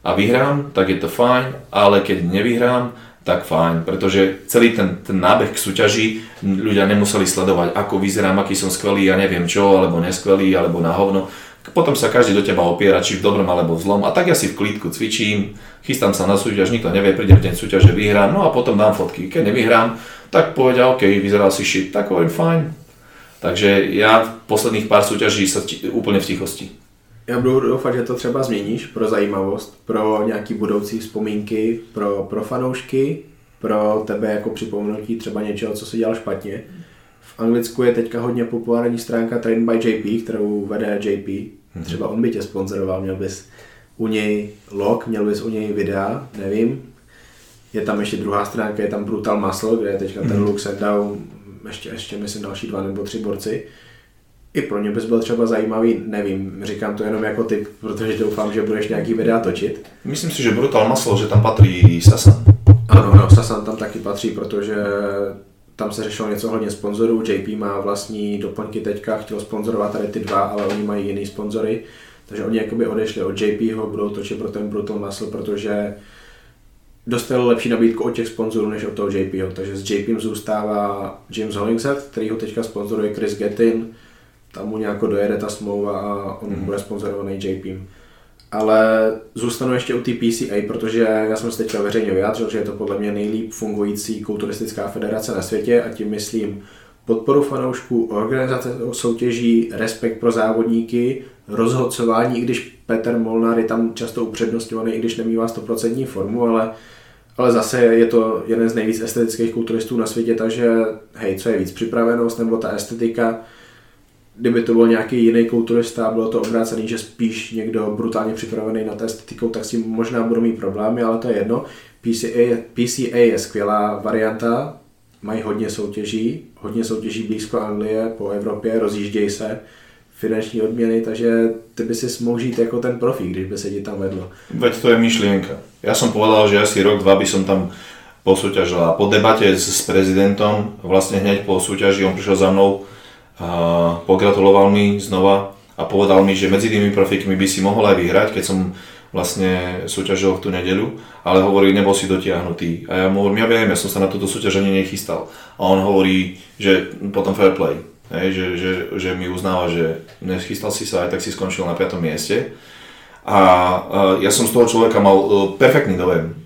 a vyhrám, tak je to fajn, ale keď nevyhrám, tak fajn, pretože celý ten, ten nábeh k súťaži ľudia nemuseli sledovať, ako vyzerám, aký som skvelý, ja neviem čo, alebo neskvelý, alebo na hovno potom sa každý do teba opiera, či v dobrom alebo v zlom. A tak ja si v klidku cvičím, chystám sa na súťaž, nikto nevie, príde v deň súťaže, vyhrám, no a potom dám fotky. Keď nevyhrám, tak povedia, OK, vyzeral si shit, tak hovorím fajn. Takže ja v posledných pár súťaží sa úplne v tichosti. Já budu doufat, že to třeba změníš pro zajímavost, pro nějaký budoucí vzpomínky, pro, pro fanoušky, pro tebe jako připomenutí třeba něčeho, co si dělal špatně. V Anglicku je teďka hodně populární stránka Train by JP, kterou vede JP, Mm-hmm. Třeba on by tě sponzoroval, měl bys u něj log, měl bys u něj videa, nevím. Je tam ještě druhá stránka, je tam Brutal Muscle, kde je teďka ten Luke Sandow, ještě, ještě myslím další dva nebo tři borci. I pro ně bys byl třeba zajímavý, nevím, říkám to jenom jako typ, protože doufám, že budeš nějaký videa točit. Myslím si, že Brutal Muscle, že tam patří Sasan. Ano, no, Sasan tam taky patří, protože tam se řešilo něco hodně sponzorů, JP má vlastní doplňky teďka, chtěl sponzorovat tady ty dva, ale oni mají jiný sponzory, takže oni jakoby odešli od JPho, budou točit pro ten Brutal Muscle, protože dostali lepší nabídku od těch sponzorů než od toho JPho, takže s JPem zůstává James Hollingshead, který ho teďka sponzoruje Chris Gettin, tam mu nějak dojede ta smlouva a on mm-hmm. bude sponzorovaný JPem ale zůstanu ještě u té PCA, protože já jsem se teďka veřejně vyjádřil, že je to podle mě nejlíp fungující kulturistická federace na světě a tím myslím podporu fanoušků, organizace soutěží, respekt pro závodníky, rozhodcování, i když Petr Molnár je tam často upřednostňovaný, i když nemývá 100% formu, ale, ale zase je to jeden z nejvíc estetických kulturistů na světě, takže hej, co je víc připravenost nebo ta estetika, kdyby to byl nějaký jiný kulturista a bylo to obrácený, že spíš někdo brutálně připravený na estetikou, tak s tím možná budou mít problémy, ale to je jedno. PCA, PCA je skvělá varianta, mají hodně soutěží, hodně soutěží blízko Anglie, po Evropě, rozjíždějí se, finanční odměny, takže ty by si mohl žít jako ten profík, když by se ti tam vedlo. Veď to je myšlienka. Ja som povedal, že asi rok, dva by som tam posúťažil a po debate s, s prezidentom, vlastne hneď po súťaži, on prišiel za mnou, a pogratuloval mi znova a povedal mi, že medzi tými profikmi by si mohol aj vyhrať, keď som vlastne súťažil v tú nedeľu, ale hovorí, nebol si dotiahnutý. A ja mu hovorím, ja viem, ja som sa na toto súťaž ani nechystal. A on hovorí, že potom fair play, hej, že, že, že mi uznáva, že nechystal si sa, aj tak si skončil na 5. mieste. A, ja som z toho človeka mal uh, perfektný dojem.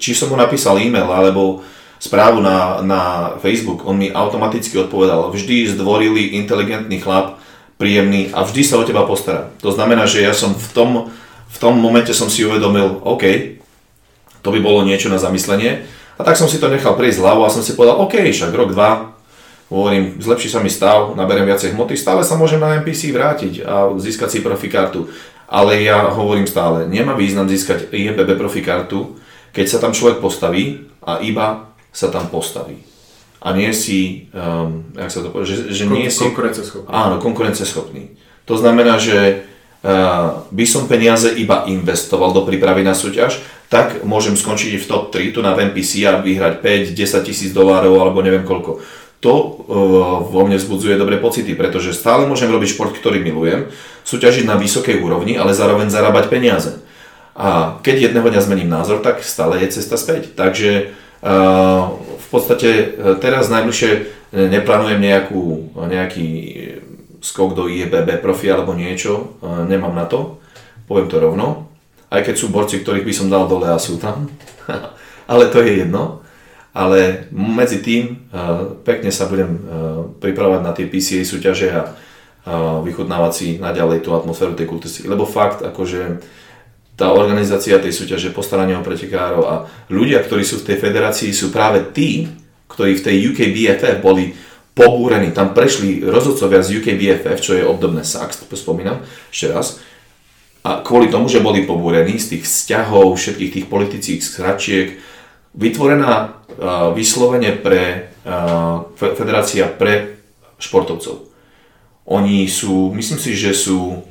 Či som mu napísal e-mail, alebo správu na, na Facebook, on mi automaticky odpovedal, vždy zdvorilý, inteligentný chlap, príjemný a vždy sa o teba postará. To znamená, že ja som v tom, v tom momente som si uvedomil, OK, to by bolo niečo na zamyslenie. A tak som si to nechal prejsť hlavu a som si povedal, OK, však rok, dva, hovorím, zlepší sa mi stav, naberiem viacej hmoty, stále sa môžem na NPC vrátiť a získať si profikartu. Ale ja hovorím stále, nemá význam získať IMBB profikartu, keď sa tam človek postaví a iba sa tam postaví. A nie si, um, jak sa to povie, že, že nie si... Konkurenceschopný. Áno, konkurenceschopný. To znamená, že uh, by som peniaze iba investoval do prípravy na súťaž, tak môžem skončiť v top 3 tu na VMPC a vyhrať 5, 10 tisíc dolárov alebo neviem koľko. To uh, vo mne vzbudzuje dobré pocity, pretože stále môžem robiť šport, ktorý milujem, súťažiť na vysokej úrovni, ale zároveň zarábať peniaze. A keď jedného dňa zmením názor, tak stále je cesta späť. Takže v podstate e, teraz najbližšie e, neplánujem nejakú, nejaký skok do IEBB profi alebo niečo, nemám na to, poviem to rovno. Aj keď sú borci, ktorých by som dal dole a sú tam. <laughs> Ale to je jedno. Ale medzi tým pekne sa budem pripravať na tie PCA súťaže a vychutnávať si naďalej tú atmosféru tej kultúry. Lebo fakt, akože tá organizácia tej súťaže, postaranie o pretekárov a ľudia, ktorí sú v tej federácii, sú práve tí, ktorí v tej UKBFF boli pobúrení. Tam prešli rozhodcovia z UKBFF, čo je obdobné SAX, spomínam ešte raz. A kvôli tomu, že boli pobúrení z tých vzťahov, všetkých tých politických skračiek, vytvorená uh, vyslovene pre uh, federácia pre športovcov. Oni sú, myslím si, že sú,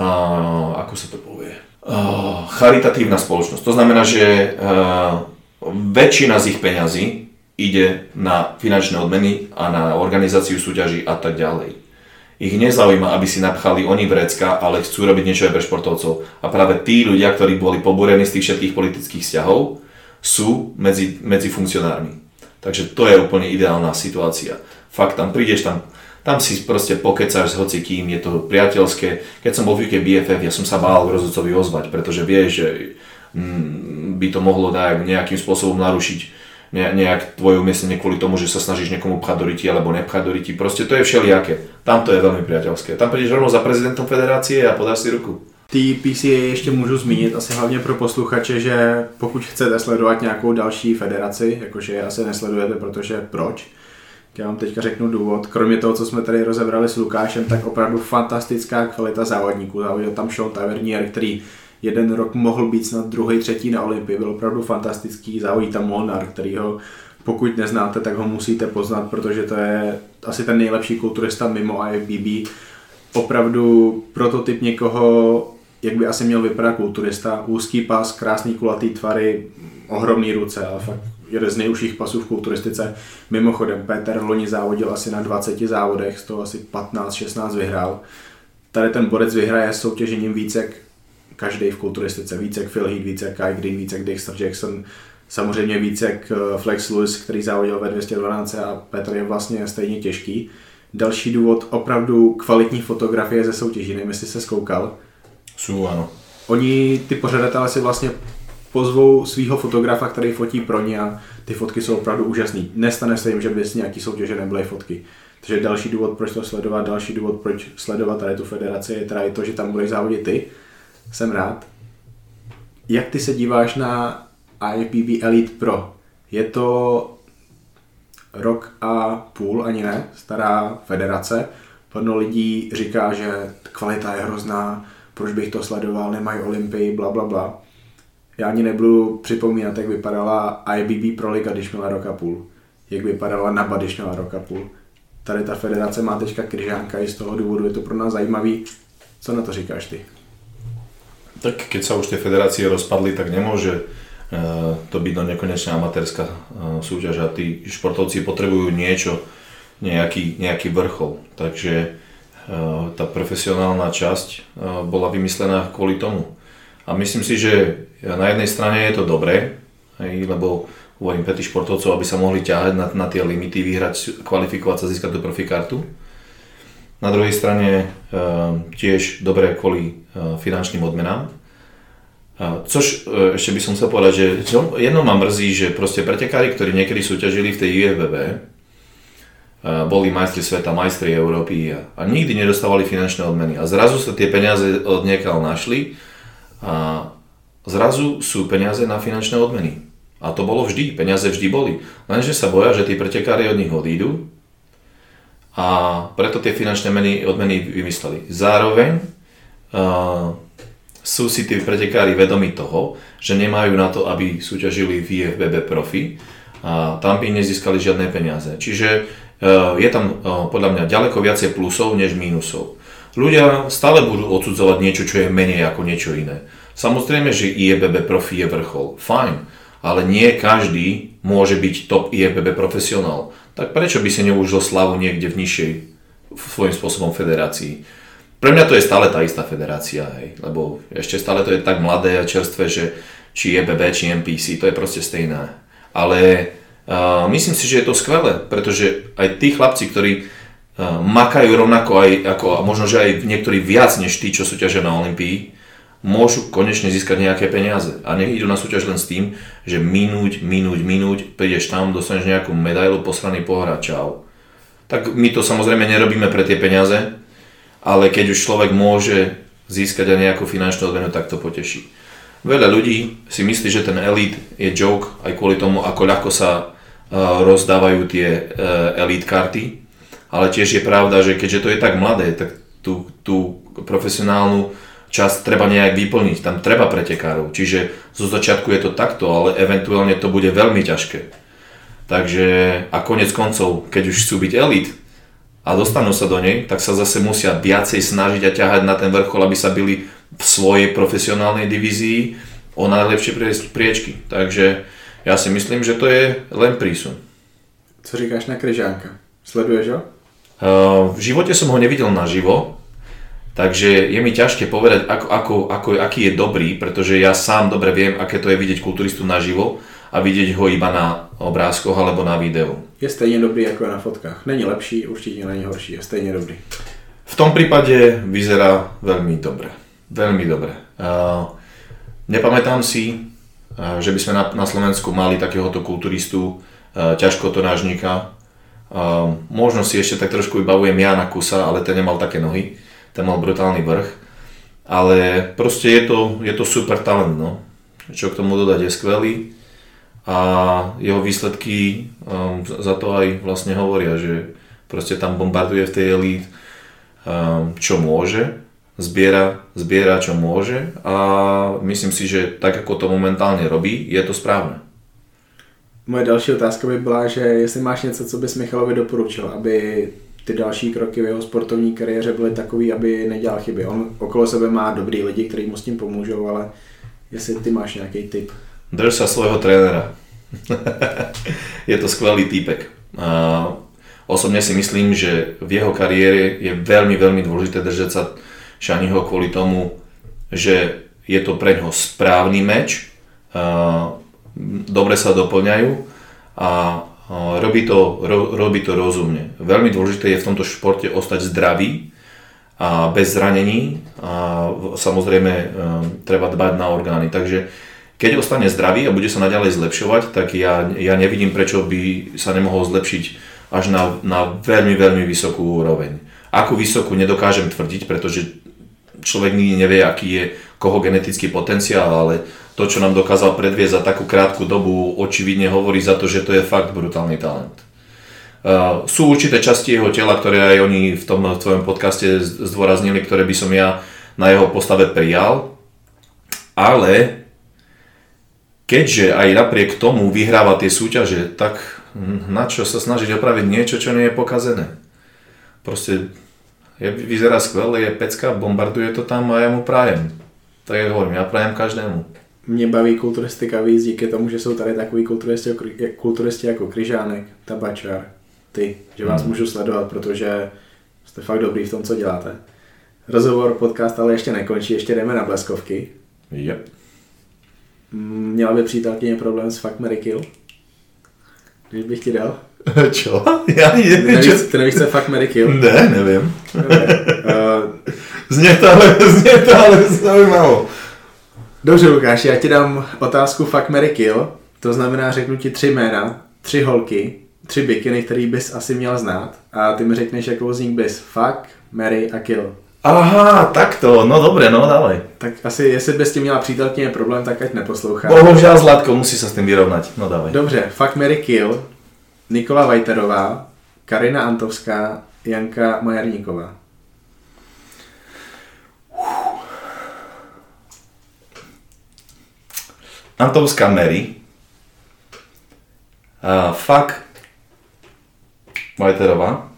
uh, ako sa to povie, charitatívna spoločnosť. To znamená, že uh, väčšina z ich peňazí ide na finančné odmeny a na organizáciu súťaží a tak ďalej. Ich nezaujíma, aby si napchali oni vrecka, ale chcú robiť niečo aj pre športovcov. A práve tí ľudia, ktorí boli pobúrení z tých všetkých politických vzťahov, sú medzi, medzi funkcionármi. Takže to je úplne ideálna situácia. Fakt, tam prídeš, tam tam si proste pokecáš s hocikým, je to priateľské. Keď som bol v UK BFF, ja som sa bál rozhodcovi ozvať, pretože vieš, že mm, by to mohlo nejakým spôsobom narušiť nejak tvoje umiestnenie kvôli tomu, že sa snažíš niekomu pchať do ryti alebo nepchať do ryti. Proste to je všelijaké. Tam to je veľmi priateľské. Tam prídeš rovno za prezidentom federácie a podáš si ruku. Ty PCA ještě můžu zmínit asi hlavně pro posluchače, že pokud chcete sledovat nějakou další federaci, jakože asi nesledujete, protože proč, já vám teďka řeknu důvod. Kromě toho, co jsme tady rozebrali s Lukášem, tak opravdu fantastická kvalita závodníků. Závodil tam Sean Tavernier, který jeden rok mohl být snad druhý, třetí na Olympii, byl opravdu fantastický. Závodí tam Molnar, který ho pokud neznáte, tak ho musíte poznat, protože to je asi ten nejlepší kulturista mimo IFBB. Opravdu prototyp někoho, jak by asi měl vypadat kulturista. Úzký pas, krásný kulatý tvary, ohromný ruce, ale fakt jeden z nejužších pasů v kulturistice. Mimochodem, Peter loni závodil asi na 20 závodech, z toho asi 15-16 vyhrál. Tady ten borec vyhraje soutěžením více jak každý v kulturistice, více jak Phil Heath, více jak Kai Green, více jak Dexter Jackson, samozřejmě více jak eh, Flex Lewis, který závodil ve 212 a Petr je vlastně stejně těžký. Další důvod, opravdu kvalitní fotografie ze soutěží, nevím, jestli se zkoukal. Jsou, ano. Oni, ty pořadatelé si vlastně pozvou svého fotografa, který fotí pro ně a ty fotky jsou opravdu úžasné. Nestane se jim, že by z nějaký soutěže nebyly fotky. Takže další důvod, proč to sledovat, další důvod, proč sledovat tady tu federaci, je teda i to, že tam budeš závodit ty. Jsem rád. Jak ty se díváš na IFBB Elite Pro? Je to rok a půl, ani ne, stará federace. Plno lidí říká, že kvalita je hrozná, proč bych to sledoval, nemají Olympii, bla, bla, bla. Já ani nebudu připomínat, jak vypadala IBB Pro Liga, když měla rok a půl. Jak vypadala NABA, když měla rok a půl. Tady ta federace má teďka kryžánka i z toho důvodu, je to pro nás zajímavý. Co na to říkáš ty? Tak keď sa už tie federácie rozpadli, tak nemôže uh, to byť no nekonečná amatérska uh, súťaž a tí športovci potrebujú niečo, nejaký, nejaký vrchol. Takže uh, tá profesionálna časť bola vymyslená kvôli tomu. A myslím si, že na jednej strane je to dobré, lebo hovorím pre tých športovcov, aby sa mohli ťahať na, na tie limity, vyhrať, kvalifikovať sa, získať tú profikartu. Na druhej strane e, tiež dobré kvôli e, finančným odmenám. Což e, ešte by som chcel povedať, že jedno ma mrzí, že proste pretekári, ktorí niekedy súťažili v tej UFBB, e, boli majstri sveta, majstri Európy a, a nikdy nedostávali finančné odmeny. A zrazu sa tie peniaze od niekaľ našli a zrazu sú peniaze na finančné odmeny. A to bolo vždy, peniaze vždy boli. Lenže sa boja, že tí pretekári od nich odídu a preto tie finančné meny, odmeny vymysleli. Zároveň uh, sú si tí pretekári vedomi toho, že nemajú na to, aby súťažili v IFBB Profi a tam by nezískali žiadne peniaze. Čiže uh, je tam uh, podľa mňa ďaleko viacej plusov než mínusov. Ľudia stále budú odsudzovať niečo, čo je menej ako niečo iné. Samozrejme, že IEBB profi je vrchol, fajn, ale nie každý môže byť top IEBB profesionál. Tak prečo by si neužil slavu niekde v nižšej svojím spôsobom federácii? Pre mňa to je stále tá istá federácia, hej, lebo ešte stále to je tak mladé a čerstvé, že či IEBB, či MPC, to je proste stejné. Ale uh, myslím si, že je to skvelé, pretože aj tí chlapci, ktorí makajú rovnako aj, ako, a možno, že aj niektorí viac než tí, čo súťažia na Olympii, môžu konečne získať nejaké peniaze. A nech idú na súťaž len s tým, že minúť, minúť, minúť, prídeš tam, dostaneš nejakú medailu, posraný pohra, čau. Tak my to samozrejme nerobíme pre tie peniaze, ale keď už človek môže získať aj nejakú finančnú odmenu, tak to poteší. Veľa ľudí si myslí, že ten elite je joke aj kvôli tomu, ako ľahko sa uh, rozdávajú tie uh, elite karty, ale tiež je pravda, že keďže to je tak mladé, tak tú, tú profesionálnu čas treba nejak vyplniť, tam treba pretekárov. Čiže zo začiatku je to takto, ale eventuálne to bude veľmi ťažké. Takže a konec koncov, keď už chcú byť elit a dostanú sa do nej, tak sa zase musia viacej snažiť a ťahať na ten vrchol, aby sa byli v svojej profesionálnej divízii o najlepšie priečky. Takže ja si myslím, že to je len prísun. Co říkáš na Kryžánka? Sleduješ ho? Uh, v živote som ho nevidel naživo, Takže je mi ťažké povedať, ako, ako, ako, aký je dobrý, pretože ja sám dobre viem, aké to je vidieť kulturistu naživo a vidieť ho iba na obrázkoch alebo na videu. Je stejně dobrý ako na fotkách. Není lepší, určite není horší, je stejne dobrý. V tom prípade vyzerá veľmi dobre. Veľmi dobre. Uh, nepamätám si, uh, že by sme na, na Slovensku mali takéhoto kulturistu, uh, ťažkotonážnika. Uh, možno si ešte tak trošku vybavujem Jana Kusa, ale ten nemal také nohy ten mal brutálny vrch. Ale proste je to, je to super talent, no. Čo k tomu dodať, je skvelý a jeho výsledky um, za to aj vlastne hovoria, že proste tam bombarduje v tej elite um, čo môže, zbiera, zbiera čo môže a myslím si, že tak ako to momentálne robí, je to správne. Moje další otázka by byla, že jestli máš něco, co bys Michalovi doporučil, aby ty další kroky v jeho sportovní kariéře byly takový, aby nedělal chyby. On okolo sebe má dobrý lidi, kteří mu s tím pomůžou, ale jestli ty máš nějaký tip. Drž sa svojho trénera. je to skvelý týpek. osobne si myslím, že v jeho kariére je veľmi, veľmi dôležité držať sa Šaniho kvôli tomu, že je to pre ňoho správny meč, dobre sa doplňajú a robí to, ro, robí to rozumne. Veľmi dôležité je v tomto športe ostať zdravý a bez zranení a samozrejme e, treba dbať na orgány. Takže keď ostane zdravý a bude sa naďalej zlepšovať, tak ja, ja nevidím, prečo by sa nemohol zlepšiť až na, na veľmi, veľmi vysokú úroveň. Akú vysokú nedokážem tvrdiť, pretože človek nikdy nevie, aký je koho genetický potenciál, ale to, čo nám dokázal predviesť za takú krátku dobu, očividne hovorí za to, že to je fakt brutálny talent. Uh, sú určité časti jeho tela, ktoré aj oni v tom tvojom podcaste zdôraznili, ktoré by som ja na jeho postave prijal, ale keďže aj napriek tomu vyhráva tie súťaže, tak na čo sa snažiť opraviť niečo, čo nie je pokazené. Proste je, vyzerá skvelé, je pecka, bombarduje to tam a ja mu prajem. Tak ja hovorím, ja prajem každému mě baví kulturistika víc díky tomu, že jsou tady takový kulturisti, kulturisti jako Kryžánek, Tabačar, ty, že vás hmm. můžu sledovat, protože jste fakt dobrý v tom, co děláte. Rozhovor, podcast ale ještě nekončí, ještě jdeme na bleskovky. Yep. Měla by přítelkyně problém s Fuck Mary Kill? Když bych ti dal? <laughs> Čo? Já nevím. Nevíš, ty nevíš, co je Fuck Mary Kill? Ne, nevím. Okay. Uh, zně to ale, zně to ale zaujímavo. Dobře, Lukáš, já ti dám otázku Fuck, Mary Kill. To znamená, řeknu ti tři jména, tři holky, tři bikiny, který bys asi měl znát. A ty mi řekneš, jakou z nich bys. Fuck, Mary a Kill. Aha, takto, no dobré, no dávaj. Tak asi, jestli bys tím měla přítelkyně problém, tak ať neposlouchá. Bohužel Zlatko, musí se s tím vyrovnat, no dávaj. Dobře, Fuck, Mary Kill, Nikola Vajterová, Karina Antovská, Janka Majerníková. Antovská Mary. Uh, fuck. Vajterová.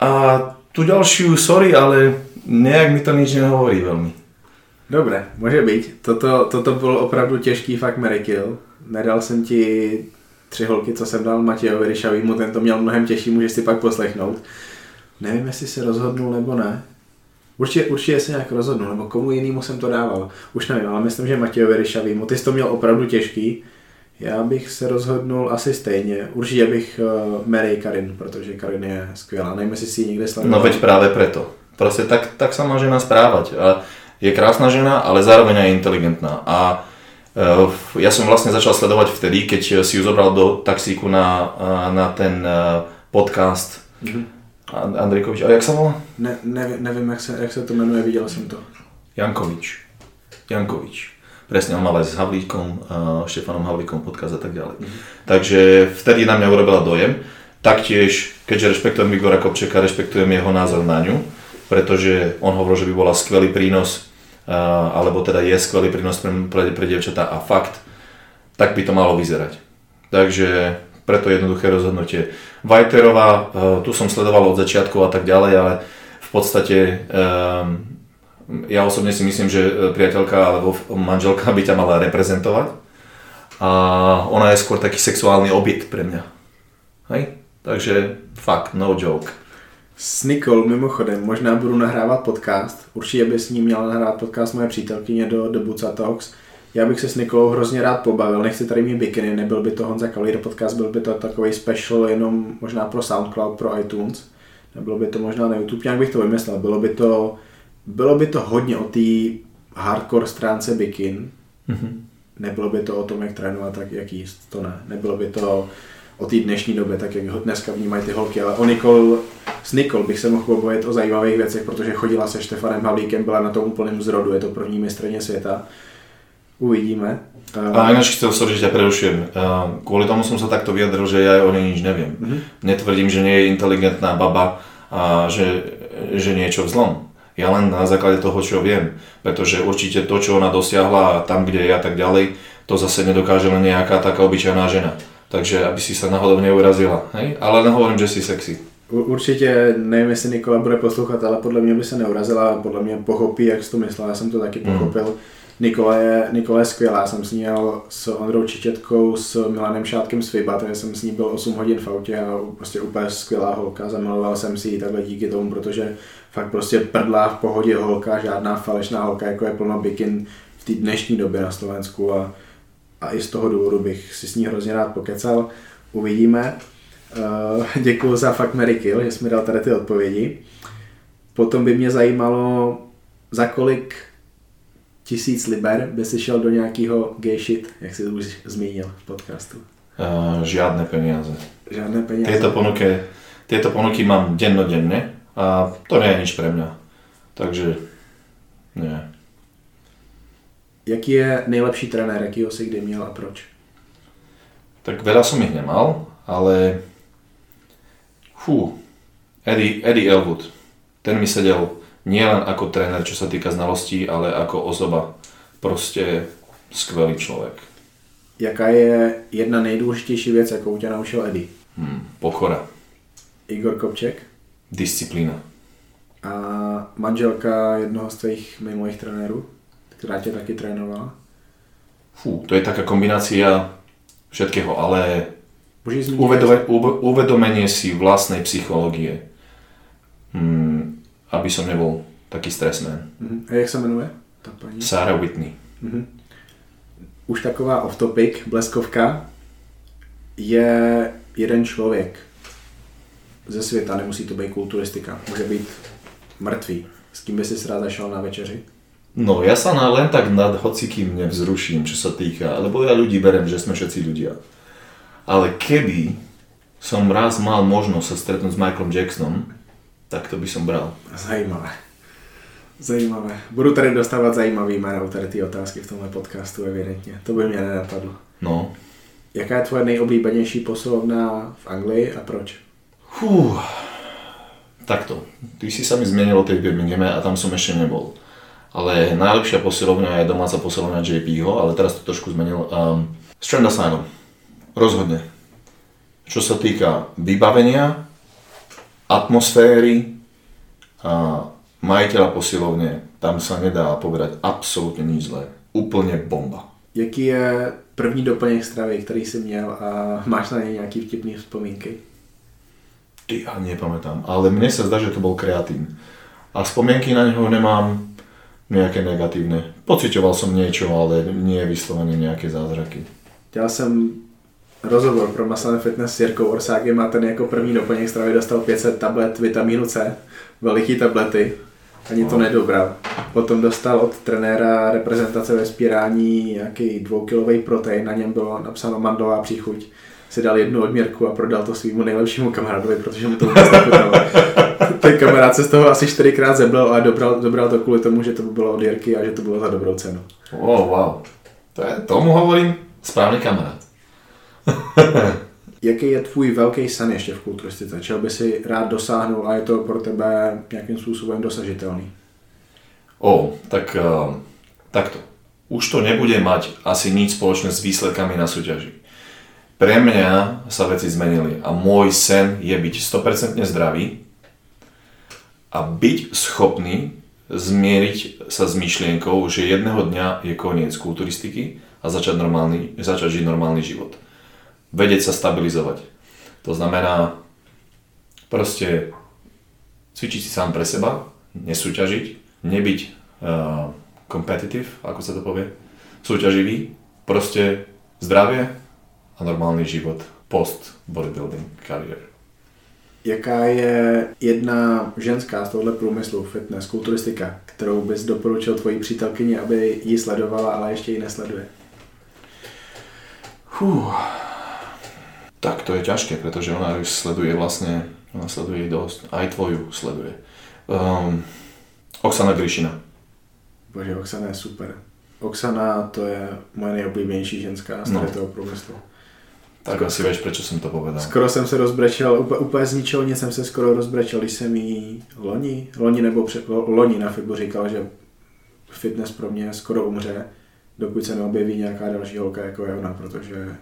A tu ďalšiu, sorry, ale nejak mi to nič nehovorí veľmi. Dobre, môže byť. Toto, toto byl opravdu těžký fakt Mary Kill. Nedal jsem ti tři holky, co jsem dal Matějovi Ryšavýmu, ten to měl mnohem těžší, můžeš si pak poslechnout. Nevím, jestli se rozhodnul nebo ne. Určitě, určitě se nějak rozhodnu, nebo komu jinému jsem to dával. Už nevím, ale myslím, že Matějovi Ryšavýmu. Ty jsi to měl opravdu těžký. Já bych se rozhodnul asi stejně. Určitě bych uh, Mary Karin, protože Karin je skvělá. Nevím, jestli si ji někde sledoval. No veď práve preto. Proste tak, tak sa má žena správať. A je krásna žena, ale zároveň aj inteligentná. A uh, ja som vlastne začal sledovať vtedy, keď si ju zobral do taxíku na, uh, na ten podcast Mhm. And- Andrejkovič. A jak sa volá? Ne, nevím, nevím jak, se, jak se to jmenuje, viděl jsem to. Jankovič. Jankovič. Presne, on mal aj s Havlíkom, Štefanom Havlíkom podcast a tak ďalej. Takže vtedy na mňa urobila dojem. Taktiež, keďže rešpektujem Igora Kopčeka, rešpektujem jeho názor na ňu, pretože on hovoril, že by bola skvelý prínos, alebo teda je skvelý prínos pre, pre, pre dievčatá a fakt, tak by to malo vyzerať. Takže preto jednoduché rozhodnutie. Vajterová, uh, tu som sledoval od začiatku a tak ďalej, ale v podstate um, ja osobne si myslím, že e, priateľka alebo manželka by ťa mala reprezentovať a ona je skôr taký sexuálny objekt pre mňa. Hej? Takže fakt, no joke. S Nikol mimochodem možná budu nahrávat podcast. Určitě by s ní měla nahrávat podcast moje přítelkyně do, do Buca Talks. Já bych se s Nikolou hrozně rád pobavil, nechci tady mít bikiny, nebyl by to Honza Kalír podcast, byl by to takový special jenom možná pro Soundcloud, pro iTunes. Nebylo by to možná na YouTube, nějak bych to vymyslel. Bylo by to, bylo by to hodně o té hardcore stránce bikin. Nebylo by to o tom, jak trénovat, tak jak jíst, to ne. Nebylo by to o té dnešní době, tak jak ho dneska vnímají ty holky, ale o Nikol, s Nikol bych se mohl pobavit o zajímavých věcech, protože chodila se Štefanem Havlíkem, byla na tom úplném zrodu, je to první mistrně světa. Uvidíme. A ináč chcel, sorry, že ťa prerušujem. Uh, Kvôli tomu som sa takto vyjadril, že ja o nej nič neviem. Netvrdím, že nie je inteligentná baba a že, že niečo v zlom. Ja len na základe toho, čo viem. Pretože určite to, čo ona dosiahla tam, kde je a tak ďalej, to zase nedokáže len nejaká taká obyčajná žena. Takže aby si sa náhodou neurazila. Hej? Ale nehovorím, že si sexy. Určitě, nevím, jestli Nikola bude poslouchat, ale podle mě by se neurazila, podle mě pochopí, jak jsi to myslel, já jsem to taky pochopil. Nikola je, Nikola je skvělá, já jsem s ní jel s Ondrou Čičetkou, s Milanem Šátkem z FIBA, takže jsem s ní byl 8 hodin v autě a prostě úplně skvělá holka, zamiloval jsem si ji takhle díky tomu, protože fakt prostě prdlá v pohodě holka, žádná falešná holka, jako je plno bikin v té dnešní době na Slovensku a, a i z toho důvodu bych si s ní hrozně rád pokecal. Uvidíme. Uh, děkuji za fakt Mary Kill, že jsi mi dal tady ty odpovědi. Potom by mě zajímalo, za kolik tisíc liber by si šel do nějakého gay shit, jak jsi už zmínil v podcastu. Uh, žiadne peniaze. Žádné peníze. Tieto ponuky, tieto ponuky mám dennodenne a to nie je nič pre mňa. Takže nie. Jaký je nejlepší trenér, jakýho si kdy měl a proč? Tak veľa som ich nemal, ale fú, Eddie, Eddie Elwood, ten mi sedel nielen ako tréner, čo sa týka znalostí, ale ako osoba. Proste skvelý človek. Jaká je jedna nejdůležitější věc, jakou tě naučil Eddie? Hm, pokora, Igor Kopček disciplína. a manželka jednoho z tvých mimojich trenérů, která tě taky trénovala. Fú, to je taká kombinácia všetkého, ale uvedome, uve- uvedomenie si vlastnej psychológie, hm, aby som nebol taký stresman. Mhm. A jak se jmenuje? Ta paní? Sarah Whitney. Mhm. Už taková off-topic, bleskovka, je jeden člověk ze světa, nemusí to být kulturistika, může být mrtvý. S kým by si rád zašel na večeři? No, ja sa na, len tak nad hocikým nevzruším, čo sa týka, lebo ja ľudí berem, že sme všetci ľudia. Ale keby som raz mal možnosť sa stretnúť s Michaelom Jacksonom, tak to by som bral. Zajímavé. Zajímavé. Budu tady dostávat zajímavý jména tady ty otázky v tomhle podcastu, evidentně. To by mě nenapadlo. No, Jaká je tvoje nejoblíbenější posilovna v Anglii a proč? Fú, takto. Ty si sa mi zmenil o tej Birminghame a tam som ešte nebol. Ale najlepšia posilovňa je domáca posilovňa JPho, ale teraz to trošku zmenil. Um, Strand Asylum. Rozhodne. Čo sa týka vybavenia, atmosféry a majiteľa posilovne, tam sa nedá povedať absolútne nič zlé. Úplne bomba. Jaký je první doplněk stravy, který jsi měl a máš na něj nějaký vtipný vzpomínky? Ty, ja nepamätám, ale mne sa zdá, že to bol kreatín. A spomienky na neho nemám nejaké negatívne. Pocitoval som niečo, ale nie vyslovene nejaké zázraky. dělal jsem rozhovor pro Muscle Fitness s Jirkou Orságem a ten jako první doplněk stravy dostal 500 tablet vitamínu C, veliký tablety, ani to nedobral. Potom dostal od trenéra reprezentace ve spírání nějaký dvoukilový protein, na něm bylo napsáno mandlová příchuť. Si dal jednu odměrku a prodal to svýmu nejlepšímu kamarádovi, protože mu to vůbec nechutnalo. <laughs> Ten kamarád se z toho asi čtyřikrát zeblel a dobral, dobral to kvůli tomu, že to bylo od Jirky a že to bylo za dobrou cenu. Oh, wow. To je, tomu hovorím správný kamarád. <laughs> Jaký je tvůj velký sen ještě v kulturistice? Čeho by si rád dosáhnul a je to pro tebe nějakým způsobem dosažitelný? O, tak uh, takto. Už to nebude mať asi nič spoločné s výsledkami na súťaži. Pre mňa sa veci zmenili a môj sen je byť 100% zdravý a byť schopný zmieriť sa s myšlienkou, že jedného dňa je koniec kulturistiky a začať, normálny, začať žiť normálny život. Vedieť sa stabilizovať. To znamená proste cvičiť si sám pre seba, nesúťažiť, nebyť uh, competitive, ako sa to povie, súťaživý, proste zdravie a normálny život post bodybuilding kariér. Jaká je jedna ženská z tohohle průmyslu, fitness, kulturistika, kterou bys doporučil tvojí přítelkyni, aby ji sledovala, ale ještě ji nesleduje? Fú. Tak to je ťažké, pretože ona už sleduje vlastne, ona sleduje dosť, aj tvoju sleduje. Um, Oksana Grišina. Bože, Oksana je super. Oksana to je moje nejoblíbenější ženská z no. toho průmyslu. Tak asi vieš, prečo som to povedal. Skoro jsem se rozbrečel, úplně, úplně z ničeho nic jsem se skoro rozbrečel, když jsem jí loni, loni nebo před, lo- loni na Fibu říkal, že fitness pro mě skoro umře, dokud se neobjeví nějaká další holka jako je ona, protože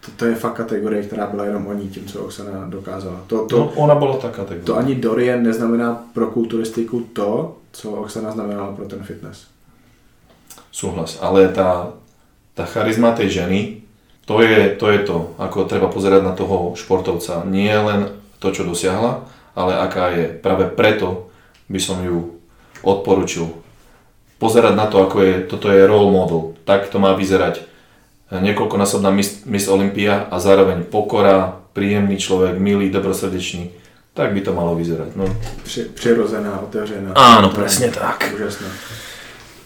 to, to je fakt kategorie, která byla jenom o ní, tím, co Oksana dokázala. To, to, No, ona bola taká tak. to ani Dorian neznamená pro kulturistiku to, co Oksana znamenala pro ten fitness. Súhlas, ale tá, tá charizma tej ženy, to je, to je to, ako treba pozerať na toho športovca. Nie len to, čo dosiahla, ale aká je. Práve preto by som ju odporučil. Pozerať na to, ako je, toto je role model. Tak to má vyzerať niekoľkonásobná Miss, Miss Olympia a zároveň pokora, príjemný človek, milý, dobrosrdečný. Tak by to malo vyzerať. No, Při, přirozená, otevřená. Áno, presne tak. Úžasné.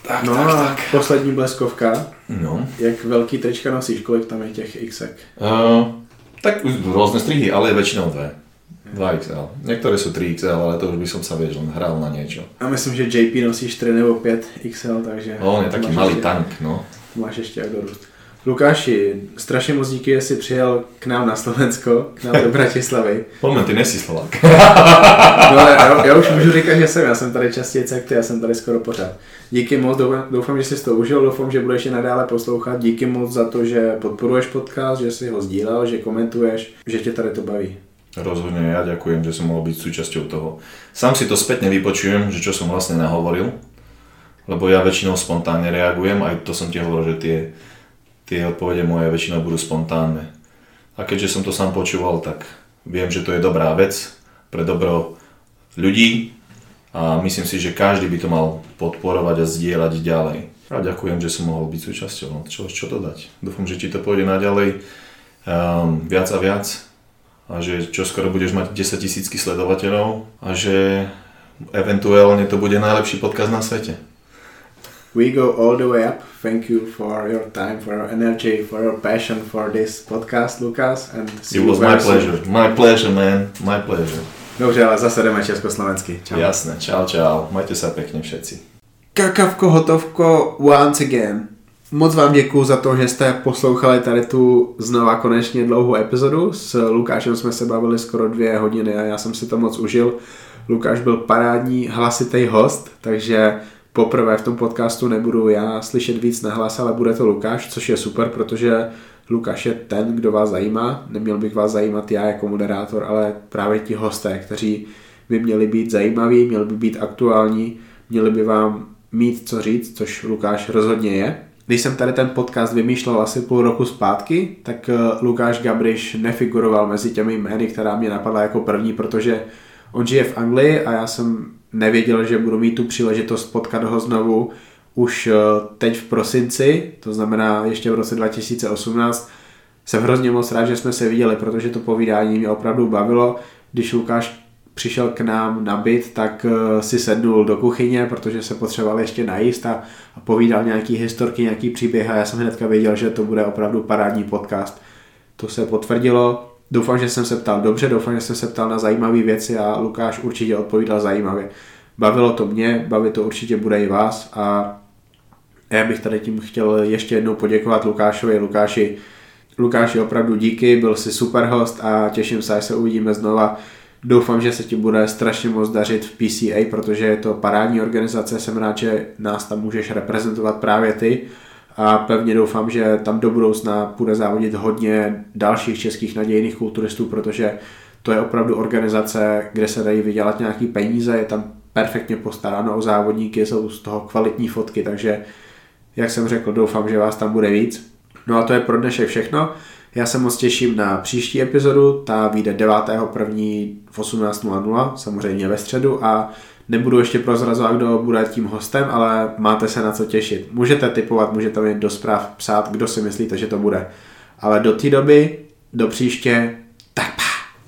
Tak, No tak, a tak. poslední bleskovka. No. Jak velký trička nosíš? Kolik tam je těch xek? Uh, tak rôzne strihy, ale väčšinou dve. 2XL. Niektoré sú 3XL, ale to už by som sa vieš, len hral na niečo. A myslím, že JP nosí 4 nebo 5 XL, takže... No, on je taký malý ještě, tank, no. Máš ještě jak dorůst. Lukáši, strašně moc díky, že jsi přijel k nám na Slovensko, k nám do Bratislavy. <laughs> Poďme, ty nesi Slovák. <laughs> No ale já, já už můžu říkat, že jsem, já jsem tady častěji jak ty, já jsem tady skoro pořád. Díky moc, doufám, doufám, že jsi to užil, doufám, že budeš i nadále poslouchat. Díky moc za to, že podporuješ podcast, že si ho sdílel, že komentuješ, že tě tady to baví. Rozhodne ja ďakujem, že som mohol byť súčasťou toho. Sám si to spätne vypočujem, že čo som vlastne nahovoril, lebo ja väčšinou spontánne reagujem, aj to som ti hovoril, že tie, tie odpovede moje väčšinou budú spontánne. A keďže som to sám počúval, tak viem, že to je dobrá vec pre dobro ľudí a myslím si, že každý by to mal podporovať a zdieľať ďalej. A ďakujem, že som mohol byť súčasťou. No, čo, čo dodať? Dúfam, že ti to pôjde naďalej um, viac a viac a že čoskoro budeš mať 10 tisícky sledovateľov a že eventuálne to bude najlepší podcast na svete. We go all the way up. Thank you for your time, for your energy, for your passion for this podcast, Lukas. And see It was my soon. pleasure. My pleasure, man. My pleasure. Dobře, ale zase jdeme československy. Čau. Jasné. Čau, čau. Majte sa pekne všetci. Kakavko, hotovko, once again. Moc vám děkuji za to, že jste poslouchali tady tu znova konečně dlouhou epizodu. S Lukášem jsme se bavili skoro dvě hodiny a já jsem si to moc užil. Lukáš byl parádní, hlasitý host, takže poprvé v tom podcastu nebudu já slyšet víc na hlas, ale bude to Lukáš, což je super, protože Lukáš je ten, kdo vás zajímá. Neměl bych vás zajímat já jako moderátor, ale právě ti hosté, kteří by měli být zajímaví, měli by být aktuální, měli by vám mít co říct, což Lukáš rozhodně je. Když jsem tady ten podcast vymýšlel asi půl roku zpátky, tak eh, Lukáš Gabriš nefiguroval mezi těmi jmény, která mě napadla jako první, protože on žije v Anglii a já jsem nevěděl, že budu mít tu příležitost potkat ho znovu. už teď v prosinci, to znamená ještě v roce 2018, jsem hrozně moc rád, že jsme se viděli, protože to povídání mě opravdu bavilo. Když Lukáš přišel k nám na byt, tak eh, si sednul do kuchyně, protože se potřeboval ještě najíst a, a povídal nějaký historky, nějaký příběh a já jsem hnedka věděl, že to bude opravdu parádní podcast. To se potvrdilo. Doufám, že jsem se ptal dobře, doufám, že jsem se ptal na zajímavé věci a Lukáš určitě odpovídal zajímavě. Bavilo to mě, bavit to určitě bude i vás a já bych tady tím chtěl ještě jednou poděkovat Lukášovi. Lukáši, Lukáši opravdu díky, byl si super host a těším se, až se uvidíme znova Doufám, že se ti bude strašně moc dařit v PCA, protože je to parádní organizace, jsem rád, že nás tam můžeš reprezentovat právě ty a pevně doufám, že tam do budoucna bude závodit hodně dalších českých nadějných kulturistů, protože to je opravdu organizace, kde se dají vydělat nějaký peníze, je tam perfektně postaráno o závodníky, jsou z toho kvalitní fotky, takže jak jsem řekl, doufám, že vás tam bude víc. No a to je pro dnešek všechno. Já se moc těším na příští epizodu, ta vyjde 9.1. v 18.00, samozřejmě ve středu a nebudu ještě prozrazovat, kdo bude tím hostem, ale máte se na co těšit. Můžete typovat, můžete mi do zpráv psát, kdo si myslíte, že to bude. Ale do té doby, do příště, tak pa.